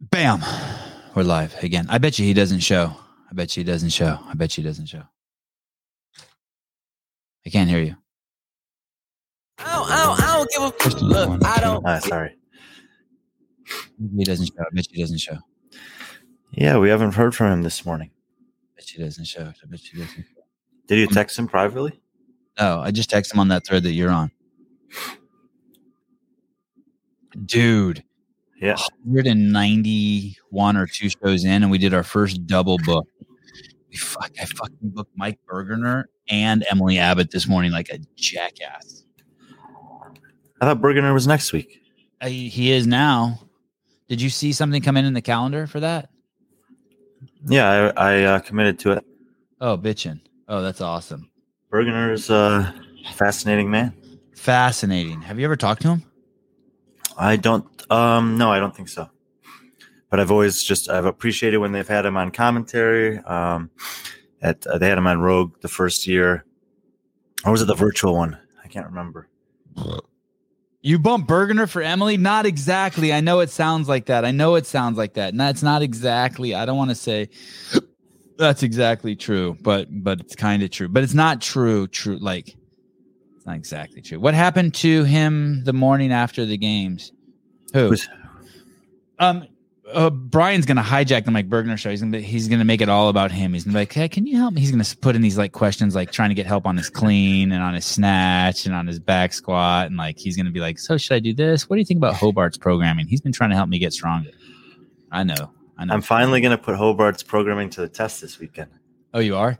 Bam. We're live again. I bet you he doesn't show. I bet you he doesn't show. I bet you he doesn't show. I can't hear you. I don't, I don't, I don't give a fuck. Look, I don't. Ah, sorry. He doesn't show. I bet you he doesn't show. Yeah, we haven't heard from him this morning. I bet you he doesn't show. I bet you he doesn't. Did you text him privately? No, I just texted him on that thread that you're on. Dude, Yeah. 191 or two shows in, and we did our first double book. We fuck, I fucking booked Mike Bergener and Emily Abbott this morning like a jackass. I thought Bergener was next week. I, he is now. Did you see something come in in the calendar for that? Yeah, I, I uh, committed to it. Oh, bitchin'. Oh, that's awesome. Bergener is a fascinating man. Fascinating. Have you ever talked to him? I don't. Um, no, I don't think so. But I've always just I've appreciated when they've had him on commentary. Um, at uh, they had him on Rogue the first year, or was it the virtual one? I can't remember. You bump Bergener for Emily? Not exactly. I know it sounds like that. I know it sounds like that. And that's not exactly. I don't want to say that's exactly true, but but it's kind of true. But it's not true. True, like not exactly true. What happened to him the morning after the games? Who? Who's- Um, uh, Brian's gonna hijack the Mike Bergener show. He's gonna he's gonna make it all about him. He's gonna be like, "Hey, can you help me?" He's gonna put in these like questions, like trying to get help on his clean and on his snatch and on his back squat, and like he's gonna be like, "So should I do this? What do you think about Hobart's programming?" He's been trying to help me get stronger. I know. I know. I'm finally going to put Hobart's programming to the test this weekend. oh, you are?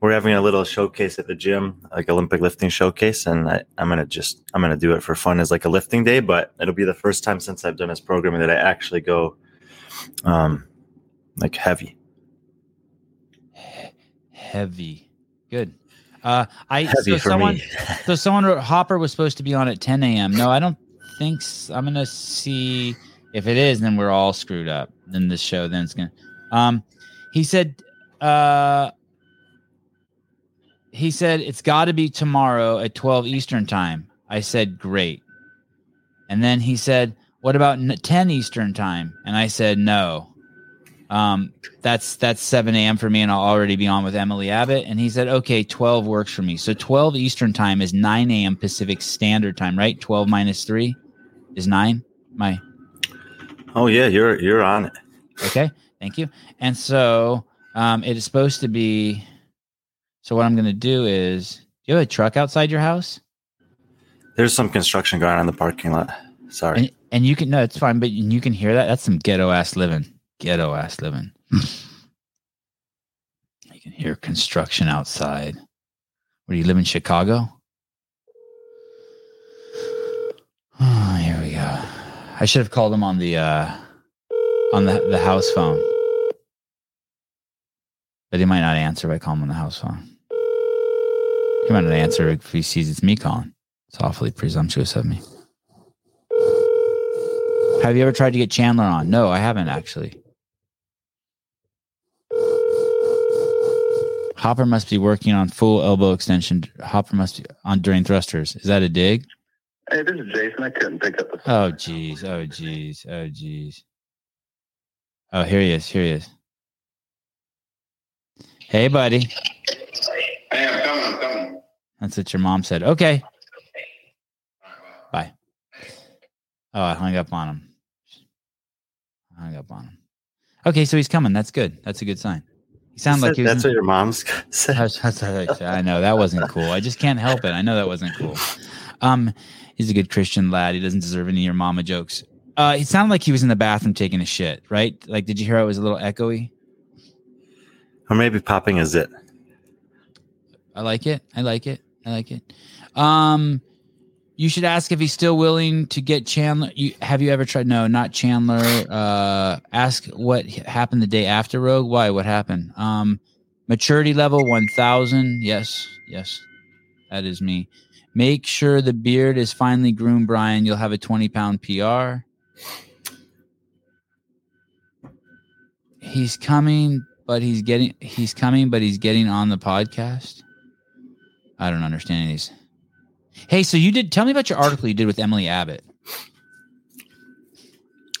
We're having a little showcase at the gym, like Olympic lifting showcase, and I, I'm gonna just I'm gonna do it for fun as like a lifting day. But it'll be the first time since I've done this programming that I actually go, um, like heavy. Heavy. Good. Uh, I Heavy so someone me. so someone wrote Hopper was supposed to be on at 10 a.m. No, I don't think so. I'm gonna see if it is. Then we're all screwed up. Then this show then it's gonna. Um, he said. Uh, he said it's got to be tomorrow at 12 Eastern time. I said great, and then he said, "What about 10 Eastern time?" And I said no. Um, that's that's 7 a.m. for me, and I'll already be on with Emily Abbott. And he said, okay, 12 works for me. So 12 Eastern time is 9 a.m. Pacific Standard Time, right? 12 minus three is nine. My Oh yeah, you're you're on it. okay, thank you. And so um, it is supposed to be. So what I'm going to do is, do you have a truck outside your house? There's some construction going on in the parking lot. Sorry. And, and you can no, it's fine, but you can hear that. That's some ghetto ass living. Ghetto ass living. you can hear construction outside. Where do you live in Chicago? Oh, here we go. I should have called him on the uh on the the house phone. But he might not answer if I call him on the house phone. He might not answer if he sees it's me calling. It's awfully presumptuous of me. Have you ever tried to get Chandler on? No, I haven't actually. Hopper must be working on full elbow extension. Hopper must be on during thrusters. Is that a dig? Hey, this is Jayson. I couldn't pick up the Oh geez. Oh geez. Oh geez. Oh, here he is. Here he is. Hey, buddy. Hey, I'm coming. I'm coming. That's what your mom said. Okay. Bye. Oh, I hung up on him. I hung up on him. Okay, so he's coming. That's good. That's a good sign. He sounded like he was that's in- what your mom's said. I know that wasn't cool. I just can't help it. I know that wasn't cool. Um, he's a good Christian lad. He doesn't deserve any of your mama jokes. Uh, it sounded like he was in the bathroom taking a shit, right? Like, did you hear it was a little echoey? Or maybe popping a zit. I like it. I like it. I like it. Um, you should ask if he's still willing to get Chandler. You have you ever tried? No, not Chandler. Uh, ask what happened the day after Rogue. Why? What happened? Um, maturity level one thousand. Yes, yes, that is me. Make sure the beard is finely groomed, Brian. You'll have a twenty pound PR. He's coming, but he's getting. He's coming, but he's getting on the podcast. I don't understand any of these. Hey, so you did tell me about your article you did with Emily Abbott.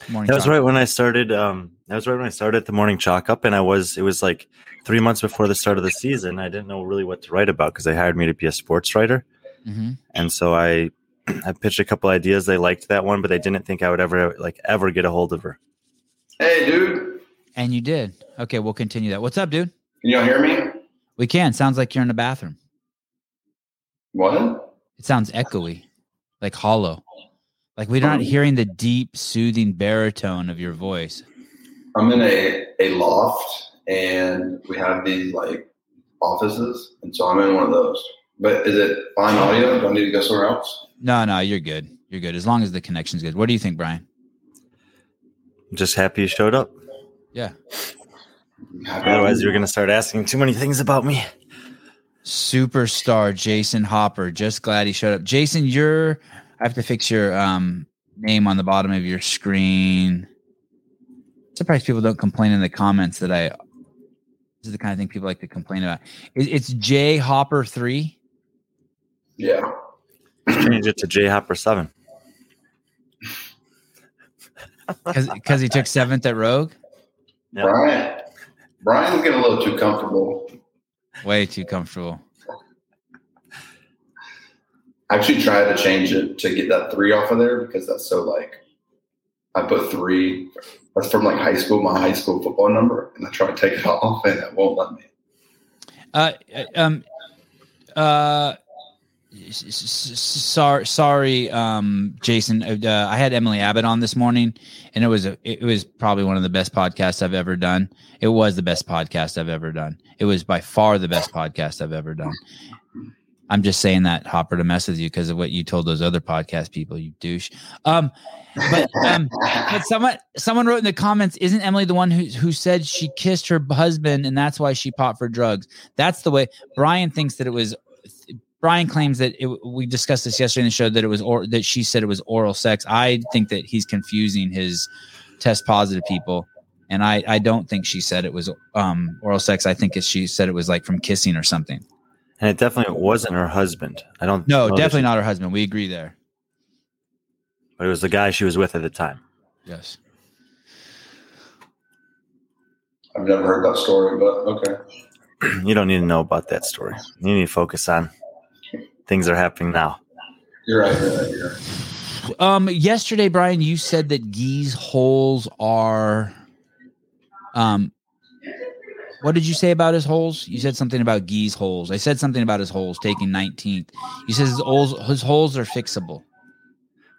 Morning That was Chalk. right when I started. Um, that was right when I started the morning chalk up, and I was. It was like three months before the start of the season. I didn't know really what to write about because they hired me to be a sports writer, Mhm. and so I, I pitched a couple ideas. They liked that one, but they didn't think I would ever like ever get a hold of her. Hey, dude. And you did. Okay, we'll continue that. What's up, dude? Can y'all hear me? We can. Sounds like you're in the bathroom. What? It sounds echoey, like hollow. Like we're not um, hearing the deep, soothing baritone of your voice. I'm in a, a loft and we have these like offices, and so I'm in one of those. But is it fine audio? Do I need to go somewhere else? No, no, you're good. You're good. As long as the connection's good. What do you think, Brian? I'm just happy you showed up. Yeah. Otherwise, you're going to start asking too many things about me. Superstar Jayson Hopper. Just glad he showed up. Jayson, you're I have to fix your um name on the bottom of your screen. Surprised people don't complain in the comments that I this is the kind of thing people like to complain about. It, it's J Hopper three. Yeah. Change it to J Hopper Seven. because he took seventh at Rogue. Yeah. Brian. Brian's getting a little too comfortable. Way too comfortable. I actually tried to change it to get that three off of there because that's so like I put three. That's from like high school, my high school football number, and I try to take it off, and it won't let me. Uh, um, uh, sorry, sorry, um, Jayson. Uh, I had Emily Abbott on this morning, and it was a, it was probably one of the best podcasts I've ever done. It was the best podcast I've ever done. It was by far the best podcast I've ever done. I'm just saying that Hopper to mess with you because of what you told those other podcast people, you douche. Um, but um, but someone someone wrote in the comments, isn't Emily the one who who said she kissed her husband and that's why she popped for drugs? That's the way Brian thinks that it was. Brian claims that it, we discussed this yesterday in the show that it was or that she said it was oral sex. I think that he's confusing his test positive people, and I I don't think she said it was um oral sex. I think it, she said it was like from kissing or something. And it definitely wasn't her husband. I don't. No, know definitely she- not her husband. We agree there. But it was the guy she was with at the time. Yes. I've never heard that story, but okay. You don't need to know about that story. You need to focus on things are happening now. You're right. You're right. You're right. Um, yesterday, Brian, you said that Gee's holes are. Um, what did you say about his holes? You said something about Gee's holes. I said something about his holes taking 19th. You said his holes, his holes are fixable.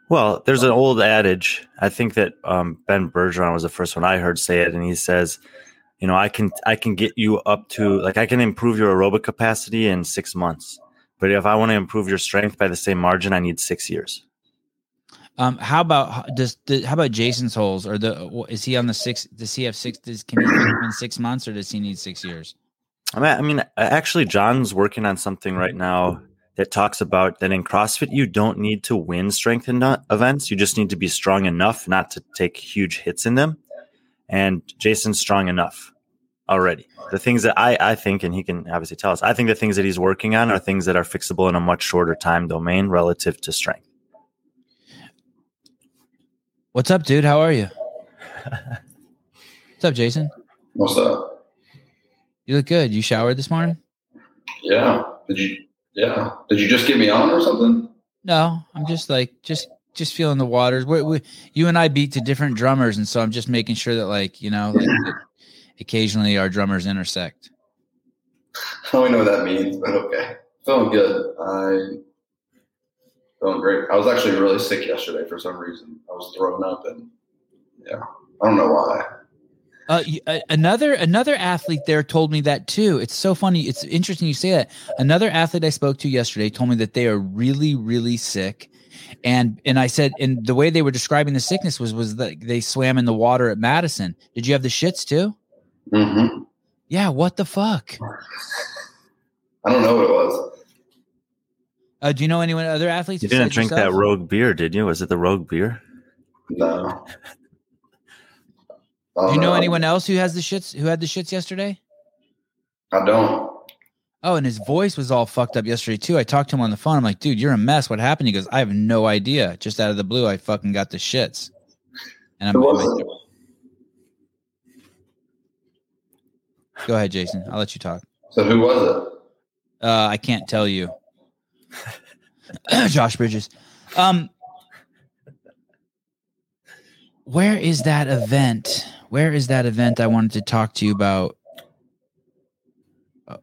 Well, there's an old adage. I think that um, Ben Bergeron was the first one I heard say it, and he says, "You know, I can I can get you up to like I can improve your aerobic capacity in six months, but if I want to improve your strength by the same margin, I need six years." Um, how about does the, how about Jayson's holes? Or the is he on the six? Does he have six? Does can he in six months, or does he need six years? I mean, I mean, actually, John's working on something right now that talks about that in CrossFit, you don't need to win strength in events. You just need to be strong enough not to take huge hits in them. And Jayson's strong enough already. The things that I, I think, and he can obviously tell us, I think the things that he's working on are things that are fixable in a much shorter time domain relative to strength. What's up, dude? How are you? What's up, Jayson? What's up? You look good. You showered this morning? Yeah. Did you? Yeah. Did you just get me on or something? No, I'm just like just just feeling the waters. We, we, you and I beat to different drummers, and so I'm just making sure that like you know, like that occasionally our drummers intersect. I don't know what that means, but okay. Feeling good. I'm feeling great. I was actually really sick yesterday for some reason. I was throwing up, and yeah, I don't know why. Uh, uh, another another athlete there told me that too. It's so funny. It's interesting you say that. Another athlete I spoke to yesterday told me that they are really really sick, and and I said, and the way they were describing the sickness was was that they swam in the water at Madison. Did you have the shits too? Mm-hmm. Yeah. What the fuck? I don't know what it was. Uh, do you know anyone other athletes? You didn't drink that rogue beer, did you? Was it the rogue beer? No. Do you know Uh, anyone else who has the shits? Who had the shits yesterday? I don't. Oh, and his voice was all fucked up yesterday too. I talked to him on the phone. I'm like, dude, you're a mess. What happened? He goes, I have no idea. Just out of the blue, I fucking got the shits. And I'm, Who I'm- was it? Go ahead, Jayson. I'll let you talk. So who was it? Uh, I can't tell you. Josh Bridges. Um, where is that event? Where is that event I wanted to talk to you about? Uh,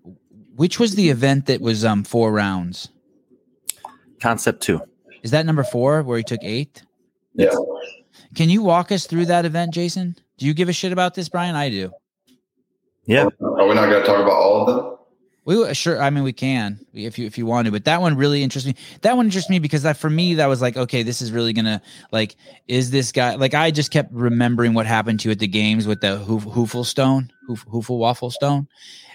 which was the event that was um four rounds? Concept two. Is that number four where he took eighth? Yeah. Can you walk us through that event, Jayson? Do you give a shit about this, Brian? I do. Yeah. Are we not going to talk about all of them? We sure. I mean, we can if you if you want to, but that one really interests me. That one interests me because that for me that was like, okay, this is really gonna like, is this guy like? I just kept remembering what happened to you at the games with the hoof, hoofle stone, hoof, hoofle waffle stone,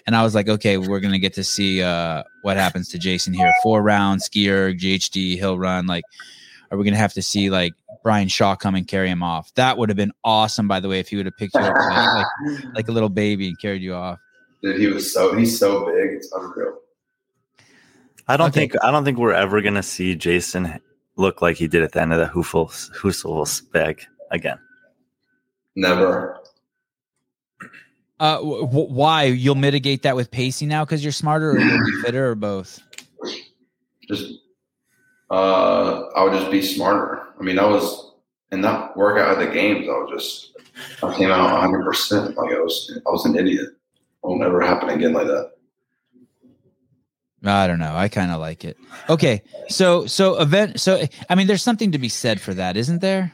and I was like, okay, we're gonna get to see uh what happens to Jayson here. Four rounds, skier, GHD, hill run. Like, are we gonna have to see like Brian Shaw come and carry him off? That would have been awesome, by the way, if he would have picked you up like, like like a little baby and carried you off. Dude, he was so he's so big, it's unreal. I don't Okay. think I don't think we're ever gonna see Jayson look like he did at the end of the Hoofle Hoofle spec again. Never. Uh, w- w- why? You'll mitigate that with pacing now because you're smarter, or you'll be fitter, or both. Just uh I would just be smarter. I mean, I was in that workout at the games, I was just I came out 100 percent like I was I was an idiot. Will never happen again like that. I don't know. I kind of like it. Okay, so so event. So I mean, there's something to be said for that, isn't there?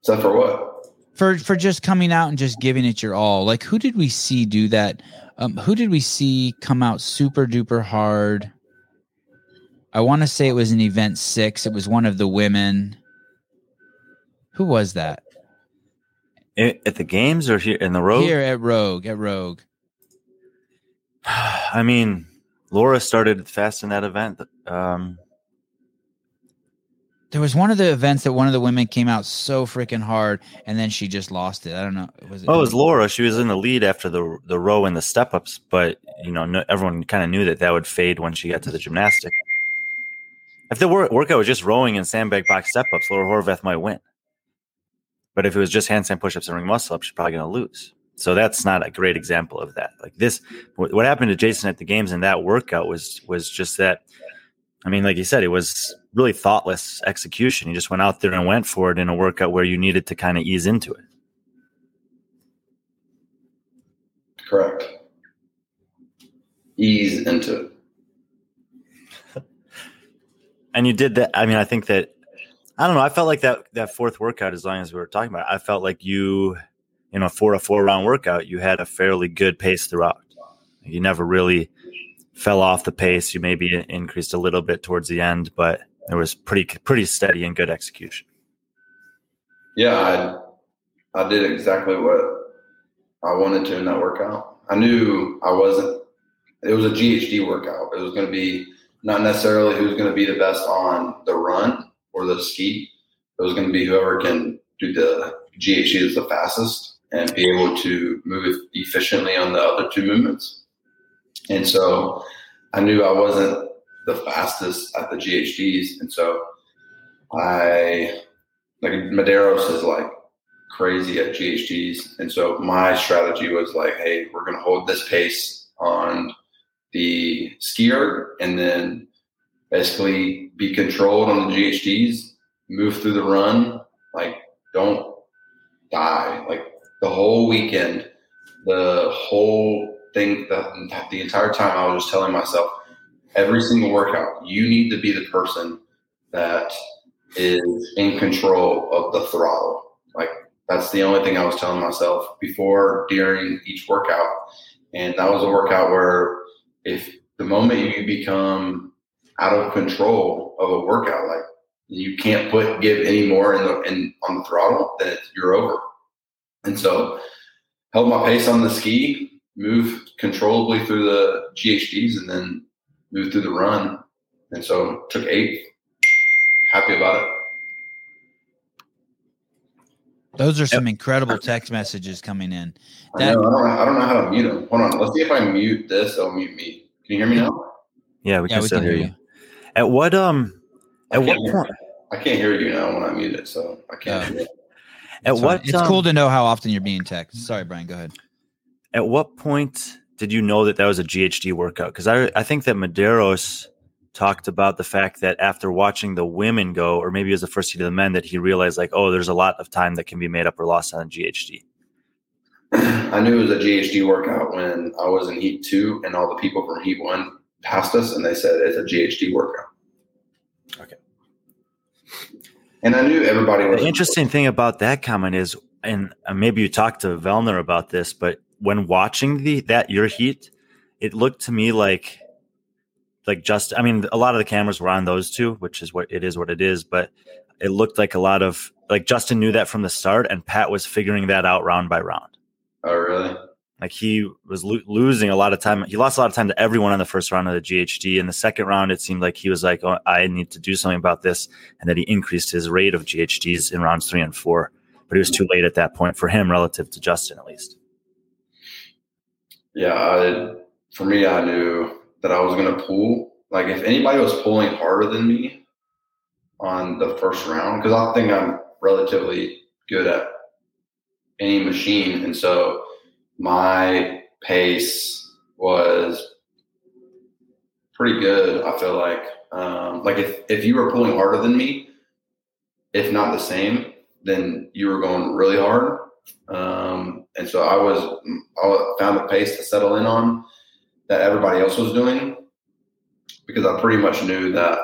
Except for what? For for just coming out and just giving it your all. Like, who did we see do that? Um, who did we see come out super duper hard? I want to say it was an event six. It was one of the women. Who was that? At the games or here in the road? Here at Rogue. At Rogue. I mean, Laura started fast in that event. Um, There was one of the events that one of the women came out so freaking hard, and then she just lost it. I don't know. Was it? oh, it was Laura. She was in the lead after the the row and the step ups, but you know, no, everyone kind of knew that that would fade when she got to the gymnastic. If the wor- workout was just rowing and sandbag box step ups, Laura Horvath might win. But if it was just handstand push ups and ring muscle ups, she's probably going to lose. So that's not a great example of that. Like this, what happened to Jayson at the games in that workout was was just that. I mean, like you said, it was really thoughtless execution. He just went out there and went for it in a workout where you needed to kind of ease into it. Correct. Ease into it. And you did that. I mean, I think that I don't know. I felt like that that fourth workout, as long as we were talking about, it, I felt like you, you know, for a four round workout, you had a fairly good pace throughout. You never really fell off the pace. You maybe increased a little bit towards the end, but it was pretty pretty steady and good execution. Yeah, I I did exactly what I wanted to in that workout. I knew I wasn't. It was a GHD workout. It was going to be not necessarily who's going to be the best on the run or the ski. It was going to be whoever can do the GHD that's the fastest and be able to move efficiently on the other two movements. And so I knew I wasn't the fastest at the GHDs, and so I like Medeiros is like crazy at GHDs. And so my strategy was like, hey, we're going to hold this pace on the skier and then basically be controlled on the GHDs, move through the run, like don't die. Like the whole weekend, the whole thing, the, the entire time I was just telling myself, every single workout, you need to be the person that is in control of the throttle. Like that's the only thing I was telling myself before, during each workout. And that was a workout where if the moment you become out of control of a workout, like you can't put give any more in the in on the throttle, then you're over. And so held my pace on the ski, move controllably through the GHDs, and then move through the run. And so took eight. Happy about it. Those are some incredible text messages coming in. I, know, I, don't, I don't know how to mute them. Hold on. Let's see if I mute this. I'll mute me. Can you hear me now? Yeah, we Yeah, can we still can hear hear you. At what um at what hear- point I can't hear you now when I mute it, so I can't. Hear it. At It's what? It's um, cool to know how often you're being texted. Sorry, Brian. Go ahead. At what point did you know that that was a GHD workout? Because I I think that Medeiros talked about the fact that after watching the women go, or maybe it was the first heat of the men, that he realized like, oh, there's a lot of time that can be made up or lost on GHD. I knew it was a GHD workout when I was in Heat Two, and all the people from Heat One passed us, and they said it's a GHD workout. Okay. And I knew everybody was The interesting thing about that comment is, and maybe you talked to Vellner about this, but when watching the that your heat, it looked to me like like just I mean a lot of the cameras were on those two, which is what it is what it is, but it looked like a lot of like Justin knew that from the start, and Pat was figuring that out round by round. Oh, really? Like he was lo- losing a lot of time. He lost a lot of time to everyone on the first round of the GHD. In the second round, it seemed like he was like, "Oh, I need to do something about this," and that he increased his rate of GHDs in rounds three and four. But he was too late at that point for him, relative to Justin, at least. Yeah, I, for me, I knew that I was going to pull. Like, if anybody was pulling harder than me on the first round, because I think I'm relatively good at any machine, and so my pace was pretty good. I feel like, um, like if if you were pulling harder than me, if not the same, then you were going really hard. Um, and so I was, I found the pace to settle in on that everybody else was doing because I pretty much knew that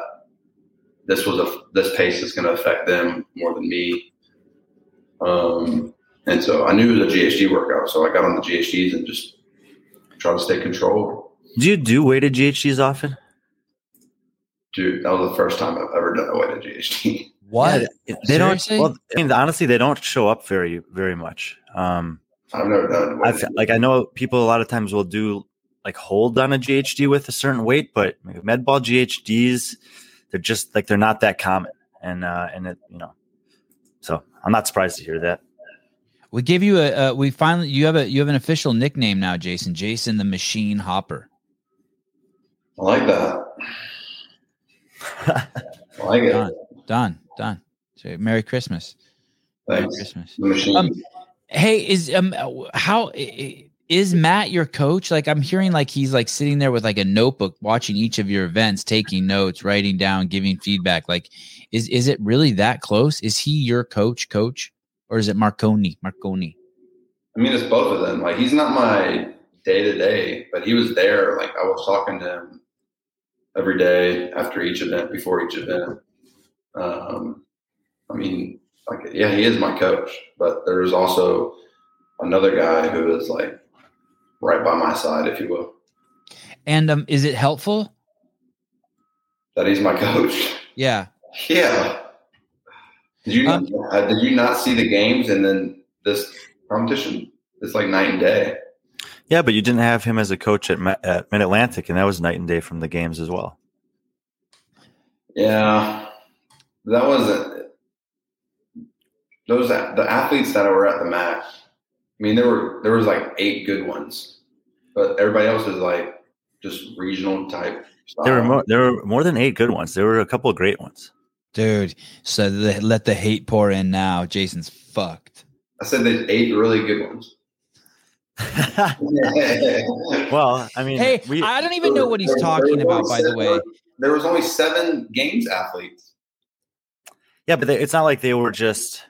this was a, this pace is going to affect them more than me. Um, and so I knew it was a GHD workout. So I got on the GHDs and just tried to stay controlled. Do you do weighted GHDs often? Dude, that was the first time I've ever done a weighted GHD. What? Yeah, they don't. Seriously? Well, I mean, honestly, they don't show up very, very much. Um, I've never done I've like I know people a lot of times will do like hold on a GHD with a certain weight, but like, medball GHDs, they're just like they're not that common, and uh, and it you know, so I'm not surprised to hear that. We give you a. Uh, we finally you have a you have an official nickname now, Jayson. Jayson the Machine Hopper. I like that. I like it. Done. Done. Done. So, Merry Christmas. Merry Christmas. Um, Hey, is um how i- i- is Matt your coach? Like I'm hearing like he's like sitting there with like a notebook watching each of your events, taking notes, writing down, giving feedback. Like is is it really that close? Is he your coach coach or is it Marconi? Marconi. I mean, it's both of them. Like he's not my day to day, but he was there. Like I was talking to him every day after each event, before each event. Um, I mean, like yeah, he is my coach, but there's also another guy who is like right by my side, if you will. And um is it helpful? That he's my coach. Yeah. Yeah. Did you Um, uh, did you not see the games and then this competition? It's like night and day. Yeah, but you didn't have him as a coach at, at Mid Atlantic, and that was night and day from the games as well. Yeah, that wasn't those the athletes that were at the match. I mean, there were there was like eight good ones, but everybody else is like just regional type. Style. There were more, there were more than eight good ones. There were a couple of great ones. Dude. So the, let the hate pour in now. Jayson's fucked. I said there's eight really good ones. well, I mean, Hey, we, I don't even know what he's There- there talking was about, only by the way. There was only seven games athletes. Yeah, but they, it's not like they were just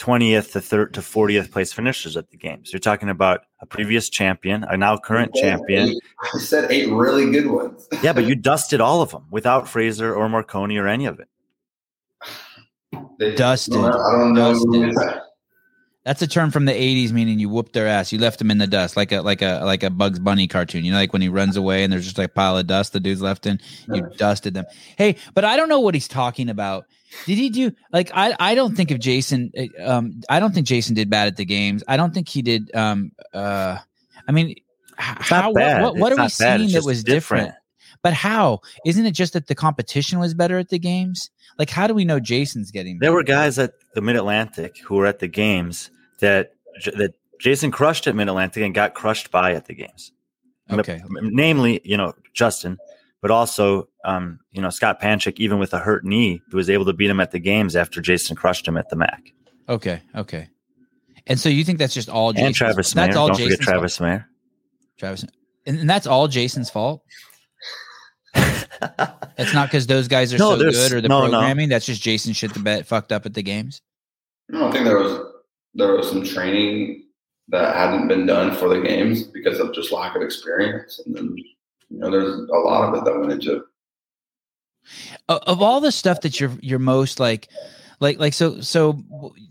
20th to third to 40th place finishers at the games. You're talking about a previous champion, a now current champion. Eight- I said eight really good ones. Yeah, but you dusted all of them without Fraser or Marconi or any of it. They- Dusted. I don't know. Dusted. That's a term from the '80s, meaning you whooped their ass. You left them in the dust, like a like a like a Bugs Bunny cartoon. You know, like when he runs away and there's just like a pile of dust the dude's left in. You dusted them. Hey, but I don't know what he's talking about. Did he do like I? I don't think of Jayson. uh, Um, I don't think Jayson did bad at the games. I don't think he did. Um, uh, I mean, how? What, what, what are we seeing that was different? But how? Isn't it just that the competition was better at the games? Like, how do we know Jayson's getting? There better? were guys at the Mid Atlantic who were at the games that that Jayson crushed at Mid Atlantic and got crushed by at the games. Okay. Namely, you know, Justin, but also, um, you know, Scott Panchik, even with a hurt knee, who was able to beat him at the games after Jayson crushed him at the MAC. Okay, okay. And so you think that's just all Jayson's, and Travis Mayer. that's all Don't Jayson's forget Travis Mayer. Travis. And, and that's all Jayson's fault. It's not because those guys are No, so good or the no, no. programming. That's just Jayson shit the bed fucked up at the games. I don't think there was there was some training that hadn't been done for the games because of just lack of experience, and then you know there's a lot of it that went into of, all the stuff that you're you're most like like like so so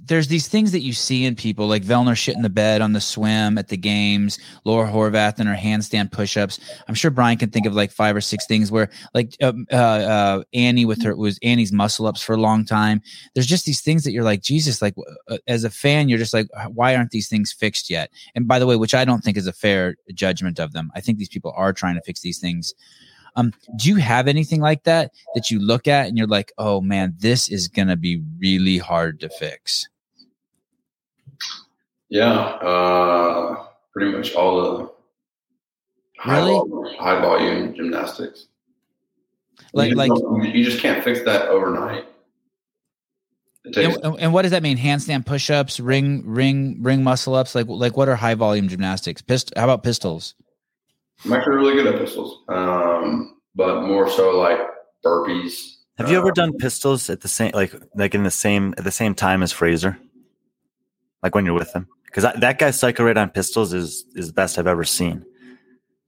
there's these things that you see in people like Vellner shit in the bed on the swim at the games, Laura Horvath and her handstand push-ups. I'm sure Brian can think of like five or six things where like um, uh, uh, Annie with her was Annie's muscle ups for a long time. There's just these things that you're like Jesus, like uh, as a fan, you're just like, why aren't these things fixed yet? And by the way, which I don't think is a fair judgment of them. I think these people are trying to fix these things. Um, do you have anything like that that you look at and you're like, oh man, this is gonna be really hard to fix? yeah, uh, pretty much all the high, Really? volume, high volume gymnastics. Like you like just you just can't fix that overnight. Takes and, and what does that mean? Handstand push-ups, ring ring ring muscle ups, like like what are high volume gymnastics? Pist- how about pistols? I'm actually really good at pistols, um, but more so like burpees. Have you ever Um, done pistols at the same like like in the same at the same time as Fraser? Like when you're with him? Because that guy's cycle rate on pistols is is the best I've ever seen.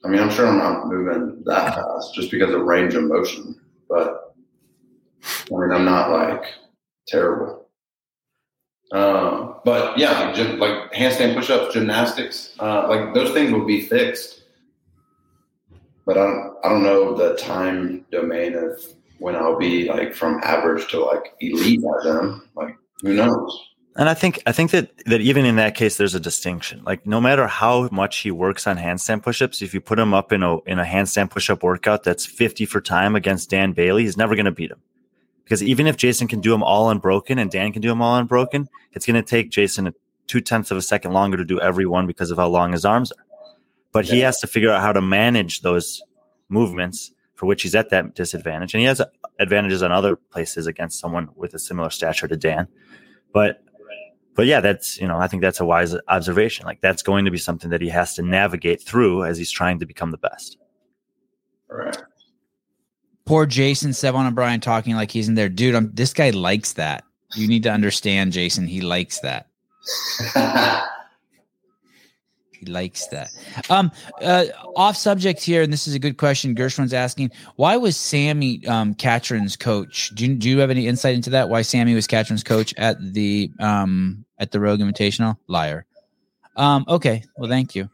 I mean, I'm sure I'm not moving that fast just because of range of motion, but I mean, I'm not like terrible. Um, but yeah, like, gym, like handstand push-ups, gymnastics, uh, like those things will be fixed. But I don't, I don't know the time domain of when I'll be like from average to like elite at them. Like, who knows? And I think I think that that even in that case, there's a distinction. Like no matter how much he works on handstand pushups, if you put him up in a in a handstand pushup workout that's 50 for time against Dan Bailey, he's never going to beat him. Because even if Jayson can do them all unbroken and Dan can do them all unbroken, it's going to take Jayson two tenths of a second longer to do every one because of how long his arms are. But he has to figure out how to manage those movements for which he's at that disadvantage, and he has advantages on other places against someone with a similar stature to Dan. But but yeah, that's you know I think that's a wise observation. Like that's going to be something that he has to navigate through as he's trying to become the best. All right. Poor Jayson Sevan and Brian talking like he's in there. Dude, I'm, this guy likes that. You need to understand, Jayson. He likes that. He likes that. Um, uh, off subject here, and this is a good question. Gershwin's asking, why was Sammy um, Catron's coach? Do you, do you have any insight into that? Why Sammy was Catron's coach at the um, at the Rogue Invitational? Liar. Um, okay, well, thank you.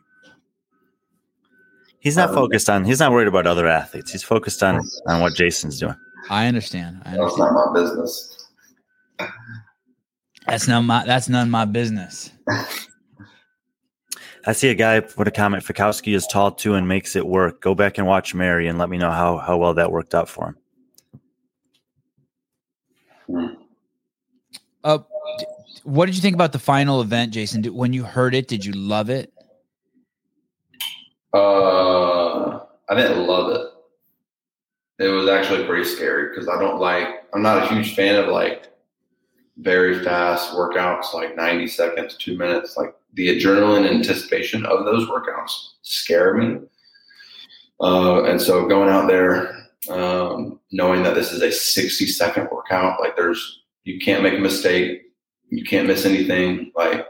He's not focused on. He's not worried about other athletes. He's focused on on what Jayson's doing. I understand. I That's understand. not my business. That's none my that's none of my business. I see a guy put a comment. Fikowski is tall too and makes it work. Go back and watch Mary and let me know how how well that worked out for him. Uh, what did you think about the final event, Jayson? Did, when you heard it, did you love it? Uh, I didn't love it. It was actually pretty scary because I don't like. I'm not a huge fan of like very fast workouts, like 90 seconds, two minutes. Like the adrenaline anticipation of those workouts scare me. Uh, and so going out there, um, knowing that this is a 60 second workout, like there's you can't make a mistake, you can't miss anything. Like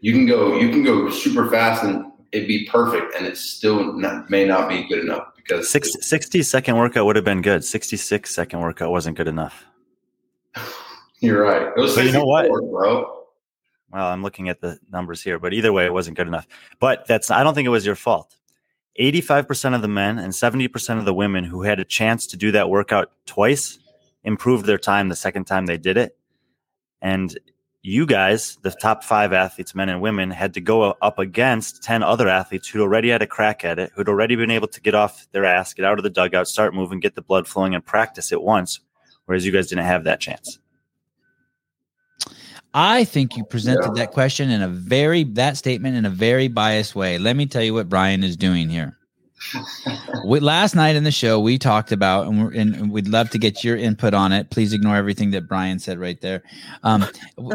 you can go, you can go super fast and it'd be perfect, and it still not, may not be good enough because 60, 60 second workout would have been good. 66 second workout wasn't good enough. You're right. It was But you know what? bro. Well, I'm looking at the numbers here, but either way, it wasn't good enough. But that's I don't think it was your fault. 85% of the men and 70% of the women who had a chance to do that workout twice improved their time the second time they did it. And you guys, the top five athletes, men and women, had to go up against 10 other athletes who'd already had a crack at it, who'd already been able to get off their ass, get out of the dugout, start moving, get the blood flowing, and practice it once, whereas you guys didn't have that chance. I think you presented Yeah. that question in a very that statement in a very biased way. Let me tell you what Brian is doing here. we, last night in the show, we talked about, and, we're, and we'd love to get your input on it. Please ignore everything that Brian said right there. Um,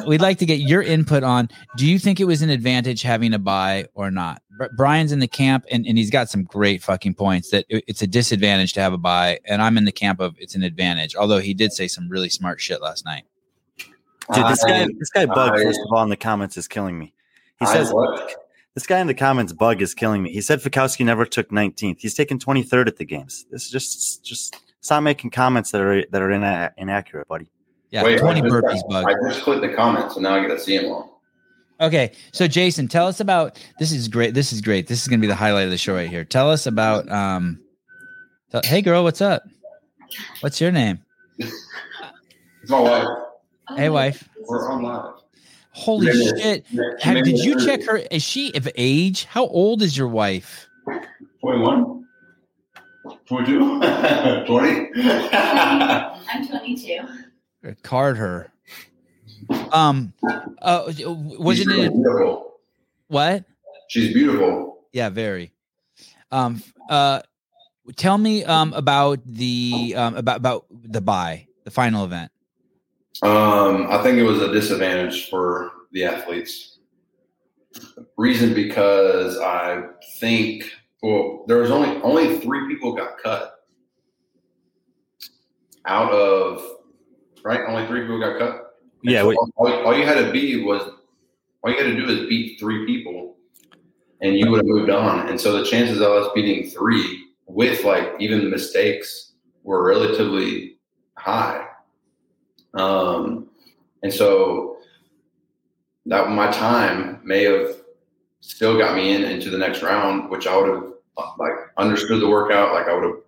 we'd like to get your input on. Do you think it was an advantage having a buy or not? Br- Brian's in the camp, and, and he's got some great fucking points that it- it's a disadvantage to have a buy, and I'm in the camp of it's an advantage. Although he did say some really smart shit last night. Dude, this guy, I- this guy bug. I- first of all, in the comments is killing me. He I says what? this guy in the comments bug is killing me. He said Fikowski never took 19th. He's taken 23rd at the games. This is just just stop making comments that are that are ina- inaccurate, buddy. Yeah, Wait, 20 just- burpees bug. I just clicked the comments, and now I get to see them all. Okay, so Jayson, tell us about this. Is great. This is great. This is going to be the highlight of the show right here. Tell us about. Um, tell- hey, girl, what's up? What's your name? It's my wife. Hey, wife. We're on live. Holy Yeah. shit! She Have, did you check her? Is she of age? How old is your wife? 21? 22? 20? I'm 22. Or Card her. Um, uh, was She's it really beautiful. what? She's beautiful. Yeah, very. Um, uh, tell me um about the um about about the buy, the final event. Um, I think it was a disadvantage for the athletes. Reason because I think well, there was only only three people got cut out of right. Only three people got cut. And Yeah, so wait. all, all you had to be was all you had to do is beat three people, and you would have moved on. And so the chances of us beating three with like even the mistakes were relatively high. Um, and so that my time may have still got me in into the next round, which I would have like understood the workout, like I would have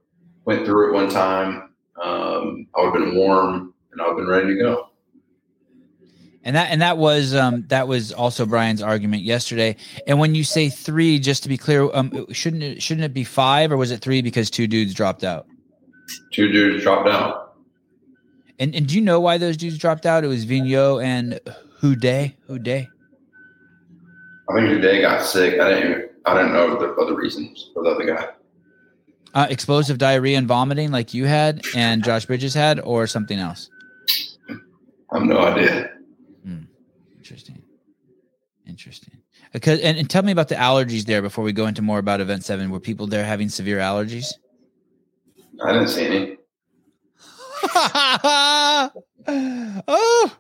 went through it one time. Um, I would have been warm and I would have been ready to go. And that and that was um that was also Brian's argument yesterday. And when you say three, just to be clear, um shouldn't it shouldn't it be five or was it three because two dudes dropped out? Two dudes dropped out. And and do you know why those dudes dropped out? It was Vigneault and Houdet. Houdet. I think today got sick. I didn't. I didn't know the other reasons for the other guy. Uh, explosive diarrhea and vomiting like you had and Josh Bridges had, or something else? I have no idea. Interesting. Interesting. Because and, and tell me about the allergies there before we go into more about event seven. Were people there having severe allergies? I didn't see any. oh,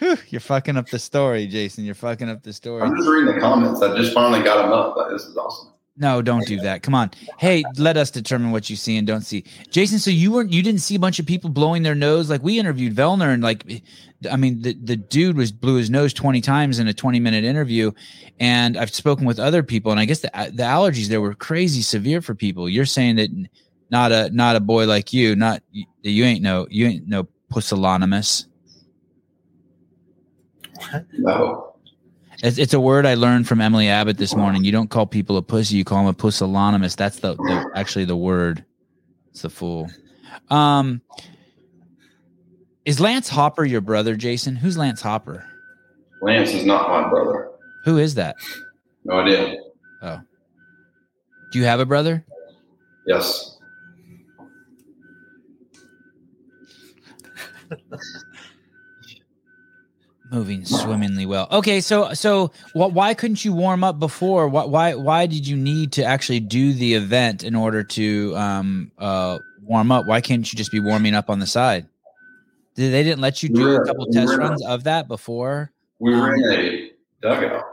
Whew, you're fucking up the story, Jayson. You're fucking up the story. I'm just reading the comments. I just finally got them up. Like, this is awesome. No, don't do that. Come on. Hey, let us determine what you see and don't see. Jayson, so you weren't you didn't see a bunch of people blowing their nose like we interviewed Vellner and like I mean the the dude was blew his nose 20 times in a 20 minute interview and I've spoken with other people and I guess the the allergies there were crazy severe for people. You're saying that not a not a boy like you, not you ain't no you ain't no pusillanimous. No. It's, it's a word I learned from Emily Abbott this morning. You don't call people a pussy; you call them a pusillanimous. That's the, the actually the word. It's the fool. Um, is Lance Hopper your brother, Jayson? Who's Lance Hopper? Lance is not my brother. Who is that? No idea. Oh. Do you have a brother? Yes. Moving swimmingly well. Okay, so so wh- why couldn't you warm up before? Why why why did you need to actually do the event in order to um uh warm up? Why can't you just be warming up on the side? Did they didn't let you do a couple test runs of that before? We were in a dugout.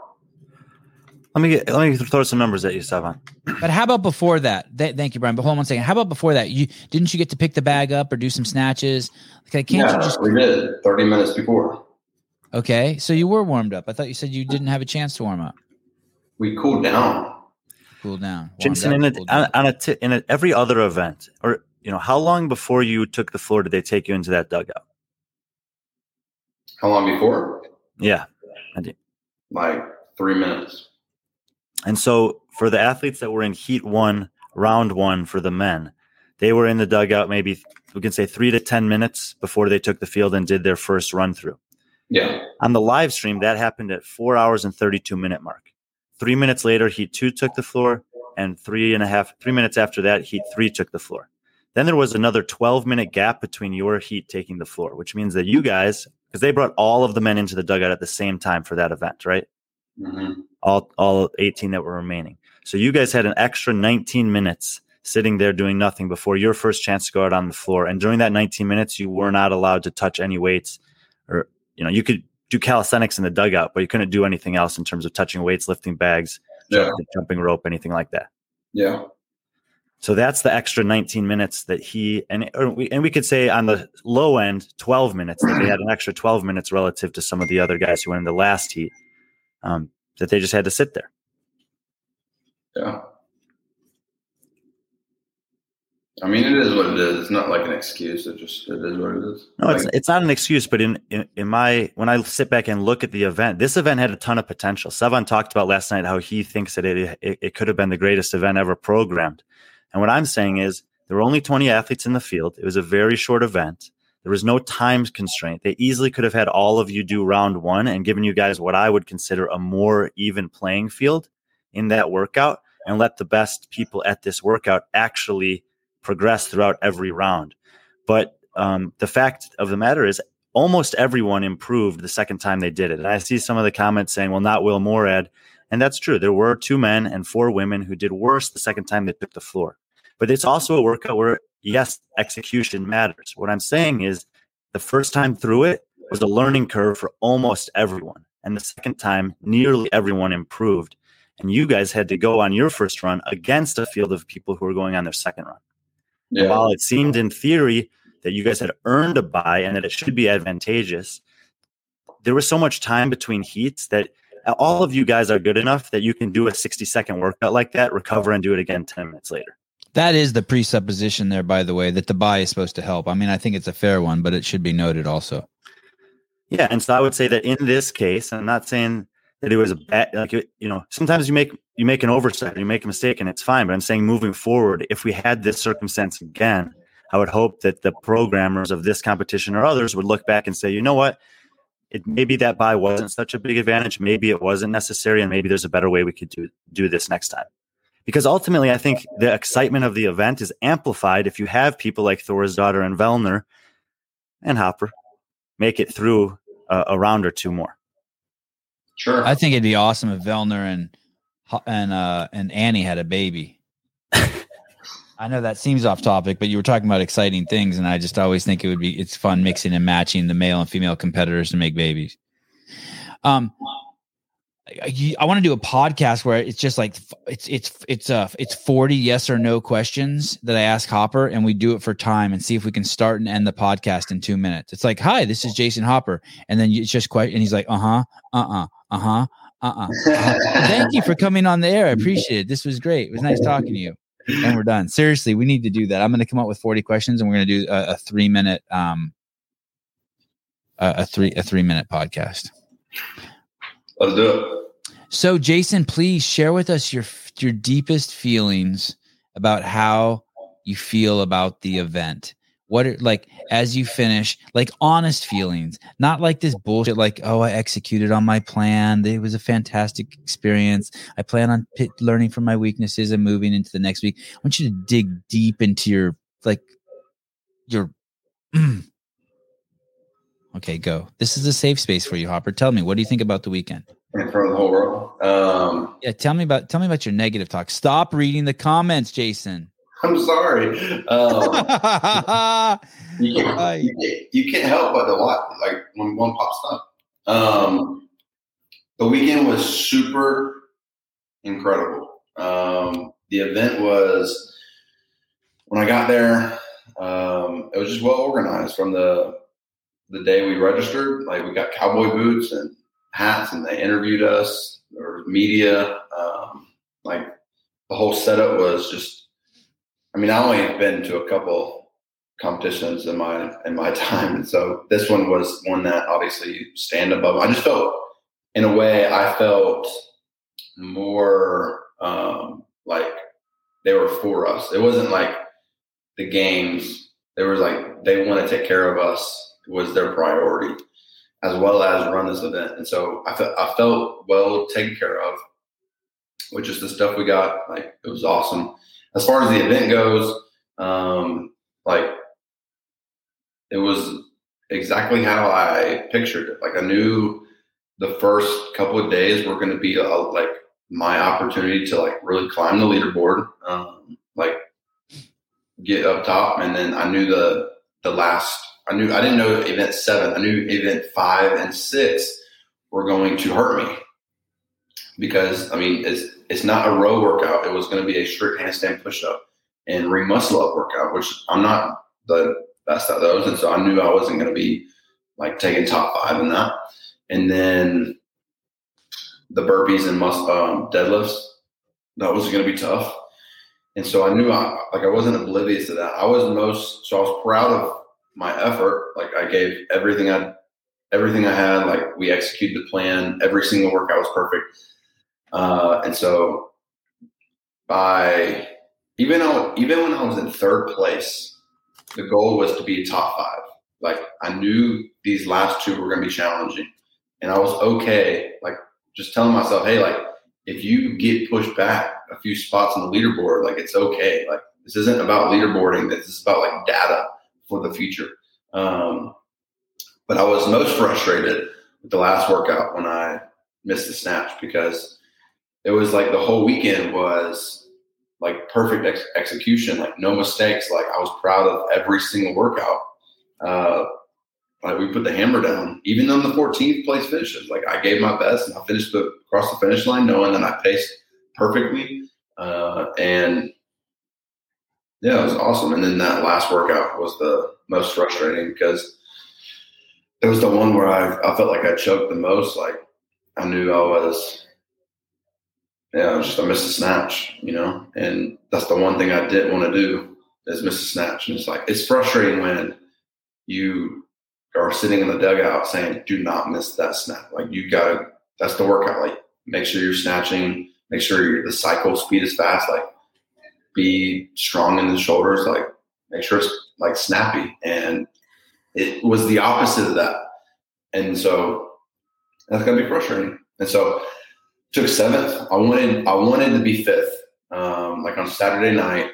Let me get, let me throw some numbers at you, Sevan. But how about before that? Th- thank you, Brian. But hold on one second. How about before that? You didn't you get to pick the bag up or do some snatches? Like, can't yeah, you just we did 30 minutes before. okay? So you were warmed up. I thought you said you didn't have a chance to warm up, We cooled down. cool down. Warmed Jayson, up, in a, cooled down. on, on a t- in a, every other event, or you know, how long before you took the floor did they take you into that dugout? How long before? Yeah, Like three minutes. And so for the athletes that were in Heat One, Round One for the men, they were in the dugout maybe we can say three to ten minutes before they took the field and did their first run through. Yeah. On the live stream, that happened at four hours and 32 minute mark. Three minutes later, Heat Two took the floor, and three and a half, three minutes after that, Heat three took the floor. Then there was another 12 minute gap between your Heat taking the floor, which means that you guys, because they brought all of the men into the dugout at the same time for that event, right? Mhm. All all 18 that were remaining. So you guys had an extra 19 minutes sitting there doing nothing before your first chance to go out on the floor. And during that 19 minutes, you were not allowed to touch any weights or, you know, you could do calisthenics in the dugout, but you couldn't do anything else in terms of touching weights, lifting bags, Yeah. jumping, rope, anything like that. Yeah. So that's the extra 19 minutes that he and or we, and we could say on the low end 12 minutes that they had an extra 12 minutes relative to some of the other guys who went in the last heat um, that they just had to sit there. Yeah. I mean, it is what it is. It's not like an excuse. It just it is what it is. No, it's Like, it's not an excuse, but in, in in my when I sit back and look at the event, this event had a ton of potential. Sevan talked about last night how he thinks that it, it it could have been the greatest event ever programmed, and what I'm saying is there were only 20 athletes in the field. It was a very short event. There was no time constraint. They easily could have had all of you do round one and given you guys what I would consider a more even playing field in that workout, and let the best people at this workout actually progress throughout every round. But um, the fact of the matter is, almost everyone improved the second time they did it. And I see some of the comments saying, well, not Will Moorad. And that's true. There were two men and four women who did worse the second time they took the floor. But it's also a workout where, yes, execution matters. What I'm saying is the first time through it was a learning curve for almost everyone. And the second time, nearly everyone improved. And you guys had to go on your first run against a field of people who were going on their second run. Yeah. While it seemed in theory that you guys had earned a buy and that it should be advantageous, there was so much time between heats that all of you guys are good enough that you can do a 60 second workout like that, recover, and do it again 10 minutes later. That is the presupposition there, by the way, that the buy is supposed to help. I mean, I think it's a fair one, but it should be noted also. Yeah. And so I would say that in this case, I'm not saying that it was a bad, like, you know, sometimes you make, you make an oversight you make a mistake and it's fine. But I'm saying moving forward, if we had this circumstance again, I would hope that the programmers of this competition or others would look back and say, you know what? It maybe that buy wasn't such a big advantage. Maybe it wasn't necessary, and maybe there's a better way we could do do this next time. Because ultimately, I think the excitement of the event is amplified if you have people like Thorisdottir and Vellner and Hopper make it through a, a round or two more. Sure. I think it'd be awesome if Vellner and and uh and Annie had a baby. I know that seems off topic, but you were talking about exciting things, and I just always think it would be it's fun mixing and matching the male and female competitors to make babies. Um, I, I want to do a podcast where it's just like it's it's it's uh it's forty yes or no questions that I ask Hopper, and we do it for time and see if we can start and end the podcast in two minutes. It's like, hi, this is Jayson Hopper, and then it's just quite, and he's like, uh huh, uh uh, uh huh, uh uh. Thank you for coming on the air. I appreciate it. This was great. It was nice talking to you. And we're done. Seriously, we need to do that. I'm going to come up with 40 questions, and we're going to do a, a three minute um a, a three a three minute podcast. Let's do it. So, Jayson, please share with us your your deepest feelings about how you feel about the event. What are like as you finish, like honest feelings, not like this bullshit. Like, oh, I executed on my plan. It was a fantastic experience. I plan on pit, learning from my weaknesses and moving into the next week. I want you to dig deep into your like your. okay, go. This is a safe space for you, Hopper. Tell me, what do you think about the weekend? In front of the whole world. Um, Yeah, tell me about tell me about your negative talk. Stop reading the comments, Jayson. I'm sorry. Um, you, can't, you, can't, you can't help but to watch like when one pops up. Um, the weekend was super incredible. Um, the event was when I got there. Um, it was just well organized from the the day we registered. Like we got cowboy boots and hats, and they interviewed us. or media. Um, like the whole setup was just. I mean, I only been to a couple competitions in my in my time, and so this one was one that obviously you stand above. I just felt, in a way, I felt more um, like they were for us. It wasn't like the games. They were like they want to take care of us was their priority, as well as run this event. And so I felt I felt well taken care of. with just the stuff we got. Like it was awesome. As far as the event goes, um, like it was exactly how I pictured it. Like I knew the first couple of days were going to be a, like my opportunity to like really climb the leaderboard, um, like get up top, and then I knew the the last. I knew I didn't know event seven. I knew event five and six were going to hurt me because I mean it's it's not a row workout. It was going to be a strict handstand push up and ring muscle up workout, which I'm not the best at those, and so I knew I wasn't going to be like taking top five in that. And then the burpees and um, deadlifts, that was going to be tough. And so I knew I like I wasn't oblivious to that. I was most so I was proud of my effort. Like I gave everything I everything I had. Like we executed the plan. Every single workout was perfect. Uh, and so by even though even when I was in third place, the goal was to be top five. Like I knew these last two were going to be challenging, and I was okay. Like just telling myself, hey, like if you get pushed back a few spots on the leaderboard, like it's okay. Like this isn't about leaderboarding. This is about like data for the future. Um, but I was most frustrated with the last workout when I missed the snatch because it was like the whole weekend was like perfect ex- execution, like no mistakes. Like I was proud of every single workout. Uh, like we put the hammer down, even on the 14th place finishes. Like I gave my best and I finished the, across the finish line knowing that I paced perfectly. Uh, and yeah, it was awesome. And then that last workout was the most frustrating because it was the one where I, I felt like I choked the most. Like I knew I was, yeah, I was just, I missed a snatch, you know, and that's the one thing I didn't want to do is miss a snatch. And it's like, it's frustrating when you are sitting in the dugout saying, do not miss that snap. Like you gotta, that's the workout. Like make sure you're snatching, make sure the cycle speed is fast. Like be strong in the shoulders. Like make sure it's like snappy. And it was the opposite of that. And so that's gonna be frustrating. And so took seventh. I wanted I wanted to be fifth. Um, like on Saturday night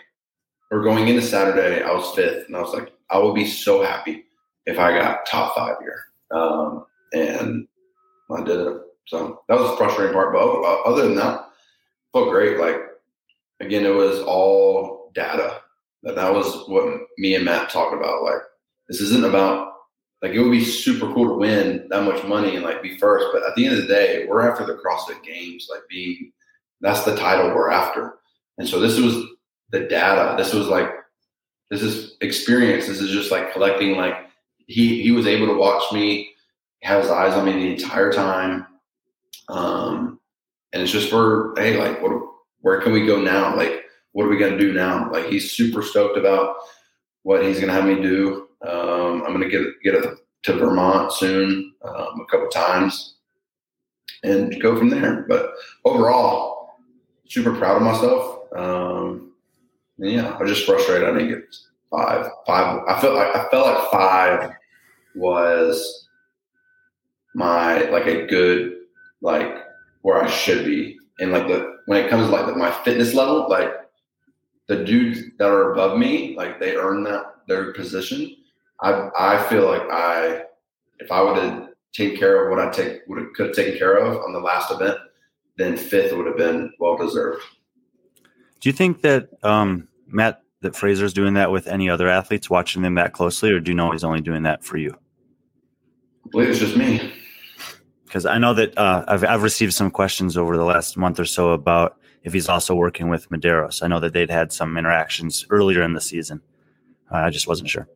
or going into Saturday, I was fifth, and I was like, I would be so happy if I got top five here. Um, and I did it. So that was the frustrating part. But other than that, felt great. Like again, it was all data. That that was what me and Mat talked about. Like this isn't about like it would be super cool to win that much money and like be first, but at the end of the day, we're after the CrossFit Games. Like being that's the title we're after. And so this was the data. This was like this is experience. This is just like collecting like he he was able to watch me, have his eyes on me the entire time. Um, and it's just for hey, like what where can we go now? Like what are we gonna do now? Like he's super stoked about what he's gonna have me do. Um, I'm gonna get get it to Vermont soon, um, a couple times, and go from there. But overall, super proud of myself. Um, yeah, I was just frustrated I didn't get five. Five. I felt like I felt like five was my like a good like where I should be. And like the when it comes to like my fitness level, like the dudes that are above me, like they earn that their position. I I feel like I if I would have taken care of what I take would have could have taken care of on the last event, then fifth would have been well deserved. Do you think that um, Mat that Fraser's doing that with any other athletes, watching them that closely, or do you know he's only doing that for you? I believe it's just me. Because I know that uh, I've I've received some questions over the last month or so about if he's also working with Medeiros. I know that they'd had some interactions earlier in the season. Uh, I just wasn't sure.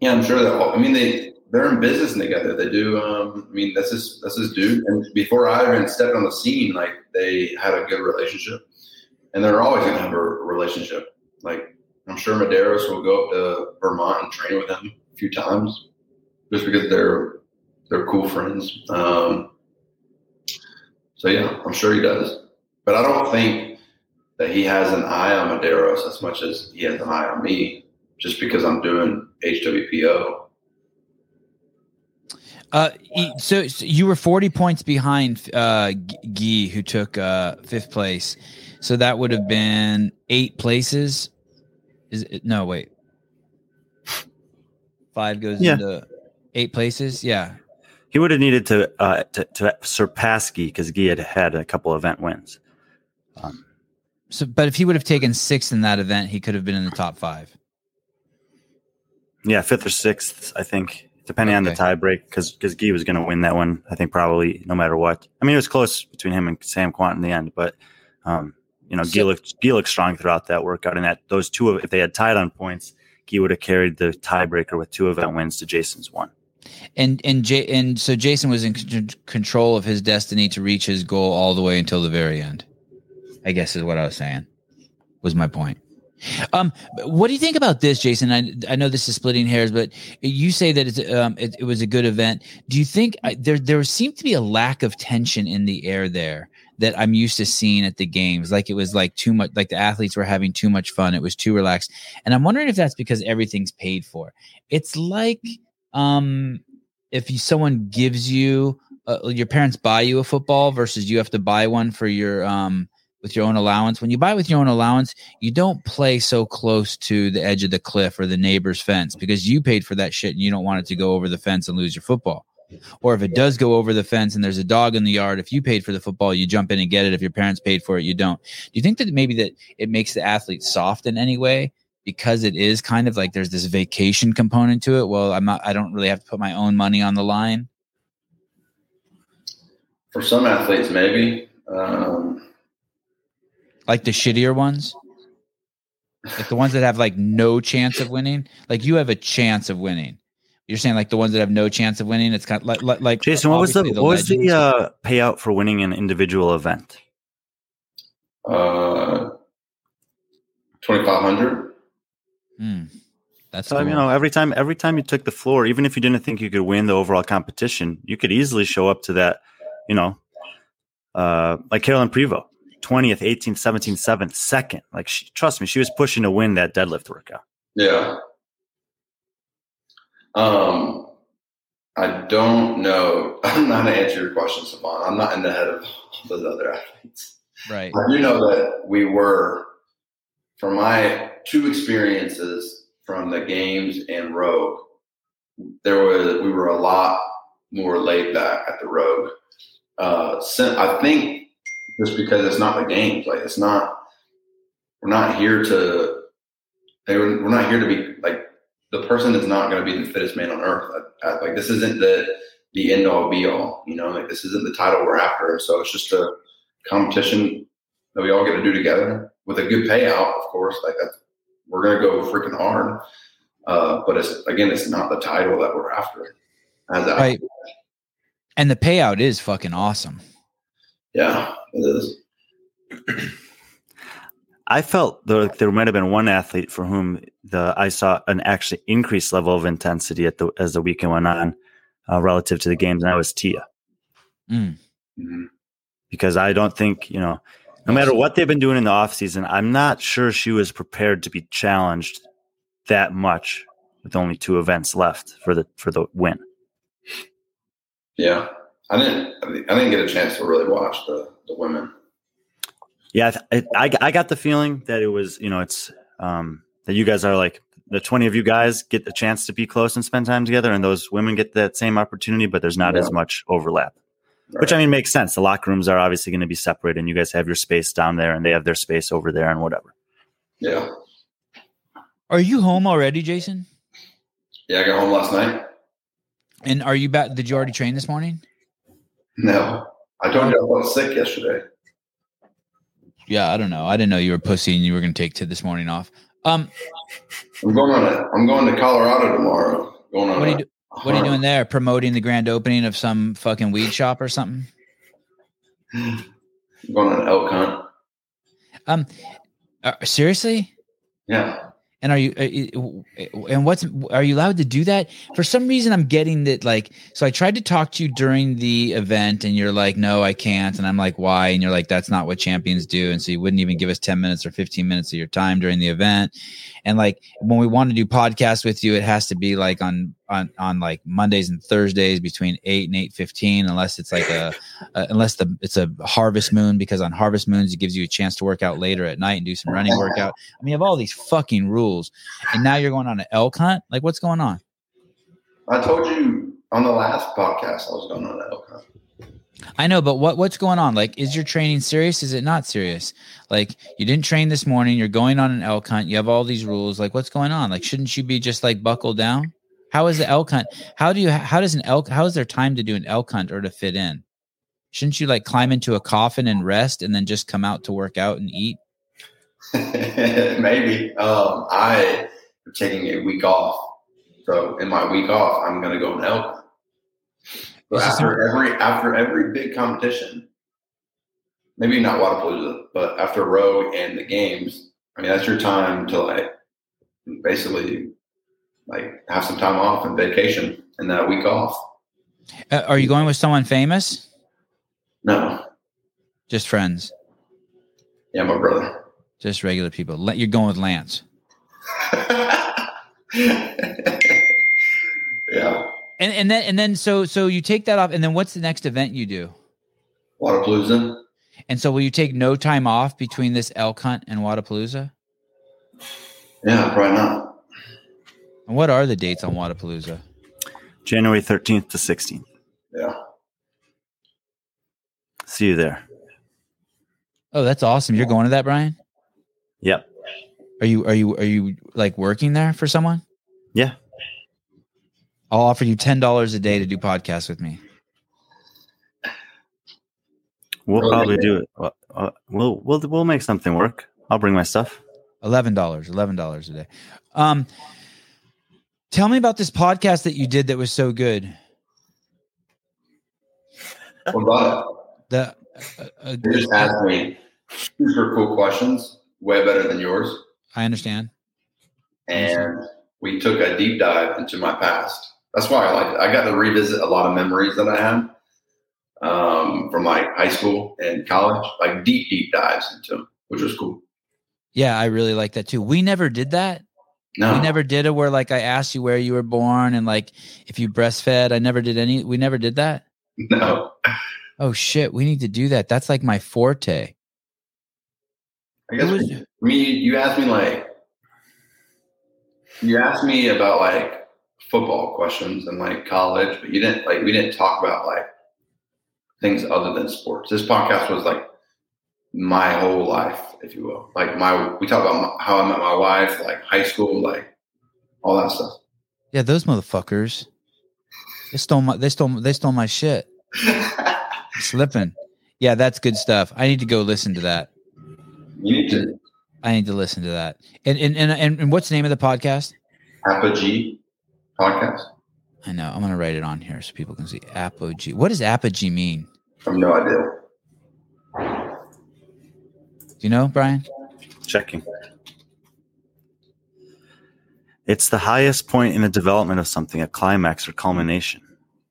Yeah, I'm sure that. I mean, they they're in business together. They do. Um, I mean, that's his that's his dude. And before I even stepped on the scene, like they had a good relationship, and they're always to have a relationship. Like I'm sure Medeiros will go up to Vermont and train with him a few times, just because they're they're cool friends. Um, so yeah, I'm sure he does. But I don't think that he has an eye on Medeiros as much as he has an eye on me, just because I'm doing HWPO. Uh, e- so, so you were 40 points behind uh Guy, who took uh fifth place. So that would have been eight places. Is it no wait. Five goes Yeah. into eight places. Yeah. He would have needed to uh, to, to surpass Guy because Guy had had a couple event wins. Um, So, but if he would have taken sixth in that event, he could have been in the top five. yeah, fifth or sixth, I think, depending on the Okay. tie break, because because Guy was going to win that one. I think probably no matter what. I mean, it was close between him and Sam Kwant in the end, but um, you know, Guy looked Guy looked strong throughout that workout, and that those two, if they had tied on points, Guy would have carried the tiebreaker with two event wins to Jayson's one. And and J- and so Jayson was in c- control of his destiny to reach his goal all the way until the very end. I guess is what I was saying. Was my point. Um, what do you think about this, Jayson? I I know this is splitting hairs, but you say that it's um it, it was a good event. Do you think I, there there seemed to be a lack of tension in the air there that I'm used to seeing at the games? Like it was like too much, like the athletes were having too much fun. It was too relaxed, and I'm wondering if that's because everything's paid for. It's like um if you, someone gives you uh, your parents buy you a football versus you have to buy one for your um with your own allowance when you buy with your own allowance you don't play so close to the edge of the cliff or the neighbor's fence because you paid for that shit and you don't want it to go over the fence and lose your football. Or if it does go over the fence and there's a dog in the yard if you paid for the football you jump in and get it. If your parents paid for it you don't. Do you think that maybe that it makes the athlete soft in any way because it is kind of like there's this vacation component to it. Well, I'm not, I don't really have to put my own money on the line. For some athletes, maybe. Um, Like the shittier ones, like the ones that have like no chance of winning. Like you have a chance of winning. You're saying like the ones that have no chance of winning. It's kind of like, like, like Jayson, what was the, obviously what was the uh, payout for winning an individual event? uh, 2,500. Hmm. That's So cool. you know, every time every time you took the floor, even if you didn't think you could win the overall competition, you could easily show up to that. You know, uh, like Carolyn Prevost, twentieth, eighteenth, seventeenth, seventh, second. Like, she, trust me, she was pushing to win that deadlift workout. Yeah. Um, I don't know. I'm not going to answer your question, Sevan. I'm not in the head of those other athletes. right. I do know that we were, for my two experiences from the games and Rogue, there was we were a lot more laid back at the Rogue. Uh, I think just because it's not the games, like it's not, we're not here to, were, not here to be like the person is not going to be the fittest man on earth. I- like this isn't the the end all be all. You know, like this isn't the title we're after. So it's just a competition that we all get to do together with a good payout, of course. Like that, we're gonna go freaking hard. Uh, but it's again, it's not the title that we're after. As Right. And the payout is fucking awesome. Yeah, it is. I felt there, there might have been one athlete for whom the I saw an actually increased level of intensity at the as the weekend went on uh, relative to the games, and that was Tia. Mm. Mhm. because I don't think, you know, no matter what they've been doing in the offseason, I'm not sure she was prepared to be challenged that much with only two events left for the for the win. Yeah, I didn't. I didn't get a chance to really watch the the women. Yeah, I, I I got the feeling that it was, you know, it's um that you guys are like the 20 of you guys get the chance to be close and spend time together and those women get that same opportunity but there's not Yeah. as much overlap. Which I mean makes sense. The locker rooms are obviously going to be separate and you guys have your space down there and they have their space over there and whatever. Yeah, Are you home already, Jayson? yeah. I got home last night. And are you back? Did you already train this morning? No, I told you I was sick yesterday. Yeah, I don't know. I didn't know you were pussy and you were going to take to this morning off. Um, I'm going on a. I'm going to Colorado tomorrow. Going on. what are you do- What are you doing there? Promoting the grand opening of some fucking weed shop or something? I'm going on an elk hunt. Um, uh, seriously? Yeah. And are you, uh, you- and what's, are you allowed to do that? For some reason, I'm getting that like, so I tried to talk to you during the event and you're like, no, I can't. And I'm like, why? And you're like, that's not what champions do. And so you wouldn't even give us 10 minutes or 15 minutes of your time during the event. And like, when we want to do podcasts with you, it has to be like on on on like Mondays and Thursdays between eight and eight fifteen, unless it's like a, a unless the it's a harvest moon because on harvest moons it gives you a chance to work out later at night and do some running workout. I mean, you have all these fucking rules, and now you're going on an elk hunt. Like, what's going on? I told you on the last podcast I was going on an elk hunt. I know, but what what's going on? Like, is your training serious? Is it not serious? Like, you didn't train this morning. You're going on an elk hunt. You have all these rules. Like, what's going on? Like, shouldn't you be just like buckled down? How is the elk hunt? How do you? How does an elk? How is there time to do an elk hunt or to fit in? Shouldn't you like climb into a coffin and rest and then just come out to work out and eat? Maybe. Um, I am taking a week off. So in my week off, I'm gonna go on elk. hunt. So Is after every after every big competition, maybe not Wodapalooza, but after Rogue and the games, I mean that's your time to like basically like have some time off and vacation and then a week off. Uh, are you going with someone famous? No. Just friends, Yeah, my brother. just regular people. You're going with Lance. yeah. And and then and then so so you take that off, and then what's the next event you do? Wodapalooza. And so will you take no time off between this elk hunt and Wodapalooza? Yeah, probably not. And what are the dates on Wodapalooza? January 13th to 16th. Yeah. See you there. Oh, that's awesome. You're going to that, Brian? Yep. Are you are you are you like working there for someone? Yeah. I'll offer you ten dollars a day to do podcasts with me. We'll Really? probably do it. Well, uh, We'll we'll we'll make something work. I'll bring my stuff. Eleven dollars. Eleven dollars a day. Um, tell me about this podcast that you did that was so good. What about The uh, uh, it? You just asked me super cool questions, way better than yours. I understand. And we took a deep dive into my past. That's why I like I got to revisit a lot of memories that I had um, from like high school and college, like deep, deep dives into them, which was cool. Yeah, I really like that too. We never did that. No, We never did it where like I asked you where you were born and like if you breastfed. I never did any. We never did that. no. Oh shit, we need to do that. That's like my forte. I guess It was- me, you asked me like, you asked me about like football questions and like college, but you didn't like we didn't talk about like things other than sports. This podcast was like my whole life, if you will. Like my, we talk about how I met my wife, like high school, like all that stuff. Yeah, those motherfuckers. They stole my. They stole. They stole my shit. Slipping. Yeah, that's good stuff. I need to go listen to that. you need to I need to listen to that. And and and, and, and what's the name of the podcast? Apogee podcast. I know. I'm gonna write it on here so people can see. Apogee. What does apogee mean? I have no idea. Do you know, Brian? Checking. It's the highest point in the development of something, a climax or culmination.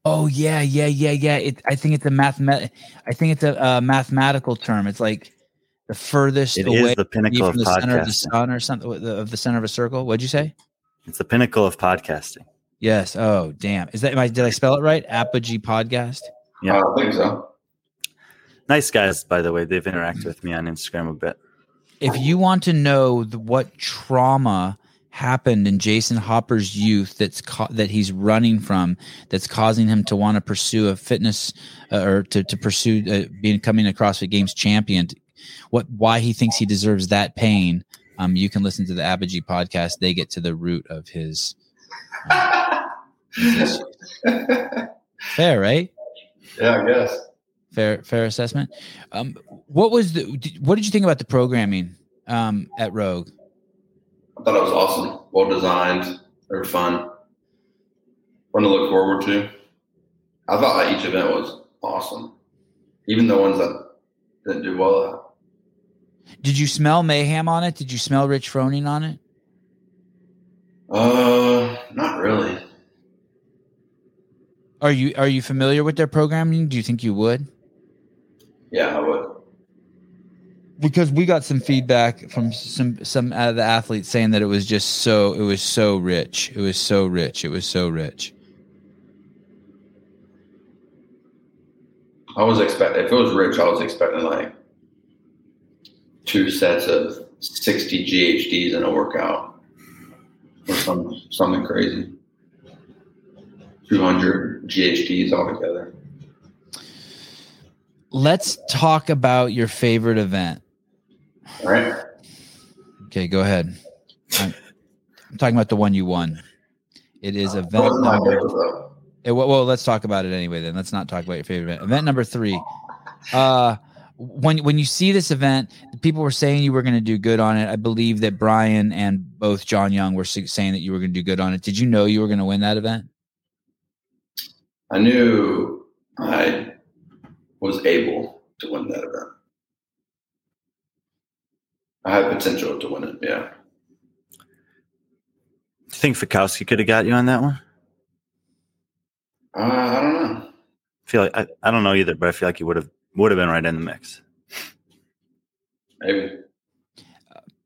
Oh yeah, yeah, yeah, yeah. It, I think it's a mathemat. I think it's a uh, mathematical term. It's like the furthest It away is the pinnacle from of the center of the sun or something of the- center of a circle. What'd you say? It's the pinnacle of podcasting. Yes. Oh, damn. Is that? Am I, did I spell it right? Apogee podcast. Yeah. I think so. Nice guys, by the way. They've interacted with me on Instagram a bit. If you want to know the, what trauma happened in Jayson Hopper's youth that's ca- that he's running from that's causing him to want to pursue a fitness uh, or to, to pursue uh, becoming a CrossFit Games champion what why he thinks he deserves that pain um you can listen to the Apogee podcast they get to the root of his um, his fair right yeah, I guess. Fair fair assessment um what was the what did you think about the programming um at Rogue I thought it was awesome. Well designed. They were fun. Fun to look forward to. I thought that each event was awesome. Even the ones that didn't do well. Did you smell mayhem on it? Did you smell Rich Froning on it? Uh, not really. Are you are you familiar with their programming? Do you think you would? Yeah, I would. because we got some feedback from some some of the athletes saying that it was just so it was so rich. It was so rich. It was so rich. I was expecting if it was rich, I was expecting like two sets of sixty GHDs in a workout or some something crazy. Two hundred GHDs altogether. Let's talk about your favorite event. All right. Okay, go ahead. I'm, I'm talking about the one you won. It is event number. though. eh, well, well, let's talk about it anyway. Then let's not talk about your favorite event. Event number three. Uh, when when you see this event, people were saying you were going to do good on it. I believe that Brian and both John Young were saying that you were going to do good on it. Did you know you were going to win that event? I knew I was able to win that event. I had potential to win it. Yeah. Do you think Fikowski could have got you on that one? Uh, I don't know. I feel like I, I don't know either, but I feel like he would have would have been right in the mix. Maybe.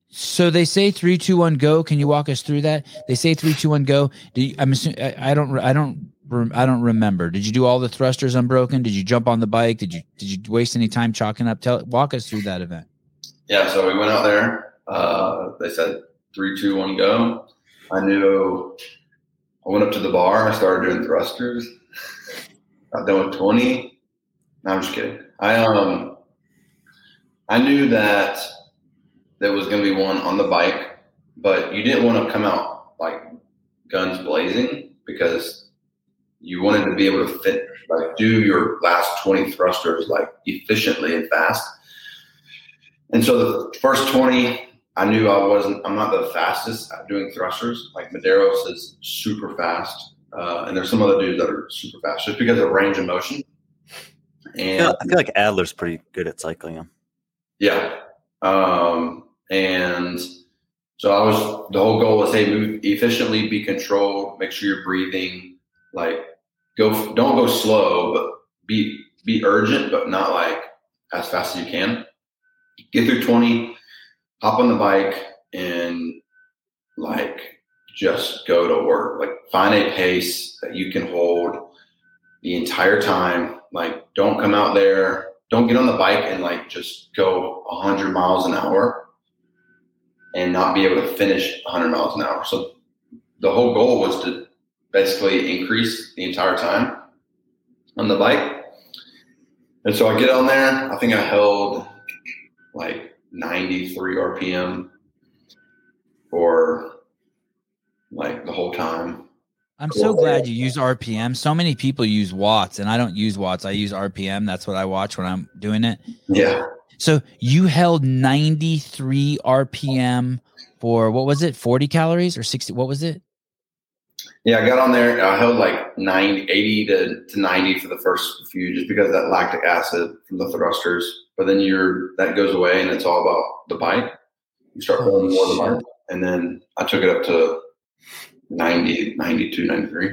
So they say three, two, one, go. Can you walk us through that? They say three, two, one, go. Do you, I'm assuming I, I don't, I don't, rem- I don't remember. Did you do all the thrusters unbroken? Did you jump on the bike? Did you, did you waste any time chalking up? Tell, walk us through that event. Yeah, so we went out there. Uh, they said three, two, one, go. I knew. I went up to the bar. And I started doing thrusters. Got done with twenty. No, I'm just kidding. I um, I knew that there was going to be one on the bike, but you didn't want to come out like guns blazing because you wanted to be able to fit like do your last twenty thrusters like efficiently and fast. And so the first 20, I knew I wasn't, I'm not the fastest at doing thrusters. Like Medeiros is super fast. Uh, and there's some other dudes that are super fast just because of range of motion. I And feel, I feel like Adler's pretty good at cycling yeah. Um, and so I was, the whole goal was, hey, move efficiently, be controlled, make sure you're breathing, like go, don't go slow, but be, be urgent, but not like as fast as you can. Get through 20, hop on the bike and like just go to work. Like find a pace that you can hold the entire time. Like don't come out there, don't get on the bike and like just go 100 miles an hour and not be able to finish 100 miles an hour. So the whole goal was to basically increase the entire time on the bike. And so I get on there. I think I held like 93 RPM for like the whole time. I'm so glad you use RPM. So many people use watts and I don't use watts. I use RPM. That's what I watch when I'm doing it. Yeah. So you held 93 RPM for what was it? 40 calories or 60? What was it? Yeah, I got on there. I held like 90, 80 to, to 90 for the first few just because of that lactic acid from the thrusters. But then you're that goes away and it's all about the bike. You start holding more of the bike. And then I took it up to 90, 92, 93.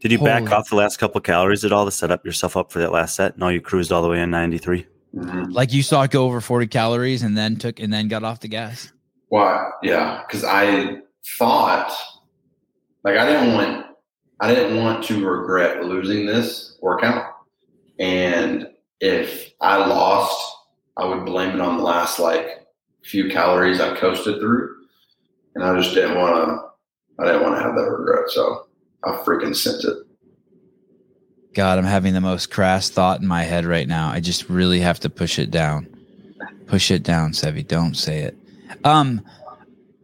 Did you back off the last couple calories at all to set up yourself up for that last set? No, you cruised all the way in 93. Mm-hmm. Like you saw it go over 40 calories and then took and then got off the gas. Why? Yeah, because I thought, like, I didn't want, I didn't want to regret losing this workout, and if I lost, I would blame it on the last like few calories I coasted through, and I just didn't want to, I didn't want to have that regret, so I freaking sent it. God, I'm having the most crass thought in my head right now. I just really have to push it down. Push it down, Sevi. Don't say it. Um,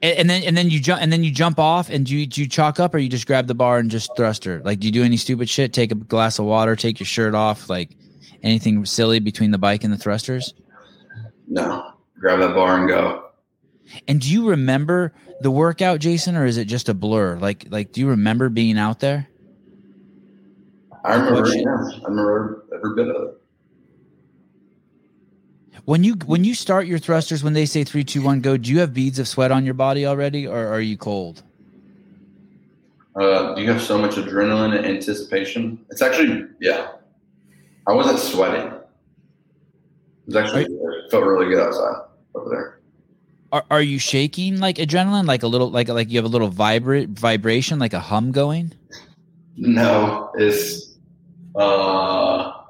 and, and then and then you jump and then you jump off and do you, do you chalk up or you just grab the bar and just thruster? Like, do you do any stupid shit? Take a glass of water, take your shirt off, like anything silly between the bike and the thrusters? No, grab that bar and go. And do you remember the workout, Jayson, or is it just a blur? Like, like, do you remember being out there? I remember, yeah, I remember every bit of it. When you when you start your thrusters, when they say three, two, one, go, do you have beads of sweat on your body already, or are you cold? Uh, you have so much adrenaline and anticipation. It's actually, yeah. I wasn't sweating. was actually it felt really good outside over there. Are, are you shaking like adrenaline, like a little, like like you have a little vibrate vibration, like a hum going? No, it's uh,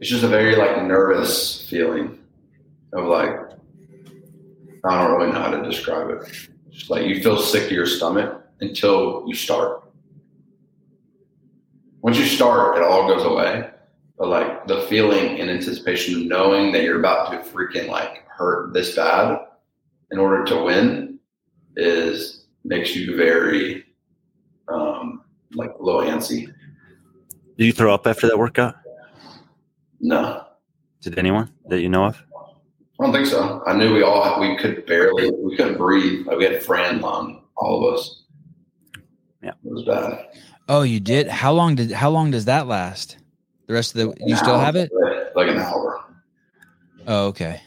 it's just a very like nervous feeling of like I don't really know how to describe it. Just like you feel sick to your stomach until you start. Once you start, it all goes away. But like the feeling and anticipation of knowing that you're about to freaking like hurt this bad in order to win is makes you very um like low antsy. Did you throw up after that workout? No, Did anyone that you know of? I don't think so. I knew we all we could barely we couldn't breathe. Like we had Fran lung, um, all of us. Yeah. it was bad. Oh, you did. How long did? How long does that last? The rest of the you An still hour, have it? Like an hour. Oh, okay.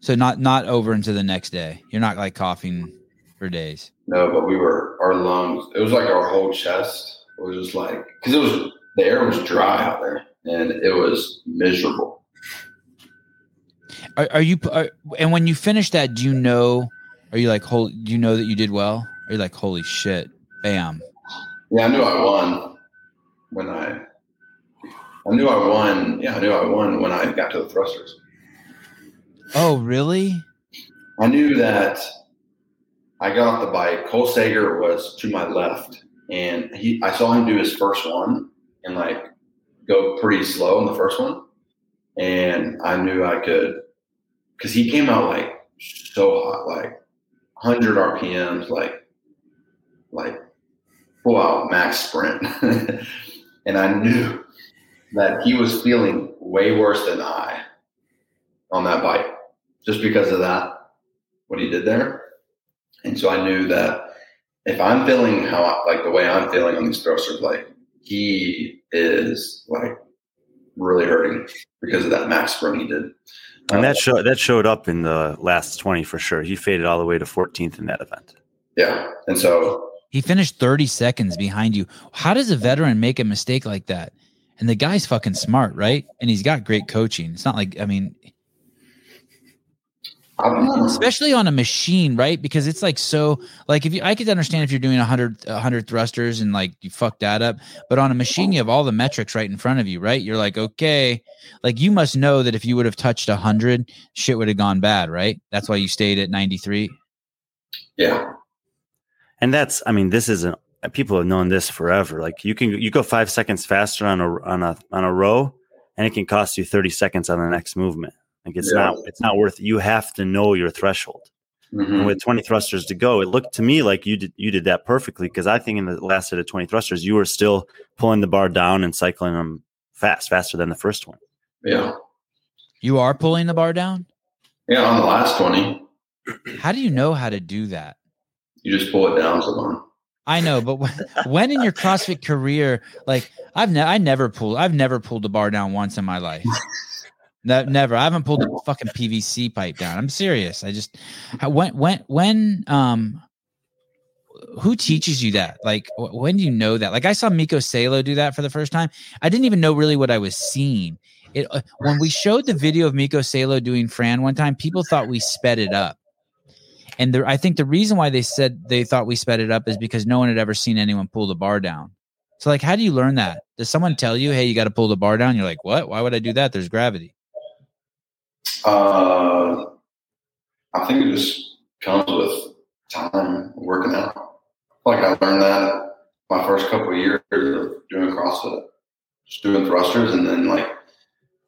So not not over into the next day. You're not like coughing for days. No, but we were our lungs. It was like our whole chest It was just like because it was the air was dry out there and it was miserable. Are, are you? Are, and when you finish that, do you know? Are you like, holy? Do you know that you did well? Are you like, holy shit, bam? Yeah, I knew I won when I. I knew I won. Yeah, I knew I won when I got to the thrusters. Oh, really? I knew that I got off the bike. Cole Sager was to my left, and he I saw him do his first one and like go pretty slow in the first one, and I knew I could because he came out like so hot, like 100 RPMs, like like full out max sprint, and I knew that he was feeling way worse than I on that bike just because of that what he did there. And so I knew that if I'm feeling how like the way I'm feeling on these thrusters, like he is like really hurting because of that max sprint he did. And Uh, that show that showed up in the last twenty for sure. He faded all the way to 14th in that event. yeah. And so He finished 30 seconds behind you. How does a veteran make a mistake like that? And the guy's fucking smart, right? And he's got great coaching. It's not like I mean, I don't know. Especially on a machine, right? Because it's like so like if you I could understand if you're doing 100 100 thrusters and like you fuck that up, but on a machine you have all the metrics right in front of you, right? You're like, "Okay, like you must know that if you would have touched a 100, shit would have gone bad, right? That's why you stayed at 93." Yeah. And that's, I mean, this isn't. People have known this forever. Like you can, you go five seconds faster on a on a on a row, and it can cost you 30 seconds on the next movement. Like it's Yeah. not, it's not worth. You have to know your threshold. Mhm. And with 20 thrusters to go, it looked to me like you did you did that perfectly because I think in the last set of 20 thrusters, you were still pulling the bar down and cycling them fast, faster than the first one. Yeah. You are pulling the bar down? Yeah. On the last 20, How do you know how to do that? you just pull it down some more. I know, but when, when in your CrossFit career, like I've ne- I never pulled, I've never pulled the bar down once in my life. No, never. I haven't pulled a fucking PVC pipe down. I'm serious. I just how- when when when um who teaches you that? Like wh- when do you know that? Like I saw Mikko Salo do that for the first time. I didn't even know really what I was seeing. It uh, when we showed the video of Mikko Salo doing Fran one time, people thought we sped it up. And the, I think the reason why they said they thought we sped it up is because no one had ever seen anyone pull the bar down. So, like, how do you learn that? Does someone tell you, "Hey, you got to pull the bar down"? You're like, "What? Why would I do that?" There's gravity. Uh, I think it just comes with time working out. Like I learned that my first couple of years of doing CrossFit, just doing thrusters, and then like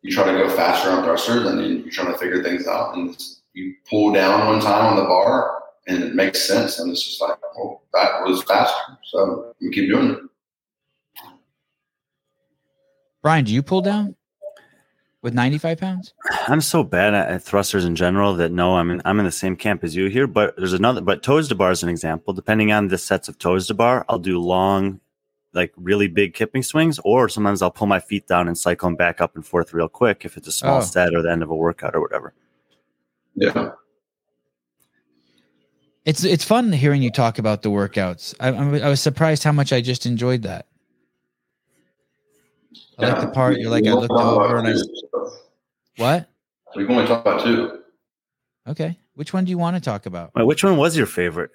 you try to go faster on thrusters, and then you're trying to figure things out, and you pull down one time on the bar, and it makes sense, and it's just like, well, that was faster, so you keep doing it. Brian, do you pull down with 95 pounds? I'm so bad at, at thrusters in general that no, I'm in, I'm in the same camp as you here. But there's another, but toes to bar is an example. Depending on the sets of toes to bar, I'll do long, like really big kipping swings, or sometimes I'll pull my feet down and cycle them back up and forth real quick if it's a small Oh. set or the end of a workout or whatever. Yeah, It's it's fun hearing you talk about the workouts. I, I, I was surprised how much I just enjoyed that. I like the part you're like I looked over and I s- what? We can only talk about two. Okay. Which one do you want to talk about? Wait, which one was your favorite?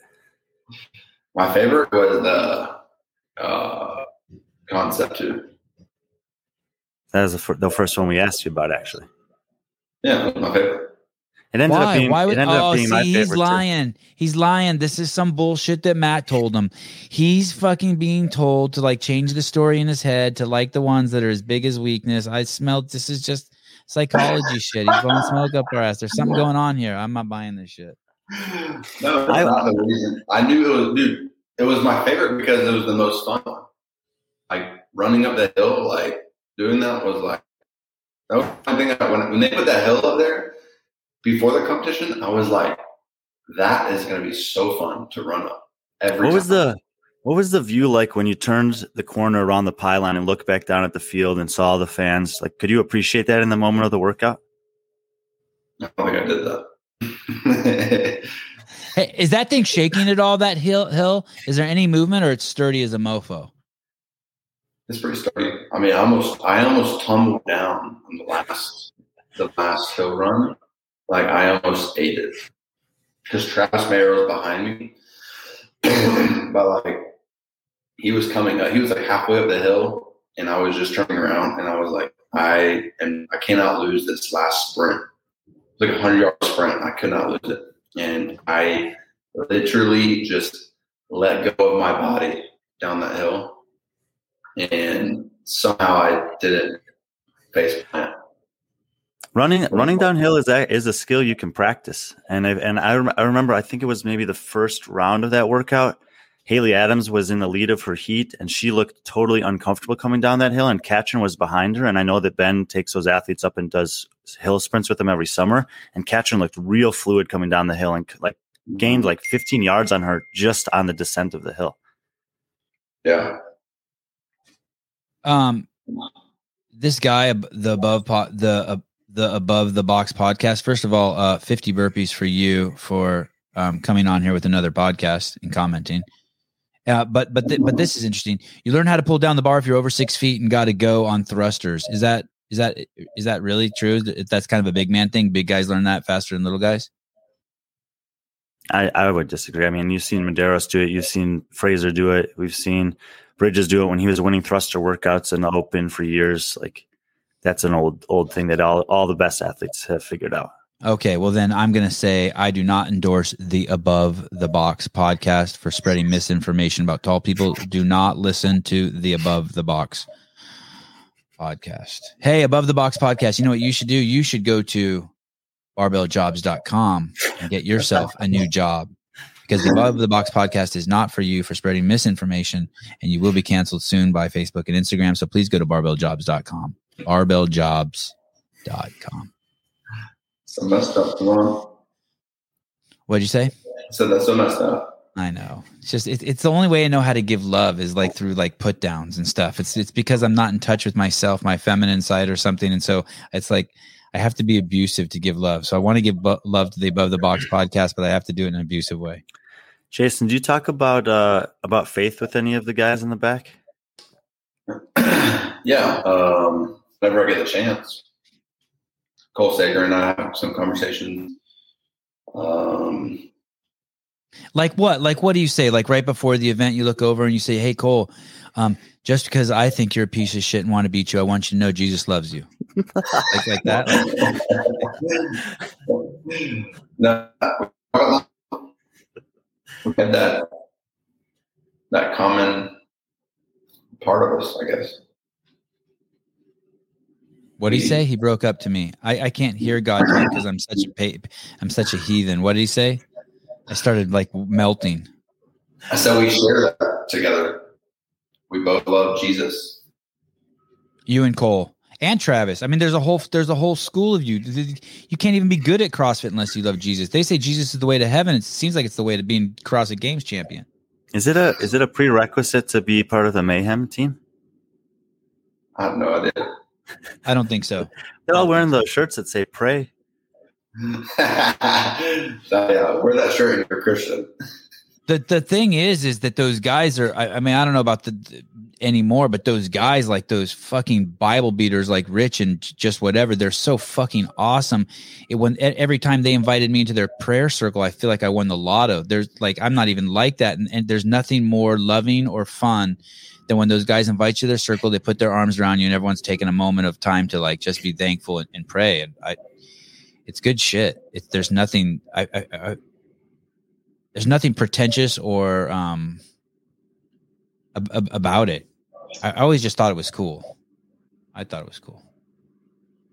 My favorite was the uh, concept two. That was the, fir- the first one we asked you about, actually. Yeah, that was my favorite. It ended up Why? being. Why would? it ended Oh, up being see, my he's favorite. too. lying. He's lying. This is some bullshit that Mat told him. He's fucking being told to like change the story in his head to like the ones that are as big as weakness. I smelled. This is just psychology shit. He's blowing smoke up our ass. There's something going on here. I'm not buying this shit. No, I- not the reason. I knew it was, dude. It was my favorite because it was the most fun. Like running up the hill, like doing that was like that was one thing. I, when when they put that hill up there before the competition, I was like, that is going to be so fun to run up. Every What was the What was the view like when you turned the corner around the pylon and looked back down at the field and saw the fans? Like, could you appreciate that in the moment of the workout? I don't think I did that. Hey, is that thing shaking at all? That hill? Hill? Is there any movement, or it's sturdy as a mofo? It's pretty sturdy. I mean, I almost, I almost tumbled down on the last, the last hill run. Like I almost ate it because Travis Mayer was behind me, but like he was coming up. He was like halfway up the hill, and I was just turning around, and I was like, I am, I cannot lose this last sprint. It's like a hundred yard sprint. I could not lose it, and I literally just let go of my body down that hill and somehow I didn't face plant. Running running downhill is a, is a skill you can practice, and I, and I, rem- I remember I think it was maybe the first round of that workout. Haley Adams was in the lead of her heat, and she looked totally uncomfortable coming down that hill. And Katrin was behind her, and I know that Ben takes those athletes up and does hill sprints with them every summer. And Katrin looked real fluid coming down the hill, and like gained like 15 yards on her just on the descent of the hill. Yeah. Um, this guy, the above po- the uh, the above the box podcast. First of all, uh, fifty burpees for you for um coming on here with another podcast and commenting. Uh, but but th- but this is interesting. You learn how to pull down the bar if you're over six feet and got to go on thrusters. Is that is that is that really true? That's kind of a big man thing. Big guys learn that faster than little guys. I, I would disagree. I mean, you've seen Medeiros do it. You've seen Fraser do it. We've seen Bridges do it when he was winning thruster workouts in the open for years. Like that's an old old thing that all all the best athletes have figured out. Okay, well then I'm going to say I do not endorse the above the box podcast for spreading misinformation about tall people. Do not listen to the above the box podcast. Hey, above the box podcast, you know what you should do? You should go to barbelljobs.com and get yourself a new job because the above the box podcast is not for you for spreading misinformation and you will be canceled soon by Facebook and Instagram. So please go to barbelljobs.com. Barbelljobs.com. So messed up. Come. What'd you say? I said that's so messed up. I know. It's just it, it's the only way I know how to give love is like through like put downs and stuff. It's it's because I'm not in touch with myself, my feminine side or something, and so it's like I have to be abusive to give love. So I want to give bu- love to the Above the Box podcast, but I have to do it in an abusive way. Jayson, do you talk about uh about faith with any of the guys in the back? yeah. Um, whenever I get the chance, Cole Sager and I have some conversations. Um, Like what? Like what do you say? Like right before the event, you look over and you say, "Hey Cole, um, just because I think you're a piece of shit and want to beat you, I want you to know Jesus loves you." like like that. no, we had that that common part of us, I guess. What did he say? He broke up to me. I, I can't hear God because I'm such a pa- I'm such a heathen. What did he say? I started like melting. I said we share that together. We both love Jesus. You and Cole and Travis. I mean, there's a whole there's a whole school of you. You can't even be good at CrossFit unless you love Jesus. They say Jesus is the way to heaven. It seems like it's the way to being CrossFit Games champion. Is it a is it a prerequisite to be part of the Mayhem team? I have no idea. I don't think so. They're all wearing those shirts that say "Pray." so, yeah, wear that shirt if you're Christian. the the thing is is that those guys are I, I mean i don't know about the anymore. But those guys, like those fucking Bible beaters, like Rich and just whatever, they're so fucking awesome. It when every time they invited me into their prayer circle, I feel like I won the lotto. There's like I'm not even like that, and, and there's nothing more loving or fun than when those guys invite you to their circle. They put their arms around you, and everyone's taking a moment of time to like just be thankful and, and pray. And I, it's good shit. It's there's nothing. I, I, I there's nothing pretentious or um ab- ab- about it. I, I always just thought it was cool. I thought it was cool.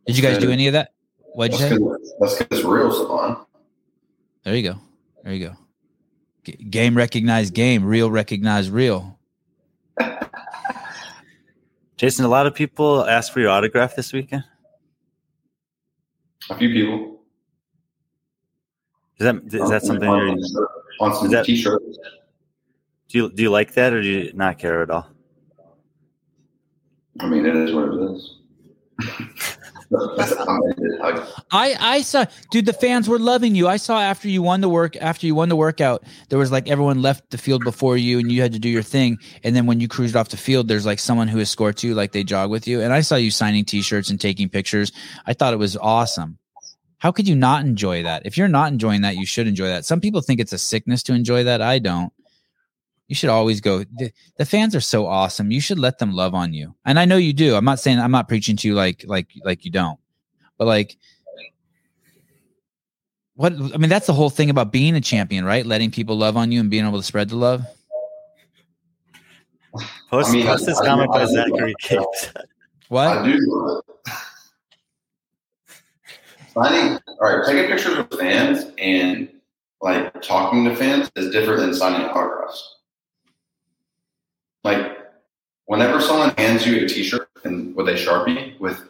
Did you guys do any of that? What'd you That's say? that's 'cause it's real, Sevan. There you go. There you go. G- game recognized game. Real recognized real. Jayson, a lot of people asked for your autograph this weekend. A few people. Is that is that something? on, You're, on some that- t-shirts? do you do you like that, or do you not care at all? I mean, it is what it is. I I saw dude the fans were loving you. I saw after you won the work after you won the workout there was like everyone left the field before you and you had to do your thing and then when you cruised off the field there's like someone who escorts you like they jog with you and I saw you signing t-shirts and taking pictures. I thought it was awesome. How could you not enjoy that? If you're not enjoying that you should enjoy that. Some people think it's a sickness to enjoy that. I don't. You should always go. The, the fans are so awesome. You should let them love on you. And I know you do. I'm not saying I'm not preaching to you like like like you don't. But like what I mean that's the whole thing about being a champion, right? Letting people love on you and being able to spread the love. Post, I mean, post this I- comment I- by Zachary Capes. What? I do. Signing, all right, taking pictures with fans and like talking to fans is different than signing autographs. Like, whenever someone hands you a T-shirt and with a sharpie with,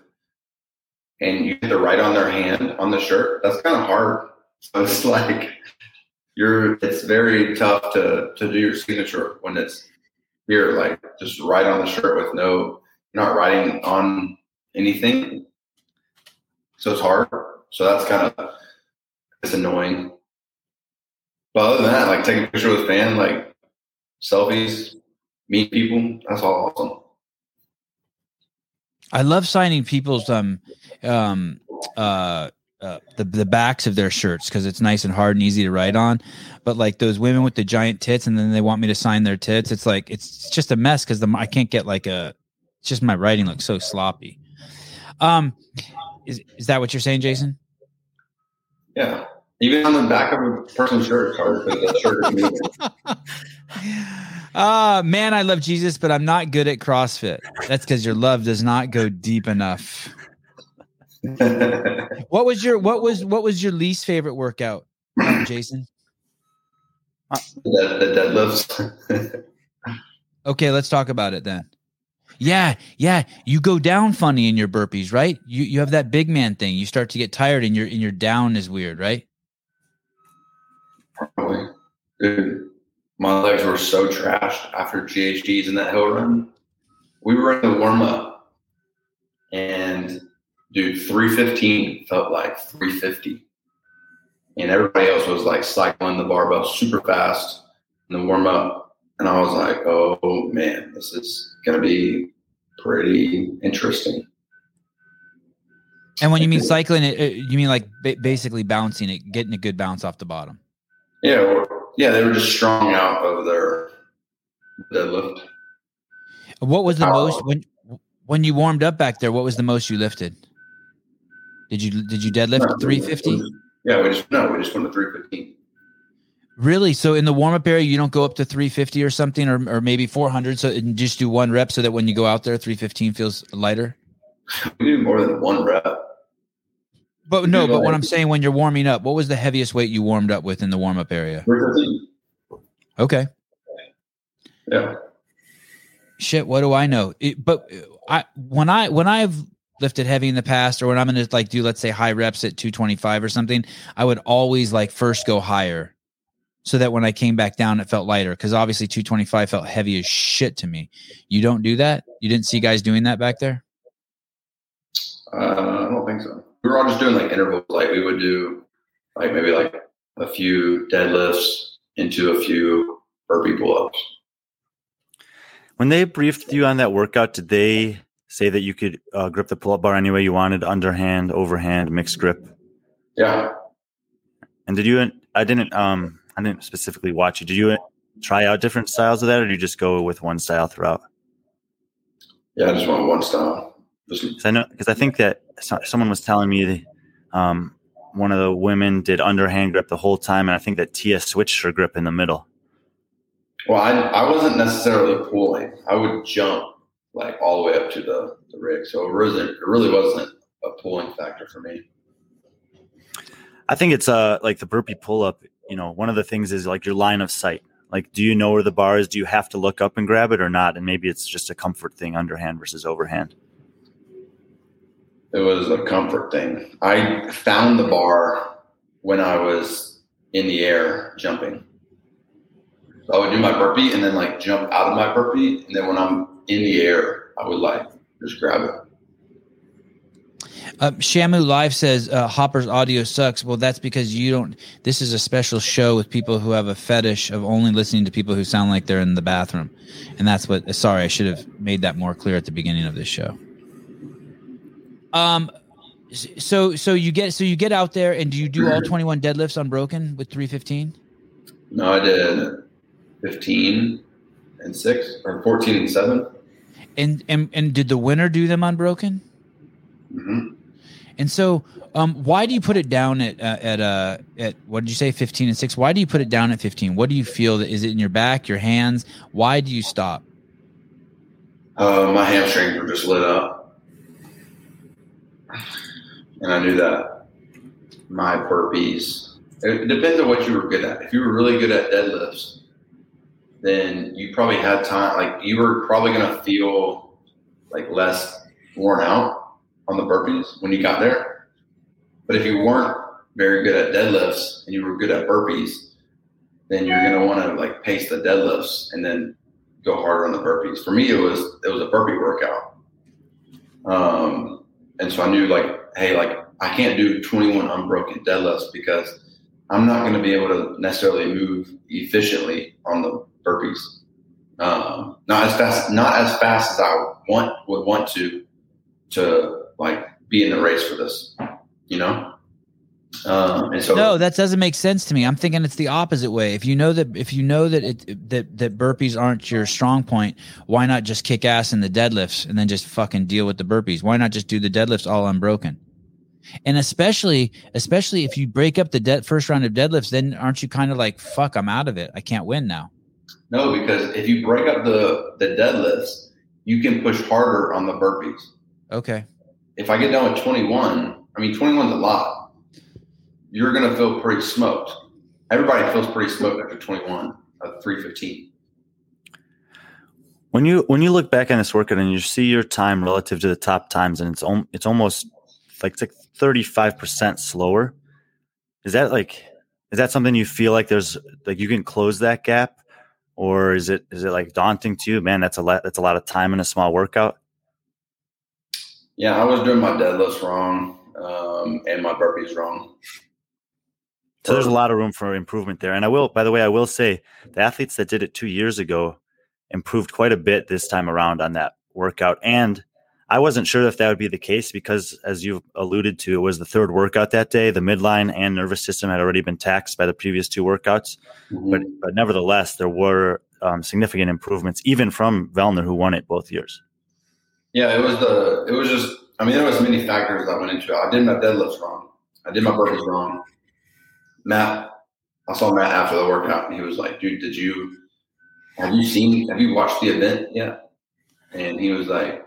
and you get to write on their hand on the shirt, that's kind of hard. So it's like you're. It's very tough to to do your signature when it's here, like just write on the shirt with no you're not writing on anything. So it's hard. So that's kind of it's annoying. But other than that, like taking a picture with a fan, like selfies, meet people, that's all awesome. I love signing people's um um uh, uh the the backs of their shirts because it's nice and hard and easy to write on. But like those women with the giant tits, and then they want me to sign their tits. It's like it's just a mess because the I can't get like a. Just my writing looks so sloppy. Um, is is that what you're saying, Jayson? Yeah. Even on the back of a person's shirt, it's hard because shirt is moving. Ah, man, I love Jesus, but I'm not good at CrossFit. That's because your love does not go deep enough. What was your what was what was your least favorite workout, Jayson? the deadlifts. Okay, let's talk about it then. Yeah, yeah. You go down funny in your burpees, right? You you have that big man thing. You start to get tired and your and your down is weird, right? Probably. Dude, my legs were so trashed after GHDs in that hill run. We were in the warm up, and dude, 315 felt like 350. And everybody else was like cycling the barbell super fast in the warm up. And I was like, oh man, this is going to be pretty interesting. And when you mean cycling, it, it- you mean like ba- basically bouncing it, getting a good bounce off the bottom. Yeah, yeah, they were just strong out of their deadlift. What was the most when when you warmed up back there? What was the most you lifted? Did you did you deadlift three fifty? Yeah, we just no, we just went to 315. Really? So in the warm up area, you don't go up to 350 or something, or, or maybe 400. So and just do one rep, so that when you go out there, 315 feels lighter. We do more than one rep. But no, but what I'm saying, when you're warming up, what was the heaviest weight you warmed up with in the warm up area? 315. Okay. Yeah. Shit. What do I know? It, but I when I when I've lifted heavy in the past, or when I'm going to like do let's say high reps at 225 or something, I would always like first go higher, so that when I came back down, it felt lighter. Because obviously 225 felt heavy as shit to me. You don't do that. You didn't see guys doing that back there. Uh, I don't think so. We were all just doing like intervals. Like we would do like maybe like a few deadlifts into a few burpee pull ups. When they briefed you on that workout, did they say that you could uh, grip the pull up bar any way you wanted, underhand, overhand, mixed grip? Yeah. And did you? I didn't. Um, I didn't specifically watch you. Did you try out different styles of that, or did you just go with one style throughout? Yeah, I just want one style. Because I know because I think that someone was telling me the, um, one of the women did underhand grip the whole time, and I think that Tia switched her grip in the middle. well, I, I wasn't necessarily pulling. I would jump like all the way up to the, the rig. So it wasn't it really wasn't a pulling factor for me. I think it's uh like the burpee pull up. You know, one of the things is like your line of sight. Like, do you know where the bar is? Do you have to look up and grab it or not? And maybe it's just a comfort thing, underhand versus overhand. It was a comfort thing. I found the bar when I was in the air jumping. So I would do my burpee and then like jump out of my burpee, and then when I'm in the air, I would like just grab it. Uh, Shamu Live says uh, Hopper's audio sucks. Well, that's because you don't. This is a special show with people who have a fetish of only listening to people who sound like they're in the bathroom, and that's what. Sorry, I should have made that more clear at the beginning of this show. Um, so so you get so you get out there and do you do all twenty one deadlifts unbroken with three fifteen? No, I did 15 and 6 or 14 and 7. And and and did the winner do them unbroken? hmm And so, um, why do you put it down at uh, at uh at what did you say, fifteen and six? Why do you put it down at fifteen? What do you feel that is it in your back, your hands? Why do you stop? Uh, my hamstrings were just lit up. And I knew that my burpees, it depends on what you were good at. If you were really good at deadlifts, then you probably had time, like you were probably going to feel like less worn out on the burpees when you got there. But if you weren't very good at deadlifts and you were good at burpees, then you're going to want to like pace the deadlifts and then go harder on the burpees. For me, it was it was a burpee workout, um, and so I knew like, hey, like I can't do 21 unbroken deadlifts because I'm not going to be able to necessarily move efficiently on the burpees. Um, not as fast, not as fast as I want would want to to like be in the race for this, you know. Um, so No, that doesn't make sense to me. I'm thinking it's the opposite way. If you know that if you know that it that that burpees aren't your strong point, why not just kick ass in the deadlifts and then just fucking deal with the burpees? Why not just do the deadlifts all unbroken? And especially especially if you break up the de- first round of deadlifts, then aren't you kind of like fuck? I'm out of it. I can't win now. No, because if you break up the the deadlifts, you can push harder on the burpees. Okay. If I get down with 21, I mean 21 is a lot. You're gonna feel pretty smoked. Everybody feels pretty smoked after 21 at 315. When you when you look back on this workout and you see your time relative to the top times, and it's om- it's almost like it's like thirty five percent slower. Is that like is that something you feel like there's like you can close that gap, or is it is it like daunting to you? Man, that's a lot. That's a lot of time in a small workout. Yeah, I was doing my deadlifts wrong um, and my burpees wrong. So there's a lot of room for improvement there. And I will, by the way, I will say the athletes that did it two years ago improved quite a bit this time around on that workout. And I wasn't sure if that would be the case because, as you've alluded to, it was the third workout that day. The midline and nervous system had already been taxed by the previous two workouts. Mhm. But, but nevertheless, there were um, significant improvements, even from Vellner, who won it both years. Yeah, it was the it was just I mean there was many factors that went into it. I did my deadlifts wrong. I did my burpees wrong. Matt, I saw Matt after the workout and he was like, dude, did you have you seen have you watched the event yet? And he was like,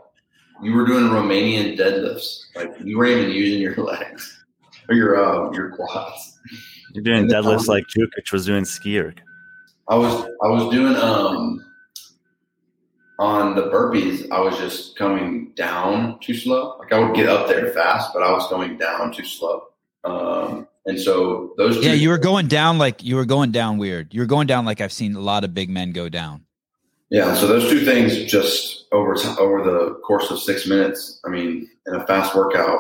You were doing Romanian deadlifts. Like you weren't even using your legs or your uh, your quads. You're doing deadlifts like Jukic was doing ski erg. I was I was doing um on the burpees, I was just coming down too slow. Like I would get up there fast, but I was going down too slow. Um, and so those two, Yeah, you were going down like you were going down weird. You were going down like I've seen a lot of big men go down. yeah. So those two things just over t- over the course of six minutes. I mean, in a fast workout,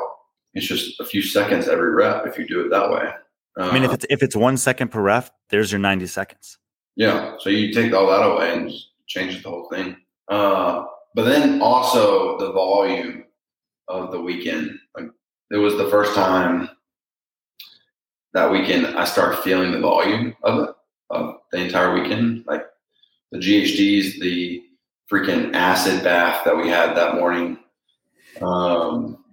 it's just a few seconds every rep if you do it that way. I mean, if Uh, it's if it's one second per rep, there's your 90 seconds. yeah, so you take all that away and just changes the whole thing. Uh, but then also the volume of the weekend. Like it was the first time that weekend I start feeling the volume of it of the entire weekend. Like the GHDs, the freaking acid bath that we had that morning. Um,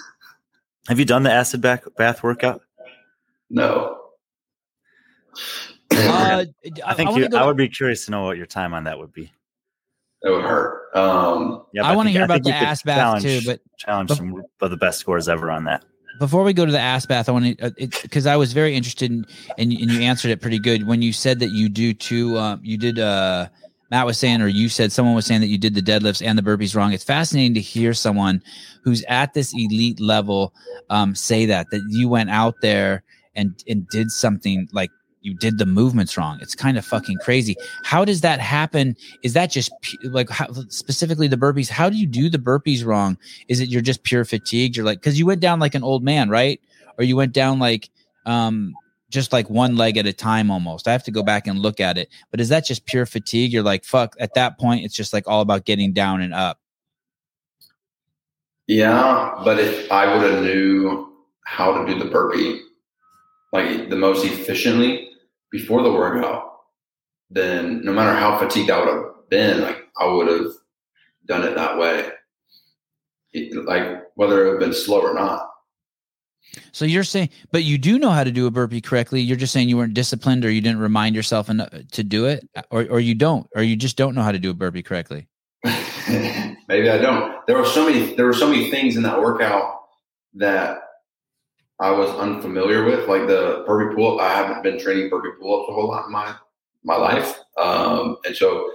Have you done the acid bath bath workout? no. Uh, I think wanna you, go- I would be curious to know what your time on that would be. It would hurt. Um, Yeah, I but want to hear about the you could ass bath too, challenge- but challenge but- some of the best scores ever on that. Before we go to the ass bath, I want to because I was very interested in and, and you answered it pretty good when you said that you do two. Um, you did. Uh, Matt was saying, or you said someone was saying that you did the deadlifts and the burpees wrong. It's fascinating to hear someone who's at this elite level um, say that that you went out there and and did something like you did the movements wrong. It's kind of fucking crazy. How does that happen? Is that just like how, specifically the burpees? How do you do the burpees wrong? Is it you're just pure fatigued? You're like because you went down like an old man, right? Or you went down like um just like one leg at a time almost. I have to go back and look at it. But is that just pure fatigue? You're like fuck. At that point, it's just like all about getting down and up. Yeah, but if I would have knew how to do the burpee like the most efficiently before the workout, then no matter how fatigued I would have been, like I would have done it that way. It- like whether it would have been slow or not. So you're saying, but you do know how to do a burpee correctly. You're just saying you weren't disciplined, or you didn't remind yourself enough to do it, or or you don't, or you just don't know how to do a burpee correctly. Maybe I don't. There were so many. There were so many things in that workout that I was unfamiliar with, like the burpee pull up. I haven't been training burpee pull ups a whole lot in my my life, um, and so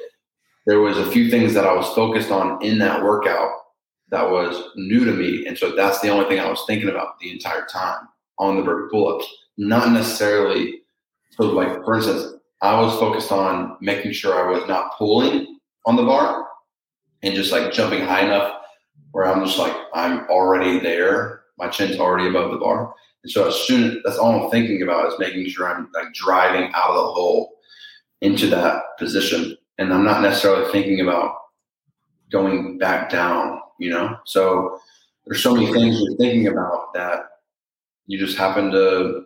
there was a few things that I was focused on in that workout that was new to me, and so that's the only thing I was thinking about the entire time on the burpee pull ups. Not necessarily. So, like for instance, I was focused on making sure I was not pulling on the bar and just like jumping high enough where I'm just like I'm already there. My chin's already above the bar. And so as soon as that's all I'm thinking about is making sure I'm like driving out of the hole into that position. And I'm not necessarily thinking about going back down, you know? So there's so many things you're thinking about that you just happen to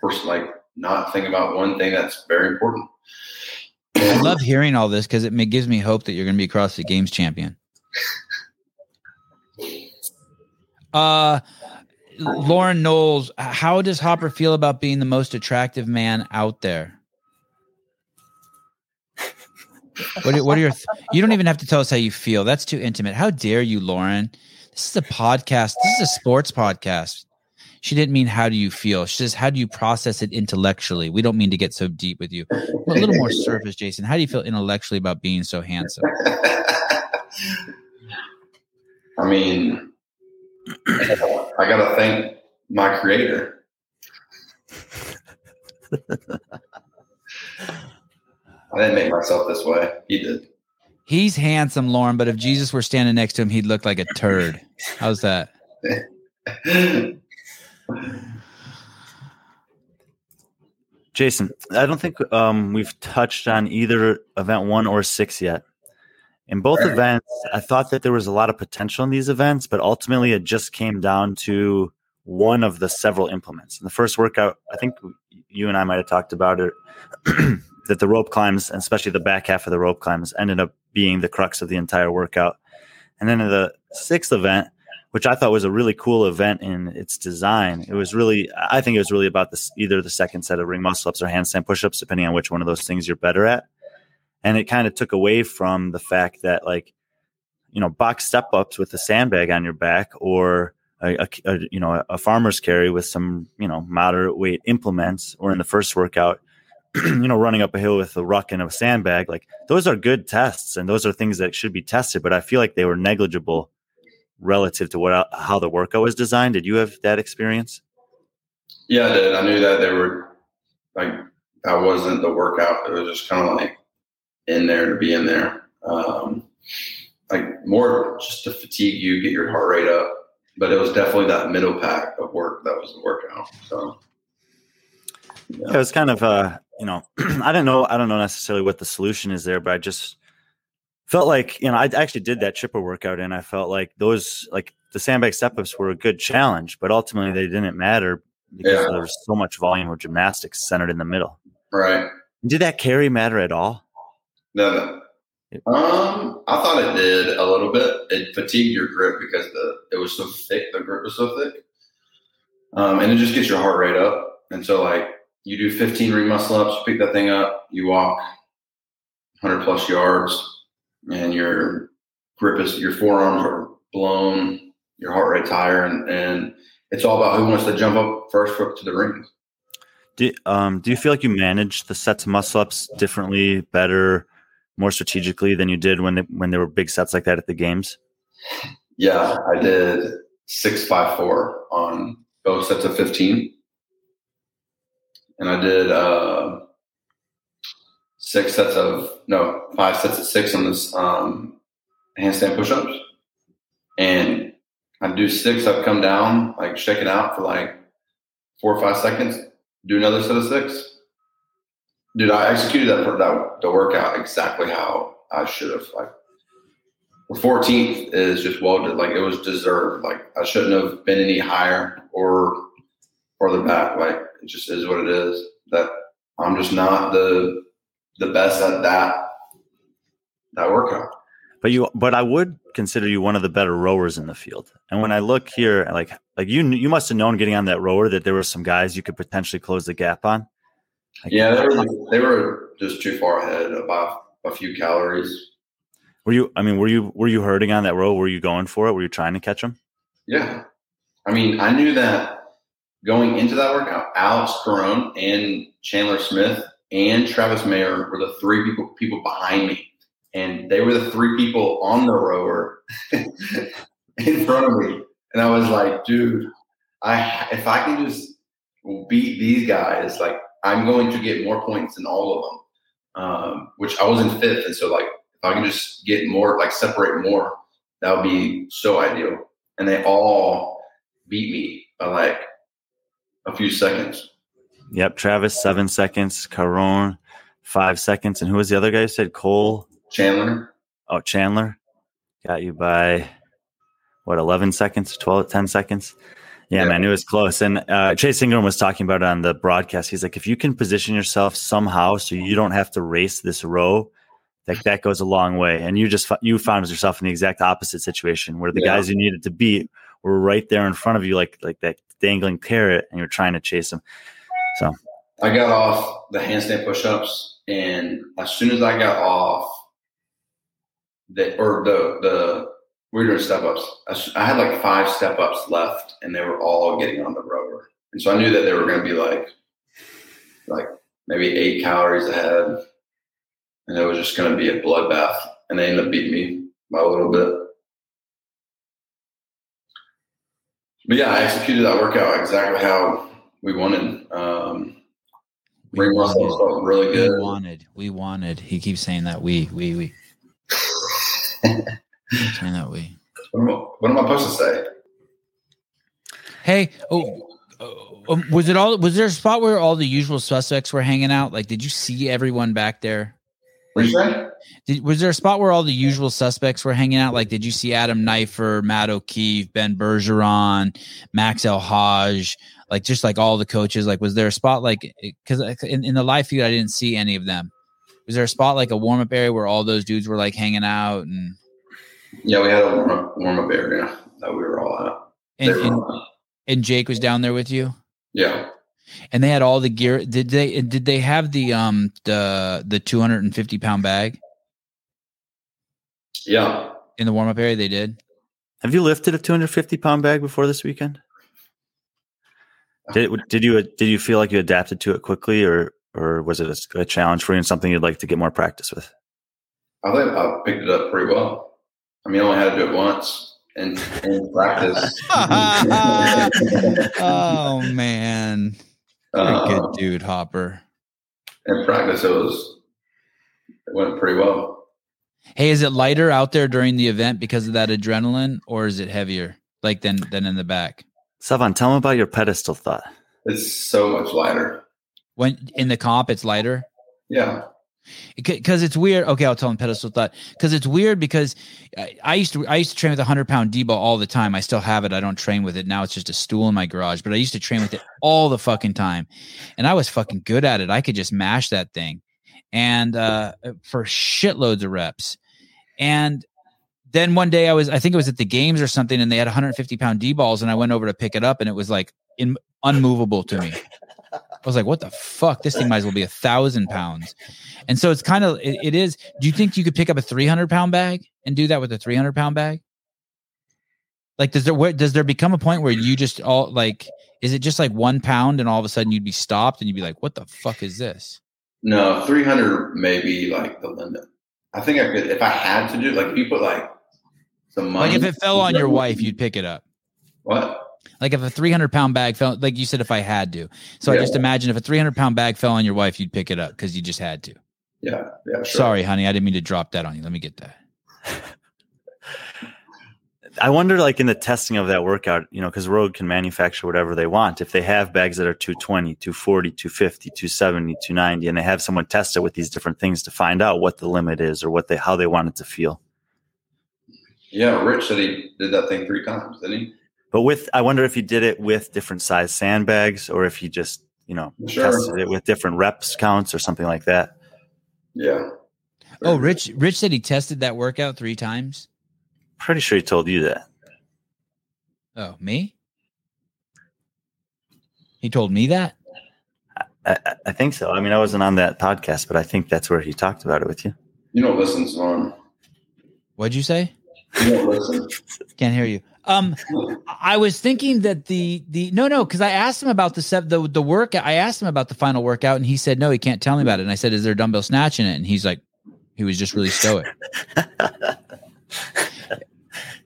first like not think about one thing that's very important. I love hearing all this because it gives me hope that you're going to be CrossFit Games champion. Uh, Lauren Knowles, how does Hopper feel about being the most attractive man out there? What are, what are your? Th- you don't even have to tell us how you feel. That's too intimate. How dare you, Lauren? This is a podcast. This is a sports podcast. She didn't mean how do you feel. She says how do you process it intellectually. We don't mean to get so deep with you. A little more surface, Jayson. How do you feel intellectually about being so handsome? I mean, I gotta thank my creator. I didn't make myself this way. He did. He's handsome, Lauren, but if Jesus were standing next to him, he'd look like a turd. How's that? Jayson, I don't think um, we've touched on either event one or six yet. In both events, I thought that there was a lot of potential in these events, but ultimately it just came down to one of the several implements. In the first workout, I think you and I might have talked about it, that the rope climbs, and especially the back half of the rope climbs, ended up being the crux of the entire workout. And then in the sixth event, which I thought was a really cool event in its design. It was really, I think it was really about this either the second set of ring muscle ups or handstand push ups, depending on which one of those things you're better at. And it kind of took away from the fact that, like, you know, box step ups with a sandbag on your back or a, a, you know a farmer's carry with some you know moderate weight implements, or in the first workout, you know, running up a hill with a ruck and a sandbag. Like those are good tests, and those are things that should be tested. But I feel like they were negligible relative to what uh, how the workout was designed. Did you have that experience? Yeah, I did. I knew that they were like that wasn't the workout. It was just kind of like in there to be in there. Um, like more just to fatigue you, get your heart rate up. But it was definitely that middle pack of work that was the workout. So Yeah, it was kind of uh, you know, I don't know, I don't know necessarily what the solution is there, but I just felt like you know I actually did that chipper workout and I felt like those like the sandbag step ups were a good challenge, but ultimately they didn't matter because Yeah. there was so much volume of gymnastics centered in the middle. Right. Did that carry matter at all? No, no. Um, I thought it did a little bit. It fatigued your grip because the it was so thick. The grip was so thick, um, and it just gets your heart rate up. And so, like, you do 15 ring muscle ups, you pick that thing up, you walk 100 plus yards, and your grip is your forearms are blown, your heart rate's higher, and and it's all about who wants to jump up first foot to the ring. Do, um, do you feel like you manage the sets of muscle ups differently, better, more strategically than you did when they, when there were big sets like that at the games? Yeah, I did six five four on both sets of fifteen, and I did uh, six sets of no five sets of six on this um, handstand push-ups, and I'd do six. I'd come down, like shake it out for like four or five seconds. Do another set of six. Dude, I executed that that the workout exactly how I should have. Like the 14th is just well. Like it was deserved. Like I shouldn't have been any higher or further back. Like it just is what it is. That I'm just not the the best at that that workout. But you, but I would consider you one of the better rowers in the field. And when I look here, like like you, you must have known getting on that rower that there were some guys you could potentially close the gap on. Yeah, they were they were just too far ahead by a few calories. Were you? I mean, were you were you hurting on that row? Were you going for it? Were you trying to catch them? Yeah. I mean, I knew that going into that workout, Alex Caron and Chandler Smith and Travis Mayer were the three people people behind me. And they were the three people on the rower in front of me. And I was like, dude, I if I can just beat these guys, like I'm going to get more points than all of them. Um, which I was in fifth. And so like if I can just get more, like separate more, that would be so ideal and they all beat me by like a few seconds. Yep. Travis seven seconds. Caron five seconds. And who was the other guy? who said Cole. Chandler, Oh, Chandler got you by what 11 seconds, 12, 10 seconds. Yeah, Yeah. man, it was close. And uh, Chase Ingraham was talking about it on the broadcast. He's like, if you can position yourself somehow so you don't have to race this row, like that goes a long way. And you just you found yourself in the exact opposite situation where the Yeah. guys you needed to beat were right there in front of you, like like that dangling carrot, and you're trying to chase them. So I got off the handstand push-ups, and as soon as I got off, the or the the we were doing step-ups. I had like five step-ups left, and they were all getting on the rower, and so I knew that they were going to be like like maybe eight calories ahead, and it was just going to be a bloodbath. And they ended up beating me by a little bit. But yeah, I executed that workout exactly how we wanted. Um, We ring muscles felt really good. we wanted. We wanted. He keeps saying that we, we, we. Keeps saying that way. What am, I, what am I supposed to say? Hey, oh, uh, um, was it all? Was there a spot where all the usual suspects were hanging out? Like, did you see everyone back there? What you say? Did, was there a spot where all the usual suspects were hanging out? Like, did you see Adam Neiffer, Matt O'Keefe, Ben Bergeron, Max El-Hag, like just like all the coaches? Like, was there a spot like because in, in the live feed I didn't see any of them. Was there a spot like a warm up area where all those dudes were like hanging out and Yeah, we had a warm up, warm up area that we were all at. And, and all at. and Jake was down there with you? Yeah. And they had all the gear. Did they? Did they have the um the the two hundred and fifty pound bag Yeah. in the warm up area? They did. have you lifted a 250 pound bag before this weekend? Did did you did you feel like you adapted to it quickly, or or was it a, a challenge for you and something you'd like to get more practice with? I think I picked it up pretty well. I mean, I only had to do it once in, in practice. oh man, you're a good um, dude, Hopper. in practice, it was it went pretty well. Hey, is it lighter out there during the event because of that adrenaline, or is it heavier, like than than in the back? Sevan, tell me about your pedestal thought. It's so much lighter. When in the comp, it's lighter. Yeah. Because it's weird. Okay, I'll tell him pedestal thought because it's weird because I, used to I used to train with a hundred pound D ball all the time. I still have it. I don't train with it now. It's just a stool in my garage. But I used to train with it all the fucking time, and I was fucking good at it. I could just mash that thing, and uh, for shitloads of reps. And then one day I was I think it was at the games or something, and they had 150 pound D balls, and I went over to pick it up, and it was like in, unmovable to me. I was like, what the fuck? This thing might as well be a thousand pounds. And so it's kind of, it, it is. Do you think you could pick up a 300 pound bag and do that with a 300 pound bag? Like, does there, where, does there become a point where you just all like, is it just like one pound and all of a sudden you'd be stopped and you'd be like, what the fuck is this? No, 300 may be like the limit. I think I could, if I had to do, like, if you put like some money. Like if it fell on your wife, you'd pick it up. What? Like if a 300 pound bag fell, like you said, if I had to. So I just imagine if a 300 pound bag fell on your wife, you'd pick it up because you just had to. Yeah, yeah, sure. Sorry, honey. I didn't mean to drop that on you. Let me get that. I wonder, like in the testing of that workout, you know, because Rogue can manufacture whatever they want. If they have bags that are 220, 240, 250, 270, 290, and they have someone test it with these different things to find out what the limit is or what they how they want it to feel. Yeah, Rich said he did that thing three times, didn't he? But with, I wonder if he did it with different size sandbags or if he just, you know, Sure. tested it with different reps counts or something like that. Yeah. Oh, Rich. Rich said he tested that workout three times. Pretty sure he told you that. Oh, me? He told me that. I, I- I think so. I mean, I wasn't on that podcast, but I think that's where he talked about it with you. You don't listen, Storm. What'd you say? You don't listen. Can't hear you. Um, I was thinking that the the no no because I asked him about the set the the work. I asked him about the final workout, and he said no, he can't tell me about it. And I said, "Is there a dumbbell snatch in it?" And he's like, he was just really stoic.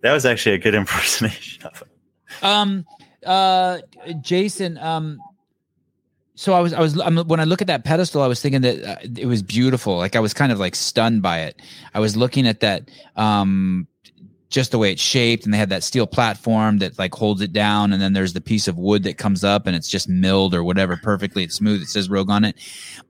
That was actually a good impersonation of it. Um, uh, Jayson. Um, so I was, I was, I'm, when I look at that pedestal, I was thinking that uh, it was beautiful. Like I was kind of like stunned by it. I was looking at that, um, just the way it's shaped, and they had that steel platform that like holds it down, and then there's the piece of wood that comes up, and it's just milled or whatever, perfectly. It's smooth. It says Rogue on it,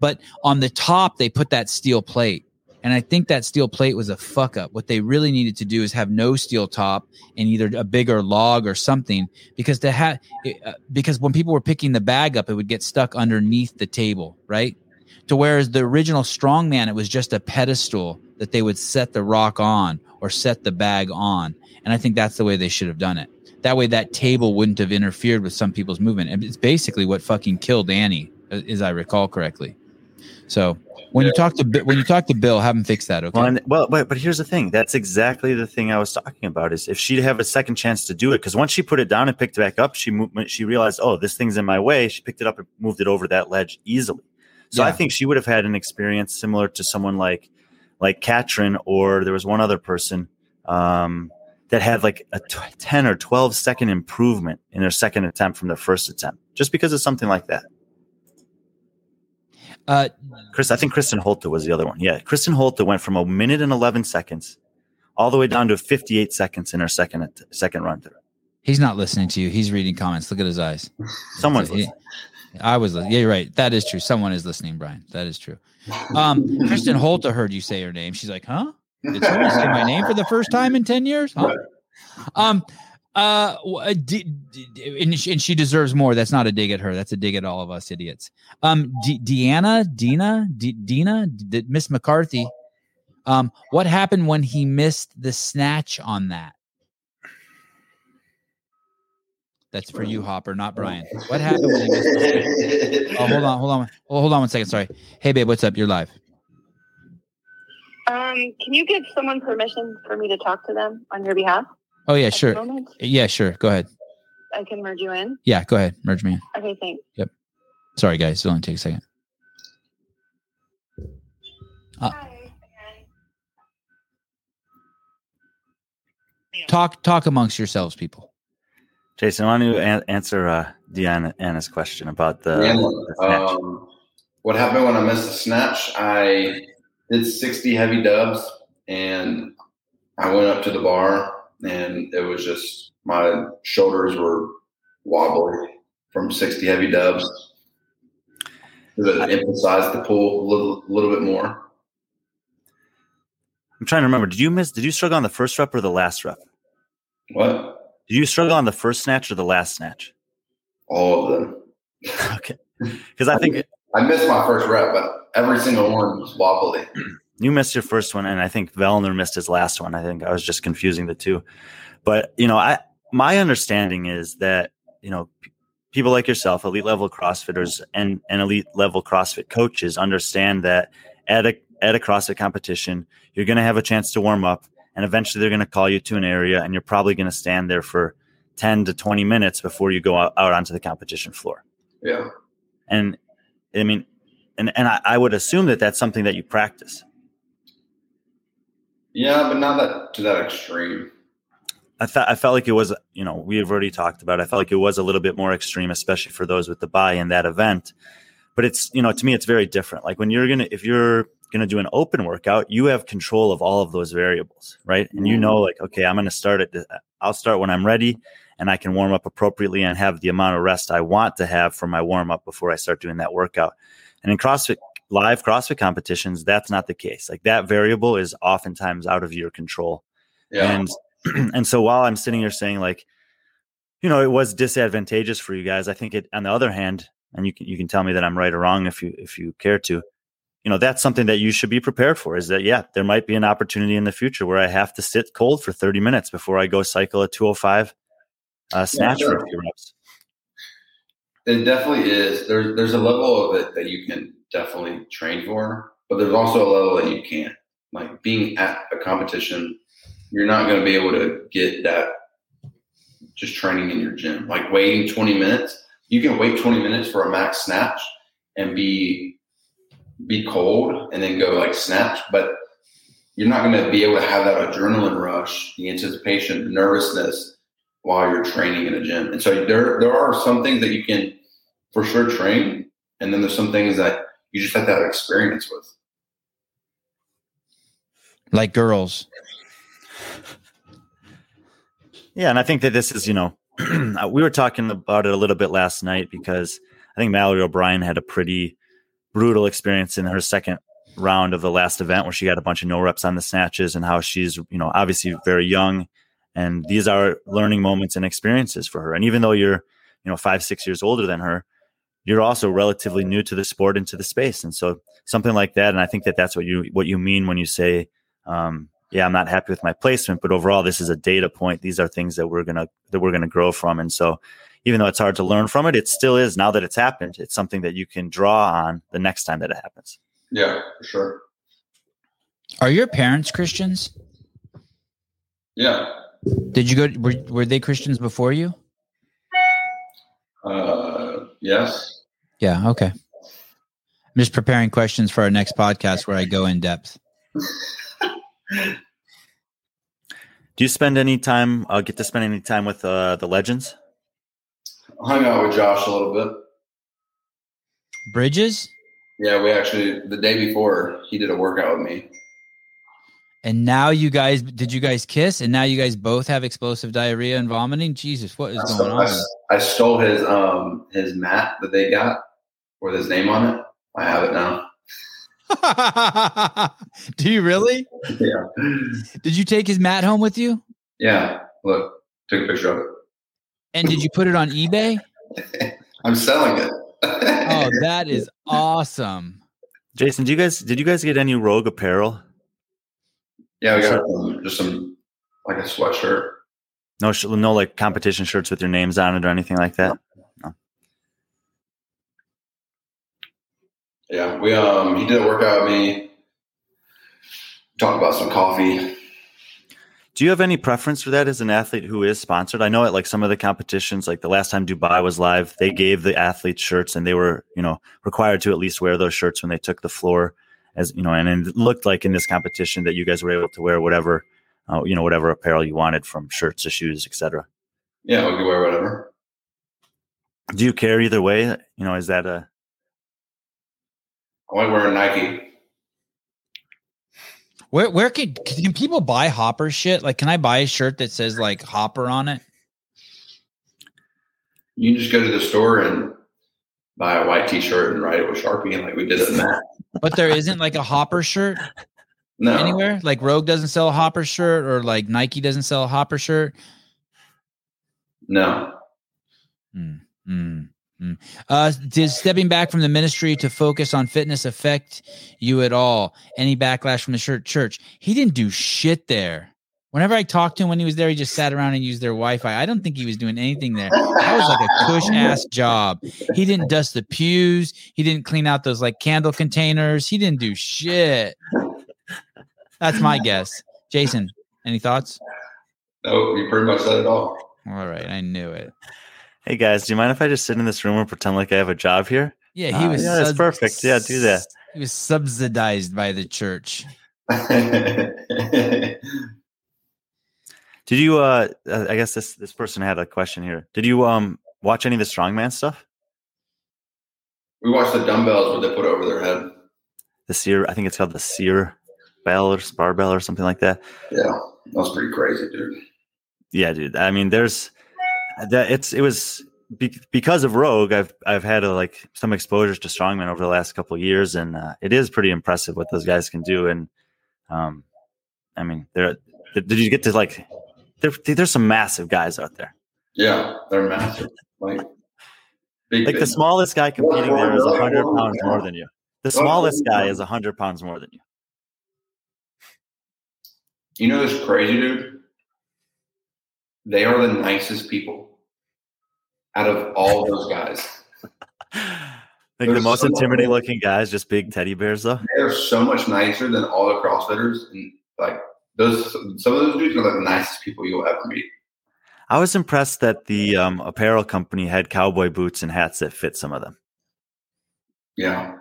but on the top they put that steel plate. And I think that steel plate was a fuck up. What they really needed to do is have no steel top and either a bigger log or something because to have uh, because when people were picking the bag up, it would get stuck underneath the table, right? To whereas the original strongman, it was just a pedestal that they would set the rock on or set the bag on, and I think that's the way they should have done it. That way, that table wouldn't have interfered with some people's movement. And it's basically what fucking killed Annie, uh, as I recall correctly. So when you talk to when you talk to Bill, have him fix that, okay? Well, and, well, but but here's the thing. That's exactly the thing I was talking about. Is if she'd have a second chance to do it, because once she put it down and picked it back up, she moved. She realized, oh, this thing's in my way. She picked it up and moved it over that ledge easily. So I think she would have had an experience similar to someone like like Katrin, or there was one other person um, that had like a t- ten or twelve second improvement in their second attempt from their first attempt, just because of something like that. Uh, Chris, I think Kristin Holte was the other one. Yeah, Kristin Holte went from a minute and eleven seconds all the way down to fifty-eight seconds in her second second run through. he's not listening to you. He's reading comments. Look at his eyes. Someone's He-. I was. Yeah, you're right. That is true. Someone is listening, Brian. That is true. Um, Kristin Holte heard you say her name. She's like, "Huh? Did someone say my name for the first time in ten years?" Huh? Um, uh, uh, d- d- and, she, and she deserves more. That's not a dig at her. That's a dig at all of us idiots. Um, D- Deanna, Dina, D- Dina, D- Miss McCarthy. Um, what happened when he missed the snatch on that? That's for you, Hopper, not Brian. What happened when he missed the? Oh, hold on, hold on, oh, hold on one second. Sorry. Hey, babe, what's up? You're live. Um, can you give someone permission for me to talk to them on your behalf? Oh yeah, sure. Yeah, sure. Go ahead. I can merge you in. Yeah, go ahead. Merge me in. Okay, thanks. Yep. Sorry, guys. It'll only take a second. Uh, talk talk amongst yourselves, people. Jayson, why don't you an- answer uh, Deanna Anna's question about the, Yeah, the um, what happened when I missed the snatch? I did 60 heavy dubs and I went up to the bar and it was just my shoulders were wobbly from 60 heavy dubs. It emphasized the pull a little, little bit more. I'm trying to remember. Did you miss? Did you struggle on the first rep or the last rep? What? Did you struggle on the first snatch or the last snatch? All of them. okay, because I think I missed my first rep, but every single one was wobbly. you missed your first one, and I think Vellner missed his last one. I think I was just confusing the two. But you know, I my understanding is that you know p- people like yourself, elite level CrossFitters and and elite level CrossFit coaches, understand that at a at a CrossFit competition, you're going to have a chance to warm up, and eventually they're going to call you to an area, and you're probably going to stand there for ten to twenty minutes before you go out, out onto the competition floor. Yeah. And I mean, and and I, I would assume that that's something that you practice. Yeah, but not that to that extreme. I thought I felt like it was, you know, we have already talked about. It. I felt like it was a little bit more extreme, especially for those with the buy in that event. But it's, you know, to me, it's very different. Like when you're gonna, if you're gonna do an open workout, you have control of all of those variables, right? And you know, mm. like, okay, I'm gonna start at, the, I'll start when I'm ready, and I can warm up appropriately and have the amount of rest I want to have for my warm up before I start doing that workout. And in CrossFit live CrossFit competitions, that's not the case. Like that variable is oftentimes out of your control. Yeah. And and so while I'm sitting here saying like, you know, it was disadvantageous for you guys, I think it on the other hand, and you can you can tell me that I'm right or wrong if you if you care to, you know, that's something that you should be prepared for. Is that yeah, there might be an opportunity in the future where I have to sit cold for 30 minutes before I go cycle a 205 uh, snatch sure. for a few reps. It definitely is. There's there's a level of it that you can definitely train for, but there's also a level that you can't. Like being at a competition, you're not going to be able to get that just training in your gym. Like waiting 20 minutes, you can wait 20 minutes for a max snatch and be be cold and then go like snatch, but you're not going to be able to have that adrenaline rush, the anticipation, the nervousness while you're training in a gym. And so there there are some things that you can for sure train, and then there's some things that you just have to have experience with. Like girls. Yeah, and I think that this is, you know, we were talking about it a little bit last night because I think Mallory O'Brien had a pretty brutal experience in her second round of the last event where she got a bunch of no reps on the snatches and how she's, you know, obviously very young. And these are learning moments and experiences for her. And even though you're, you know, five, six years older than her, you're also relatively new to the sport and to the space. And so something like that. And I think that that's what you, what you mean when you say, um, yeah, I'm not happy with my placement, but overall, this is a data point. These are things that we're gonna that we're gonna grow from. And so, even though it's hard to learn from it, it still is. Now that it's happened, it's something that you can draw on the next time that it happens. Yeah, for sure. Are your parents Christians? Yeah. Did you go? Were, were they Christians before you? Uh, yes. Yeah. Okay. I'm just preparing questions for our next podcast where I go in depth. Do you spend any time? Uh, get to spend any time with uh, the legends? Hung out with Josh a little bit. Bridges, Yeah, we actually the day before he did a workout with me. and now you guys did you guys kiss? And now you guys both have explosive diarrhea and vomiting. Jesus, what is I going stole, on? I, I stole his um his mat that they got with his name on it. I have it now. Do you really? Yeah. Did you take his mat home with you? Yeah. Look, took a picture of And did you put it on eBay? I'm selling it. Oh, that is awesome. Jayson, do you guys did you guys get any Rogue apparel? yeah, we got um, just some like a sweatshirt. No, sh- no, like competition shirts with your names on it or anything like that. Yeah, we um he did a workout with me. Talked about some coffee. Do you have any preference for that as an athlete who is sponsored? I know at like some of the competitions, like the last time Dubai was live, they gave the athletes shirts and they were, you know, required to at least wear those shirts when they took the floor. As you know, and it looked like in this competition that you guys were able to wear whatever, uh, you know, whatever apparel you wanted from shirts to shoes, etc. Yeah, we could wear whatever. Do you care either way? You know, is that a I like wearing Nike. Where where can can people buy Hopper shit? Like, can I buy a shirt that says like Hopper on it? You can just go to the store and buy a white T-shirt and write it with Sharpie, and like we did it in that. But there isn't like a Hopper shirt. No. anywhere? Like Rogue doesn't sell a Hopper shirt, or like Nike doesn't sell a Hopper shirt. No. Mm, mm, mm. Uh, did stepping back from the ministry to focus on fitness affect you at all? Any backlash from the shirt church? He didn't do shit there. Whenever I talked to him when he was there, he just sat around and used their Wi-Fi. I don't think he was doing anything there. That was like a cush ass job. He didn't dust the pews. He didn't clean out those like candle containers. He didn't do shit. That's my guess. Jayson, any thoughts? No, you pretty much said it all. All right, I knew it. Hey guys, do you mind if I just sit in this room and pretend like I have a job here? Yeah, he Ah, was. yeah, that's perfect. Yeah, do that. He was subsidized by the church. Did you? uh uh, I guess this this person had a question here. Did you um watch any of the strongman stuff? we watched the dumbbells where they put it over their head. The Cyr, I think it's called the Cyr bell or barbell or something like that. Yeah, that was pretty crazy, dude. Yeah, dude. I mean, there's that. It's it was be, because of Rogue. I've I've had a, like some exposures to strongman over the last couple of years, and uh, it is pretty impressive what those guys can do. And um, I mean, there. Did you get to like? There, there's some massive guys out there. Yeah, they're massive. Like, big, Like the big. smallest guy competing there is Really? hundred pounds more than you. The smallest guy is hundred pounds more than you. You know this crazy dude? They are the nicest people out of all those guys. Like the There's most so- intimidating looking guys, just big teddy bears, though. They are so much nicer than all the CrossFitters, and like those, some of those dudes are like the nicest people you'll ever meet. I was impressed that the um, apparel company had cowboy boots and hats that fit some of them. Yeah,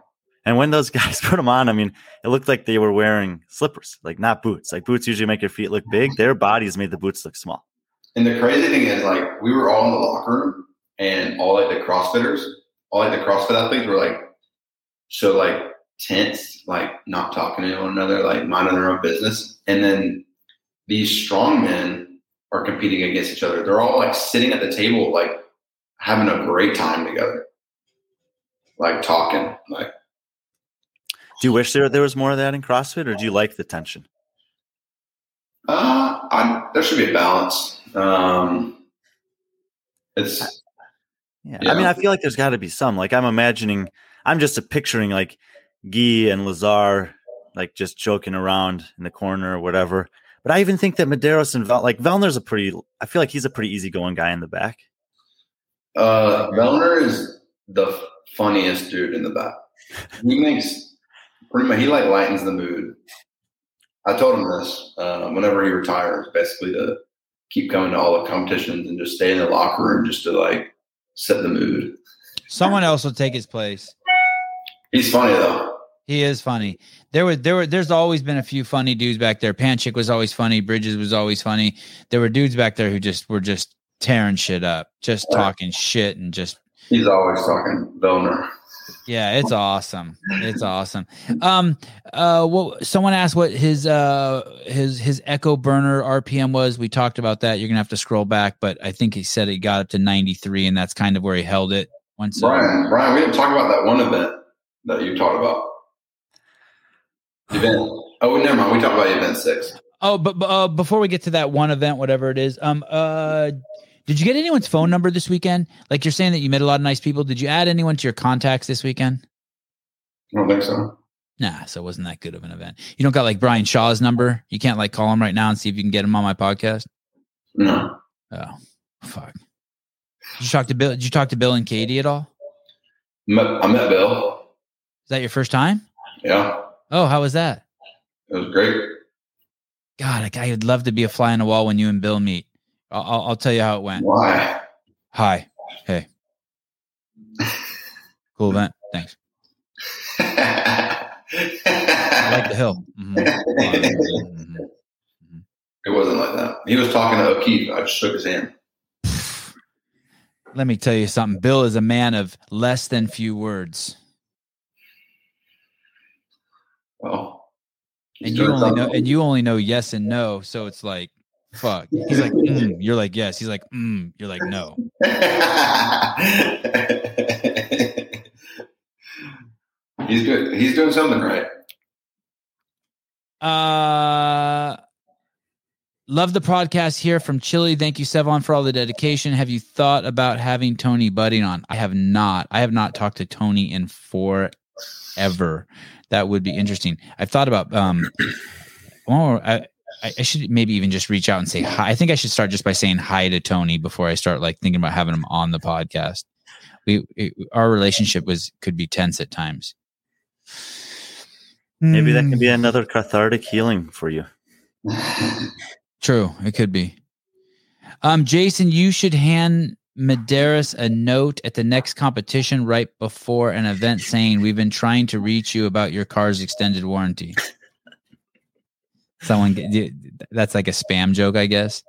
And when those guys put them on, I mean, it looked like they were wearing slippers, like not boots. Like boots usually make your feet look big. Their bodies made the boots look small. and the crazy thing is, like, we were all in the locker room, and all like the CrossFitters, all like the CrossFit athletes were like so like tense, like not talking to one another, like minding their own business. And then these strong men are competing against each other. They're all like sitting at the table, like having a great time together, like talking. Like, Do you wish there there was more of that in CrossFit, or do you like the tension? uh, I, there should be a balance. Um, it's Yeah. Yeah. I mean, I feel like there's got to be some. Like I'm imagining, I'm just a picturing like Guy and Lazar, like just joking around in the corner or whatever. But I even think that Medeiros and Vel- like Vellner's a pretty. I feel like he's a pretty easygoing guy in the back. Uh, Vellner is the funniest dude in the back. He makes pretty much he like lightens the mood. I told him this uh, whenever he retires, basically to keep coming to all the competitions and just stay in the locker room just to like set the mood. Someone else will take his place. He's funny though. He is funny. There were there were there's always been a few funny dudes back there. Panchik was always funny. Bridges was always funny. There were dudes back there who just were just tearing shit up, just talking shit and just He's always talking Vellner. Yeah, it's awesome. It's awesome. Um uh well, someone asked what his uh his his echo burner RPM was. We talked about that. You're gonna have to scroll back, but I think he said he got up to 93, and that's kind of where he held it once Brian, Brian, we didn't talk about that one event that you talked about. Event. Oh, never mind. We talked about event six. Oh, but, but uh, before we get to that one event, whatever it is, um, uh, did you get anyone's phone number this weekend? Like you're saying that you met a lot of nice people. Did you add anyone to your contacts this weekend? I don't think so. Nah, so it wasn't that good of an event. You don't got like Brian Shaw's number. You can't like call him right now and see if you can get him on my podcast. No. Oh, fuck. Did you talk to Bill? Did you talk to Bill and Katie at all? I met Bill. Is that your first time? Yeah, Oh, how was that? it was great. God, I would love to be a fly on the wall when you and Bill meet. I'll, I'll, tell you how it went. Why? Hi, hey, cool event. Thanks. I like the hill. Mhm. Mhm. It wasn't like that. He was talking to O'Keefe. I just shook his hand. Let me tell you something. Bill is a man of less than few words, Well, and you only know, and you only know yes and no. So it's like, fuck. He's like, mm. you're like yes. He's like, mm. you're like no. he's good. He's doing something right. Uh, love the podcast here from Chile. Thank you, Sevan, for all the dedication. Have you thought about having Tony Budding on? I have not. I have not talked to Tony in forever. That would be interesting. I've thought about um, or I, I I should maybe even just reach out and say hi. I think I should start just by saying hi to Tony before I start like thinking about having him on the podcast. We it, our relationship was could be tense at times. Maybe that can be another cathartic healing for you. true. It could be. Um, Jayson, you should hand Medeiros a note at the next competition right before an event saying we've been trying to reach you about your car's extended warranty. Someone, get- that's like a spam joke, I guess.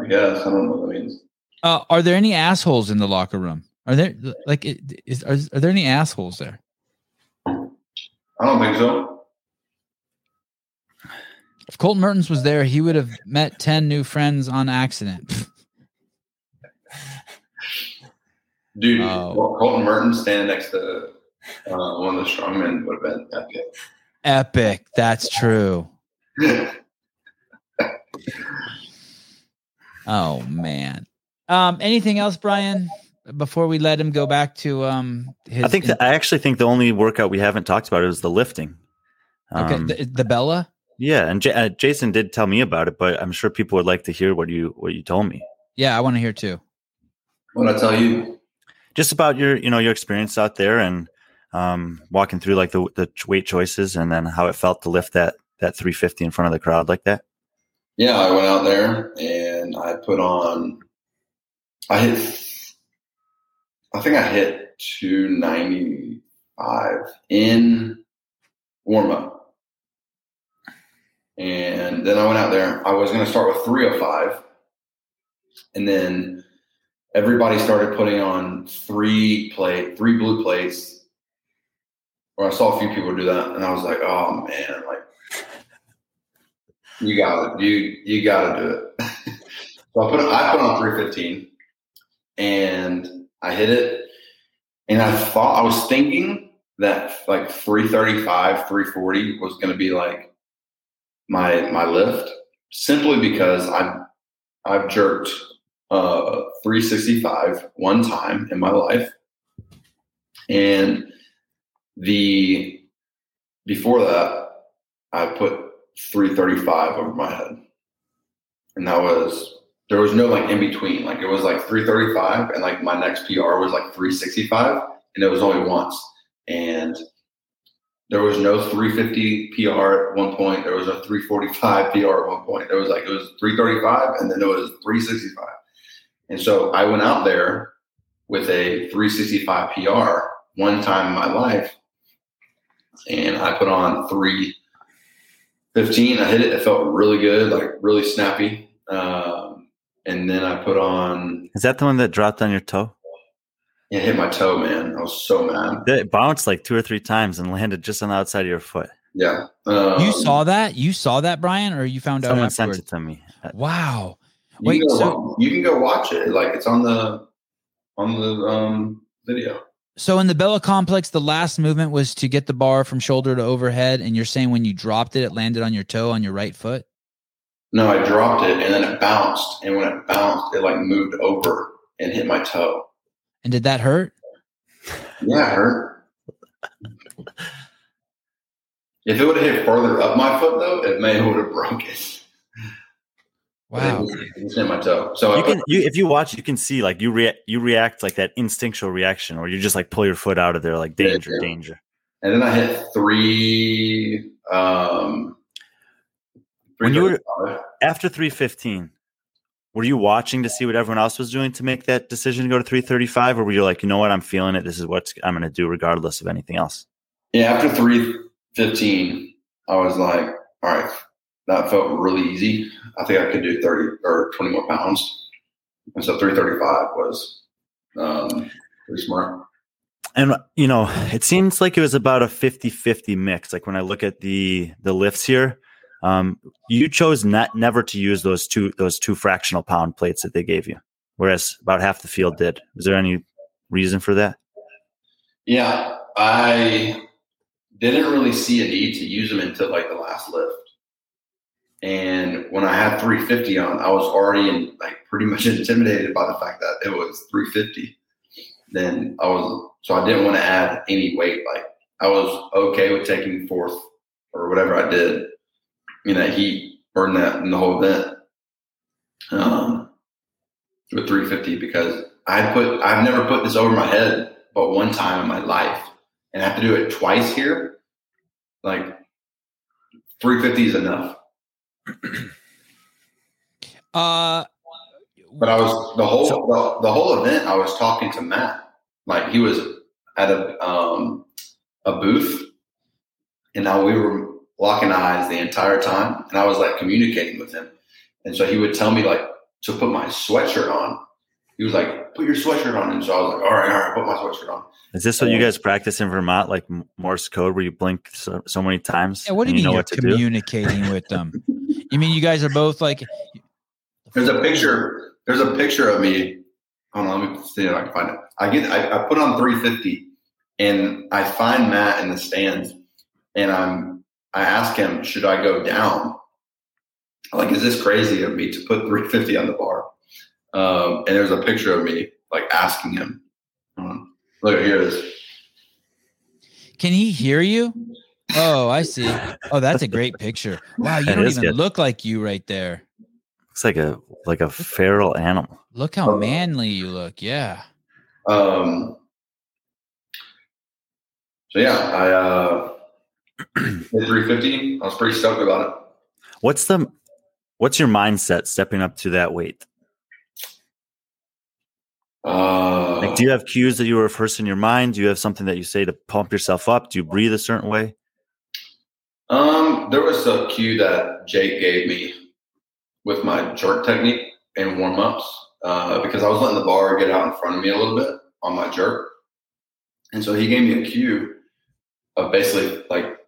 I guess I don't know what that means. Uh, are there any assholes in the locker room? Are there like is, are, are there any assholes there? I don't think so. If Colton Mertens was there, he would have met ten new friends on accident. Dude, Oh. Col- Colton Mertens standing next to uh, one of the strongmen would have been epic. Epic. That's true. Oh man. Um, anything else, Brian? Before we let him go back to um, his I think that, I actually think the only workout we haven't talked about is the lifting. okay, Um, the, the Bella. yeah, and J- uh, Jayson did tell me about it, but I'm sure people would like to hear what you what you told me. Yeah, I want to hear too. what I tell you? just about your you know your experience out there and um, walking through like the the weight choices and then how it felt to lift that that 350 in front of the crowd like that. Yeah, I went out there and I put on. I hit. I think I hit two ninety five in warm up, and then I went out there. I was going to start with three hundred five, and then everybody started putting on three plate, three blue plates. Or I saw a few people do that, and I was like, "Oh man, like." You got it. You you got to do it. so I put I put on three fifteen, and I hit it, and I thought I was thinking that like three thirty five, three forty was going to be like my my lift, simply because I I've jerked uh three sixty five one time in my life, and the before that I put 335 over my head. And that was there was no like in between. Like it was like 335 and like my next PR was like 365 and it was only once. And there was no 350 PR at one point. There was a 345 PR at one point. There was like it was 335 and then it was 365. And so I went out there with a 365 PR one time in my life and I put on three 15 i hit it it felt really good like really snappy um, and then i put on Is that the one that dropped on your toe? it hit my toe man i was so mad It bounced like two or three times and landed just on the outside of your foot. yeah um, you saw that? You saw that, Brian, or you found out Someone sent it to me. Uh, Wow. you Wait, can so wa- you can go watch it like it's on the on the um video so in the Bella complex, the last movement was to get the bar from shoulder to overhead, and you're saying when you dropped it, it landed on your toe on your right foot. no i dropped it and then it bounced and when it bounced it like moved over and hit my toe And did that hurt? yeah it hurt if it would have hit further up my foot though it may would have broke it Wow. My toe. So You can you if you watch, you can see like you react you react like that instinctual reaction, or you just like pull your foot out of there, like danger, yeah. danger. and then I hit three. Um, When you were- 335. After three fifteen, were you watching to see what everyone else was doing to make that decision to go to three thirty five, or were you like, you know what, I'm feeling it. This is what I'm going to do, regardless of anything else. yeah, after three fifteen, I was like, all right, that felt really easy. I think I could do thirty or twenty more pounds, and so three thirty five was um, pretty smart. And you know, it seems like it was about a 50-50 mix. Like when I look at the the lifts here, um, you chose not never to use those two those two fractional pound plates that they gave you, whereas about half the field did. Was there any reason for that? Yeah, I didn't really see a need to use them until like the last lift. And when I had 350 on, I was already in, like pretty much intimidated by the fact that it was 350. Then I was so I didn't want to add any weight. Like I was okay with taking fourth or whatever I did in that heat or in that in the whole event um, with 350 because I put I've never put this over my head but one time in my life, and I have to do it twice here. Like 350 is enough. Uh, But I was the whole the, the whole event. I was talking to Matt, like he was at a um, a booth, and now we were locking eyes the entire time, and I was like communicating with him, and so he would tell me like to put my sweatshirt on. He was like, "Put your sweatshirt on," and so I was like, "All right, all right, put my sweatshirt on." Is this what you guys practice in Vermont, like Morse code, where you blink so, so many times? yeah, what do and you mean know you're what to do? communicating with them? You mean you guys are both like? There's a picture. There's a picture of me. Hold on, let me see if I can find it. I get. I, I put on 350, and I find Matt in the stands, and I'm. I ask him, should I go down? Like, is this crazy of me to put 350 on the bar? Um, and there's a picture of me like asking him. Look, here it is. Can he hear you? Oh, I see. Oh, that's a great picture. Wow, you That don't even good. look like you right there. Looks like a like a feral animal. Look how manly you look. Yeah. Um, so yeah, I uh, hit 350. I was pretty stoked about it. What's the what's your mindset stepping up to that weight? Uh, Like, do you have cues that you rehearse in your mind? Do you have something that you say to pump yourself up? Do you breathe a certain way? Um, there was a cue that Jake gave me with my jerk technique and warm ups uh, because I was letting the bar get out in front of me a little bit on my jerk, and so he gave me a cue of basically like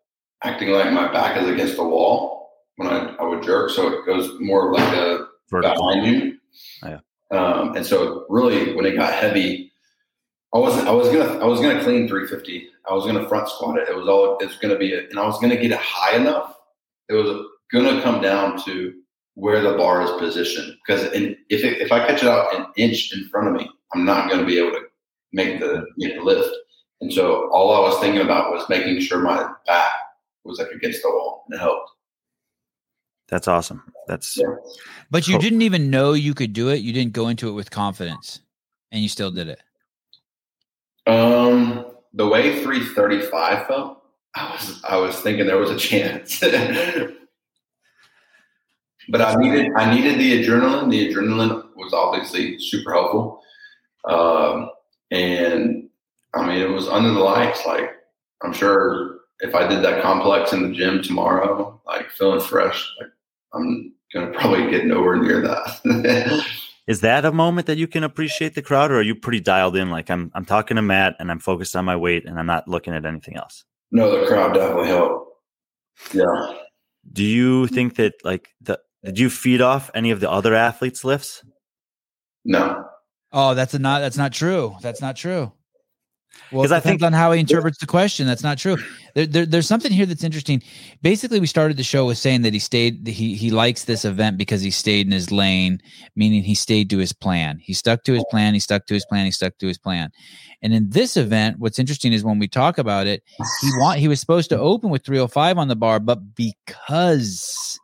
acting like my back is against the wall when I, I would jerk, so it goes more like a Vertical. behind you. Yeah. Um, and so really when it got heavy, I wasn't, I was gonna, I was gonna clean 350. I was gonna front squat it. It was all, it was gonna be, a, and I was gonna get it high enough. It was gonna come down to where the bar is positioned. Because in, if it, if I catch it out an inch in front of me, I'm not gonna be able to make the, make the lift. And so all I was thinking about was making sure my back was like against the wall and it helped. That's awesome. That's Yeah. But you Cool. didn't even know you could do it. You didn't go into it with confidence, and you still did it. Um, the way 335 felt, I was I was thinking there was a chance. but I needed I needed the adrenaline. The adrenaline was obviously super helpful. Um, and I mean it was under the lights. Like I'm sure if I did that complex in the gym tomorrow, like feeling fresh, like I'm gonna probably get nowhere near that. is that a moment that you can appreciate the crowd, or are you pretty dialed in? Like I'm I'm talking to Matt and I'm focused on my weight and I'm not looking at anything else. no, the crowd definitely helped. Yeah. Do you think that like the did you feed off any of the other athletes' lifts? No. Oh, that's a not. That's not true. That's not true. Well, 'Cause it I think- on how he interprets the question. That's not true. There, there, there's something here that's interesting. Basically, we started the show with saying that he stayed. He he likes this event because he stayed in his lane, meaning he stayed to his plan. He stuck to his plan. He stuck to his plan. He stuck to his plan. And in this event, what's interesting is when we talk about it, he want he was supposed to open with 305 on the bar, but because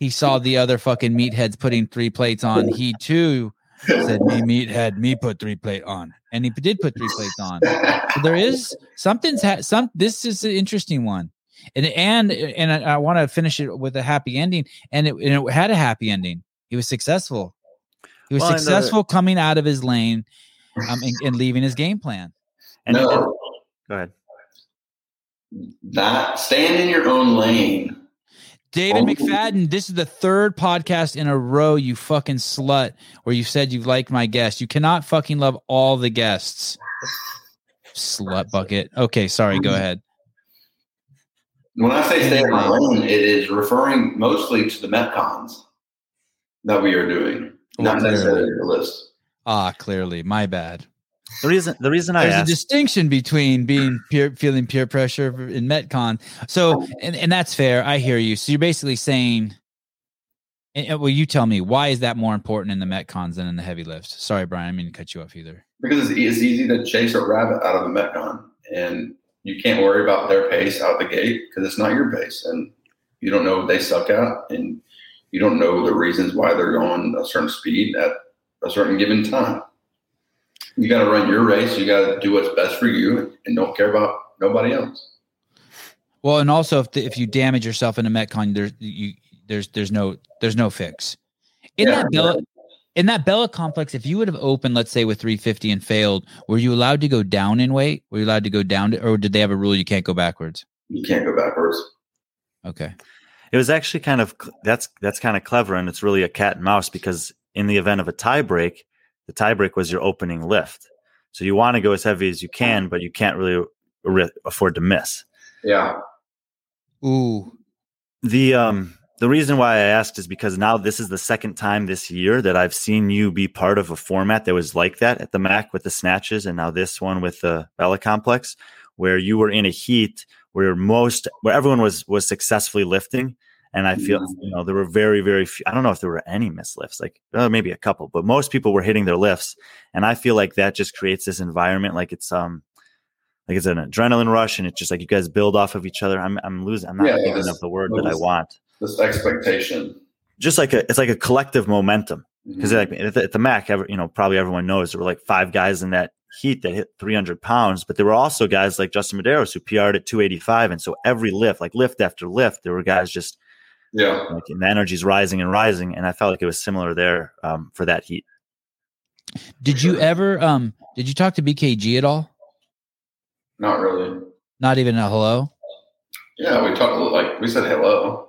he saw the other fucking meatheads putting three plates on, he too said, "Me meathead, me put three plate on," and he did put three plates on. So there is something's ha- some. This is an interesting one, and and and I, I want to finish it with a happy ending, and it, and it had a happy ending. He was successful. He was Well, I know successful coming out of his lane, um, and, and leaving his game plan. And, and- no, go ahead. that stand in your own lane. David Oh. McFadden, this is the third podcast in a row, you fucking slut, where you said you like my guest. You cannot fucking love all the guests. Slut bucket. Okay, sorry, go ahead. When I say stay in my lane, it is referring mostly to the Metcons that we are doing, not necessarily the list. Ah, clearly. My bad. The reason the reason I There's a distinction between being peer, feeling peer pressure in MetCon. So, and, and that's fair. I hear you. So you're basically saying, and, and, well, you tell me why is that more important in the MetCons than in the heavy lifts? Sorry, Brian, I mean to cut you off either. because it's, it's easy to chase a rabbit out of the Metcon, and you can't worry about their pace out of the gate because it's not your pace, and you don't know what they suck at, and you don't know the reasons why they're going a certain speed at a certain given time. You got to run your race. You got to do what's best for you, and don't care about nobody else. Well, and also if the, if you damage yourself in a MetCon, there's you there's there's no there's no fix. In Yeah. that Bella in that Bella complex, if you would have opened, let's say with 350 and failed, were you allowed to go down in weight? Were you allowed to go down, to, or did they have a rule you can't go backwards? You can't go backwards. Okay. it was actually kind of that's that's kind of clever, and it's really a cat and mouse because in the event of a tie break, the tie break was your opening lift. So you want to go as heavy as you can, but you can't really ri- afford to miss. Yeah, Ooh. The um the reason why I asked is because now this is the second time this year that I've seen you be part of a format that was like that at the MACC with the snatches, and now this one with the Bella Complex, where you were in a heat where most where everyone was was successfully lifting, and I feel you know there were very very few. I don't know if there were any missed lifts, like uh, maybe a couple, but most people were hitting their lifts, and I feel like that just creates this environment like it's um like it's an adrenaline rush, and it's just like you guys build off of each other. I'm I'm losing. I'm not Yeah, thinking it's- of the word that I want this expectation. just like a it's like a collective momentum because Mhm. like at the, at the MACC, ever you know probably everyone knows there were like five guys in that heat that hit 300 pounds, but there were also guys like Justin Medeiros who PR'd at 285, and so every lift, like lift after lift, there were guys just yeah, like and the energy's rising and rising, and I felt like it was similar there um, for that heat. Did you ever um did you talk to BKG at all? not really. Not even a hello? Yeah, we talked like we said hello.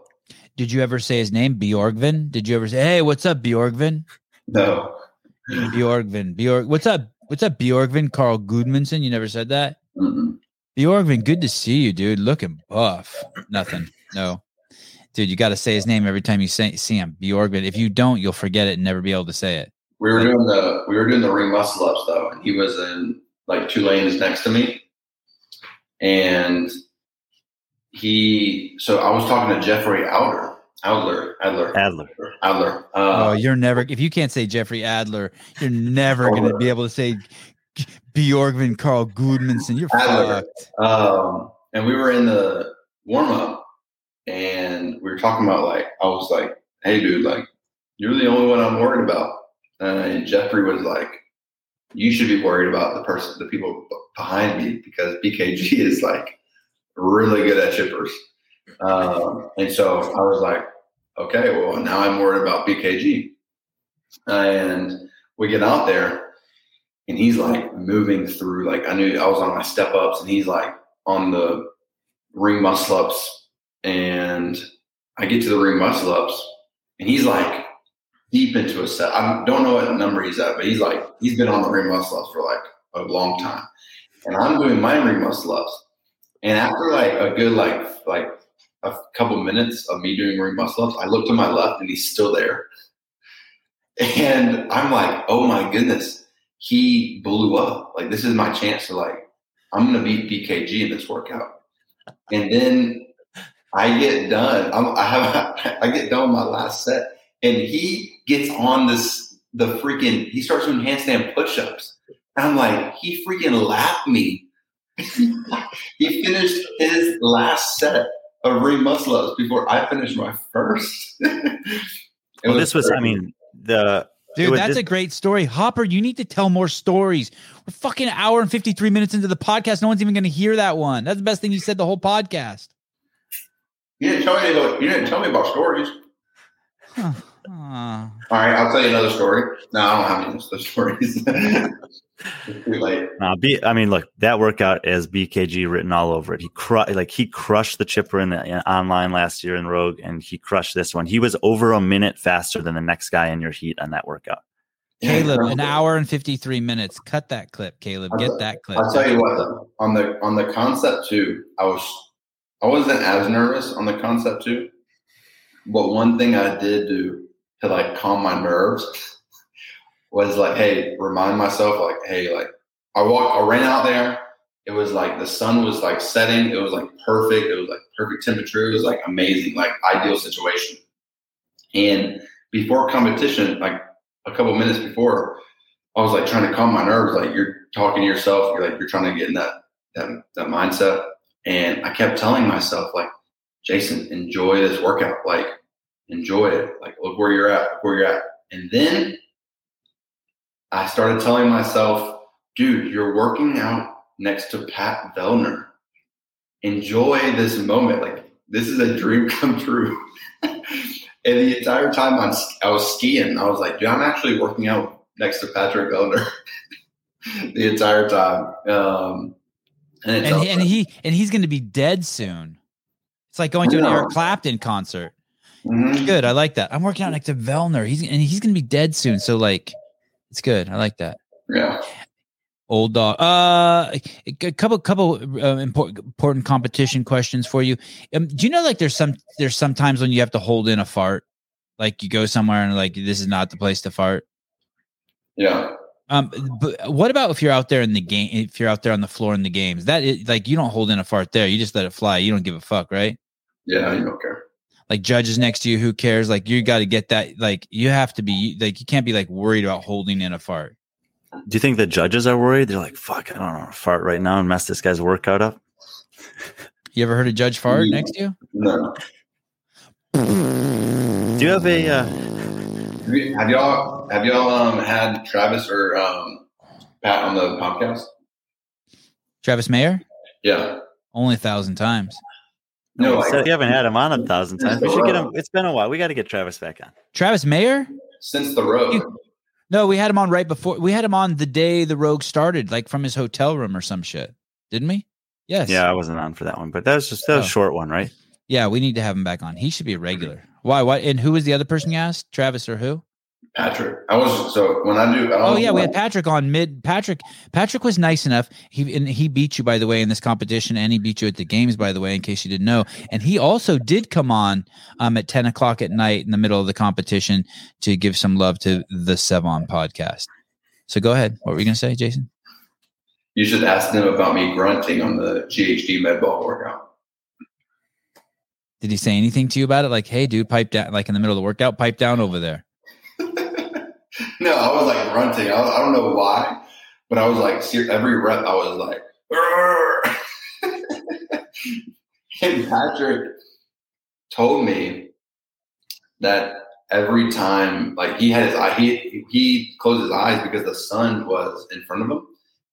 Did you ever say his name, Bjorgvin? Did you ever say, "Hey, what's up, Bjorgvin?" No, Bjorgvin, Bjorg. What's up? What's up, Bjorgvin? Karl Gudmundsson. You never said that. Mm-mm. Bjorgvin, good to see you, dude. Looking buff. Nothing. No, dude. You got to say his name every time you say, see him. Bjorgvin. If you don't, you'll forget it and never be able to say it. we were doing the we were doing the ring muscle ups though, and he was in like two lanes next to me, and he. So I was talking to Jeffrey Adler, Adler, Adler, Adler, Adler. oh, Uh, you're never. If you can't say Jeffrey Adler, you're never going to be able to say Bjorgvin Karl Gudmundsson. You're Adler. fucked. um, and we were in the warm up, and we were talking about like I was like, "Hey, dude, like you're the only one I'm worried about," and Jeffrey was like. You should be worried about the person, the people behind me, because BKG is like really good at chippers. Um, and so I was like, okay, well, now I'm worried about BKG. And we get out there, and he's like moving through, like, I knew I was on my step ups, and he's like on the ring muscle ups. And I get to the ring muscle ups, and he's like deep into a set. I don't know what number he's at, but he's like, he's been on the ring muscle ups for like a long time. And I'm doing my ring muscle ups. And after like a good like like a couple minutes of me doing ring muscle ups, I look to my left and he's still there. And I'm like, oh my goodness, he blew up. Like this is my chance to like, I'm gonna beat BKG in this workout. And then I get done. I'm, I have I get done with my last set, and he gets on this the freaking. He starts doing handstand push-ups. And I'm like, he freaking lapped me. he finished his last set of ring muscle ups before I finished my first. It well, this was, I mean, the Dude, was that's this- a great story. Hopper, you need to tell more stories. We're fucking an hour and 53 minutes into the podcast. No one's even going to hear that one. That's the best thing you said the whole podcast. You didn't tell me. About, you didn't tell me about stories. Huh. All right, I'll tell you another story. No, I don't have any of those stories. it's too late. Nah, B, I mean, look, that workout has BKG written all over it. He cru- like he crushed the chipper in the in online last year in Rogue, and he crushed this one. He was over a minute faster than the next guy in your heat on that workout. Caleb, an hour and 53 minutes. Cut that clip, Caleb. Get that clip. I'll tell you what though, on the on the concept two, I was I wasn't as nervous on the Concept2, but one thing I did do to like calm my nerves was like, hey, remind myself like, hey, like I walked, I ran out there. It was like the sun was like setting. It was like perfect. It was like perfect temperature. It was like amazing, like ideal situation. And before competition, like a couple minutes before, I was like trying to calm my nerves. Like you're talking to yourself. You're like you're trying to get in that that that mindset. And I kept telling myself like, Jayson, enjoy this workout. Like enjoy it. Like look where you're at. Look where you're at. And then I started telling myself, dude, you're working out next to Pat Vellner. Enjoy this moment. Like this is a dream come true. and the entire time I'm, I was skiing, I was like, dude, I'm actually working out next to Patrick Vellner the entire time. Um, and, And he, and he and he's going to be dead soon. It's like going to an Eric Clapton concert. Mhm. Good, I like that. I'm working out next to Vellner. He's and he's going to be dead soon. So like, it's good. I like that. yeah. Old dog. Uh, a couple couple uh, important important competition questions for you. Um, do you know like there's some there's sometimes when you have to hold in a fart, like you go somewhere and like this is not the place to fart. Yeah. Um, but what about if you're out there in the game? If you're out there on the floor in the games, that is, like you don't hold in a fart there. You just let it fly. You don't give a fuck, right? Yeah. You don't care. Like judges next to you, who cares? Like you got to get that. Like you have to be like you can't be like worried about holding in a fart. Do you think the judges are worried? They're like, "Fuck, I don't want to fart right now and mess this guy's workout up." You ever heard a judge fart Yeah. next to you? No. Do you have a? Uh, Have you- have y'all have y'all um, had Travis or um, Pat on the podcast? Travis Mayer? Yeah. Only a thousand times. No, you like, said you haven't had him on a thousand times. We should get him. It's been a while. We got to get Travis back on. Travis Mayer? since the road. No, we had him on right before. We had him on the day the Rogue started, like from his hotel room or some shit, didn't we? Yes. Yeah, I wasn't on for that one, but that was just that was Oh. a short one, right? Yeah, we need to have him back on. He should be a regular. Why? What? And who was the other person you asked? Travis or who? Patrick. I was so when I do. Oh yeah, we had Patrick on mid. Patrick. Patrick was nice enough. He and he beat you by the way in this competition, and he beat you at the games by the way. In case you didn't know, and he also did come on um at ten o'clock at night in the middle of the competition to give some love to the Sevan podcast. So go ahead. What were you gonna say, Jayson? You should ask them about me grunting on the GHD med ball workout. Did he say anything to you about it? Like, hey, dude, pipe down. Like in the middle of the workout, pipe down over there. no, I was like grunting. I, I don't know why, but I was like every rep. I was like, and Patrick told me that every time, like he had his eye, he he closed his eyes because the sun was in front of him,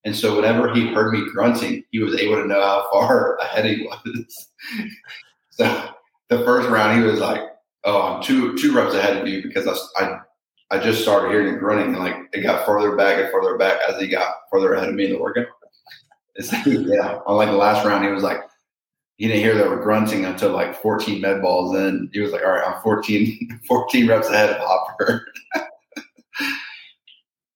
and so whenever he heard me grunting, he was able to know how far ahead he was. so the first round, he was like, "Oh, I'm two two reps ahead of you because I." I I just started hearing him grunting, and like it got further back and further back as he got further ahead of me in the workout. It's, yeah, on like the last round, he was like, he didn't hear they were grunting until like 14 med balls in. He was like, all right, I'm 14, 14 reps ahead of Hopper.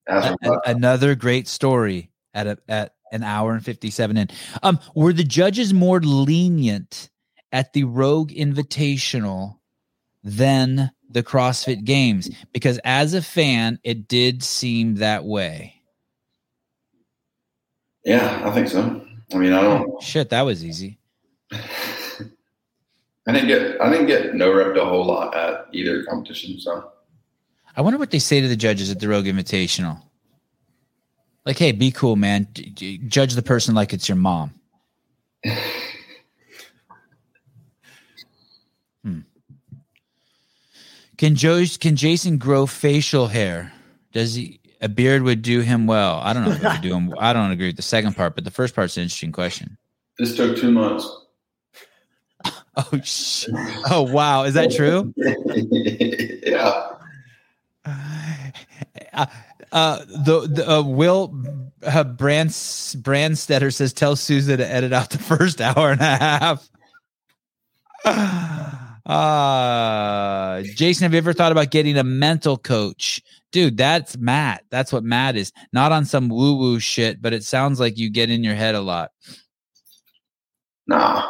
A- another great story at a, at an hour and 57 in. Um, were the judges more lenient at the Rogue Invitational than the CrossFit Games? Because as a fan, it did seem that way. yeah, I think so. I mean, I don't. Shit, that was easy. I didn't get I didn't get no repped a whole lot at either competition. So I wonder what they say to the judges at the Rogue Invitational. Like, hey, be cool, man. D- d- judge the person like it's your mom. Can Joe can Jayson grow facial hair? Does he a beard would do him well? I don't know if it would do him. I don't agree with the second part, but the first part's an interesting question. this took two months. Oh sh- Oh wow, is that true? yeah. Uh, uh, the the uh, Will uh, Brands Brandstetter says tell Sousa to edit out the first hour and a half. Uh Jayson, have you ever thought about getting a mental coach? Dude, that's Matt. That's what Matt is. Not on some woo-woo shit, but it sounds like you get in your head a lot. Nah.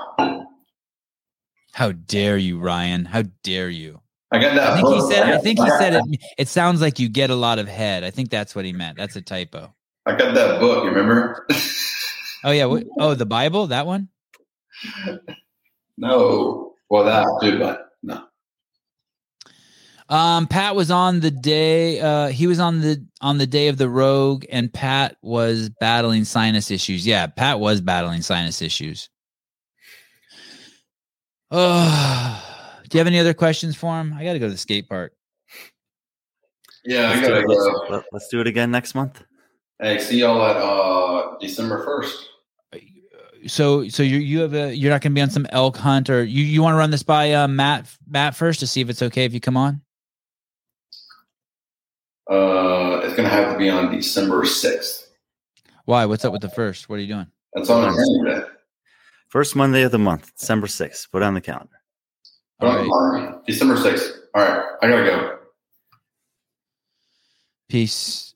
How dare you, Ryan? How dare you? I got that. I think he said I think he said it it sounds like you get a lot of head. I think that's what he meant. That's a typo. I got that book. You remember? Oh yeah. What, oh, the Bible, that one. no. Well, that too, but no. Um, Pat was on the day. Uh, he was on the on the day of the Rogue, and Pat was battling sinus issues. Yeah, Pat was battling sinus issues. Oh, do you have any other questions for him? I got to go to the skate park. Yeah, I Let's do, gotta it, let's, go. let- let's do it again next month. Hey, see y'all at uh December first. So, so you you have a you're not going to be on some elk hunt, or you you want to run this by uh, Matt Matt first to see if it's okay if you come on. Uh, it's gonna have to be on December sixth. Why? What's up with the first? What are you doing? That's on a Wednesday. First Monday of the month, December 6th. Put it on the calendar. All Don't right. bother me. December sixth. All right, I gotta go. Peace.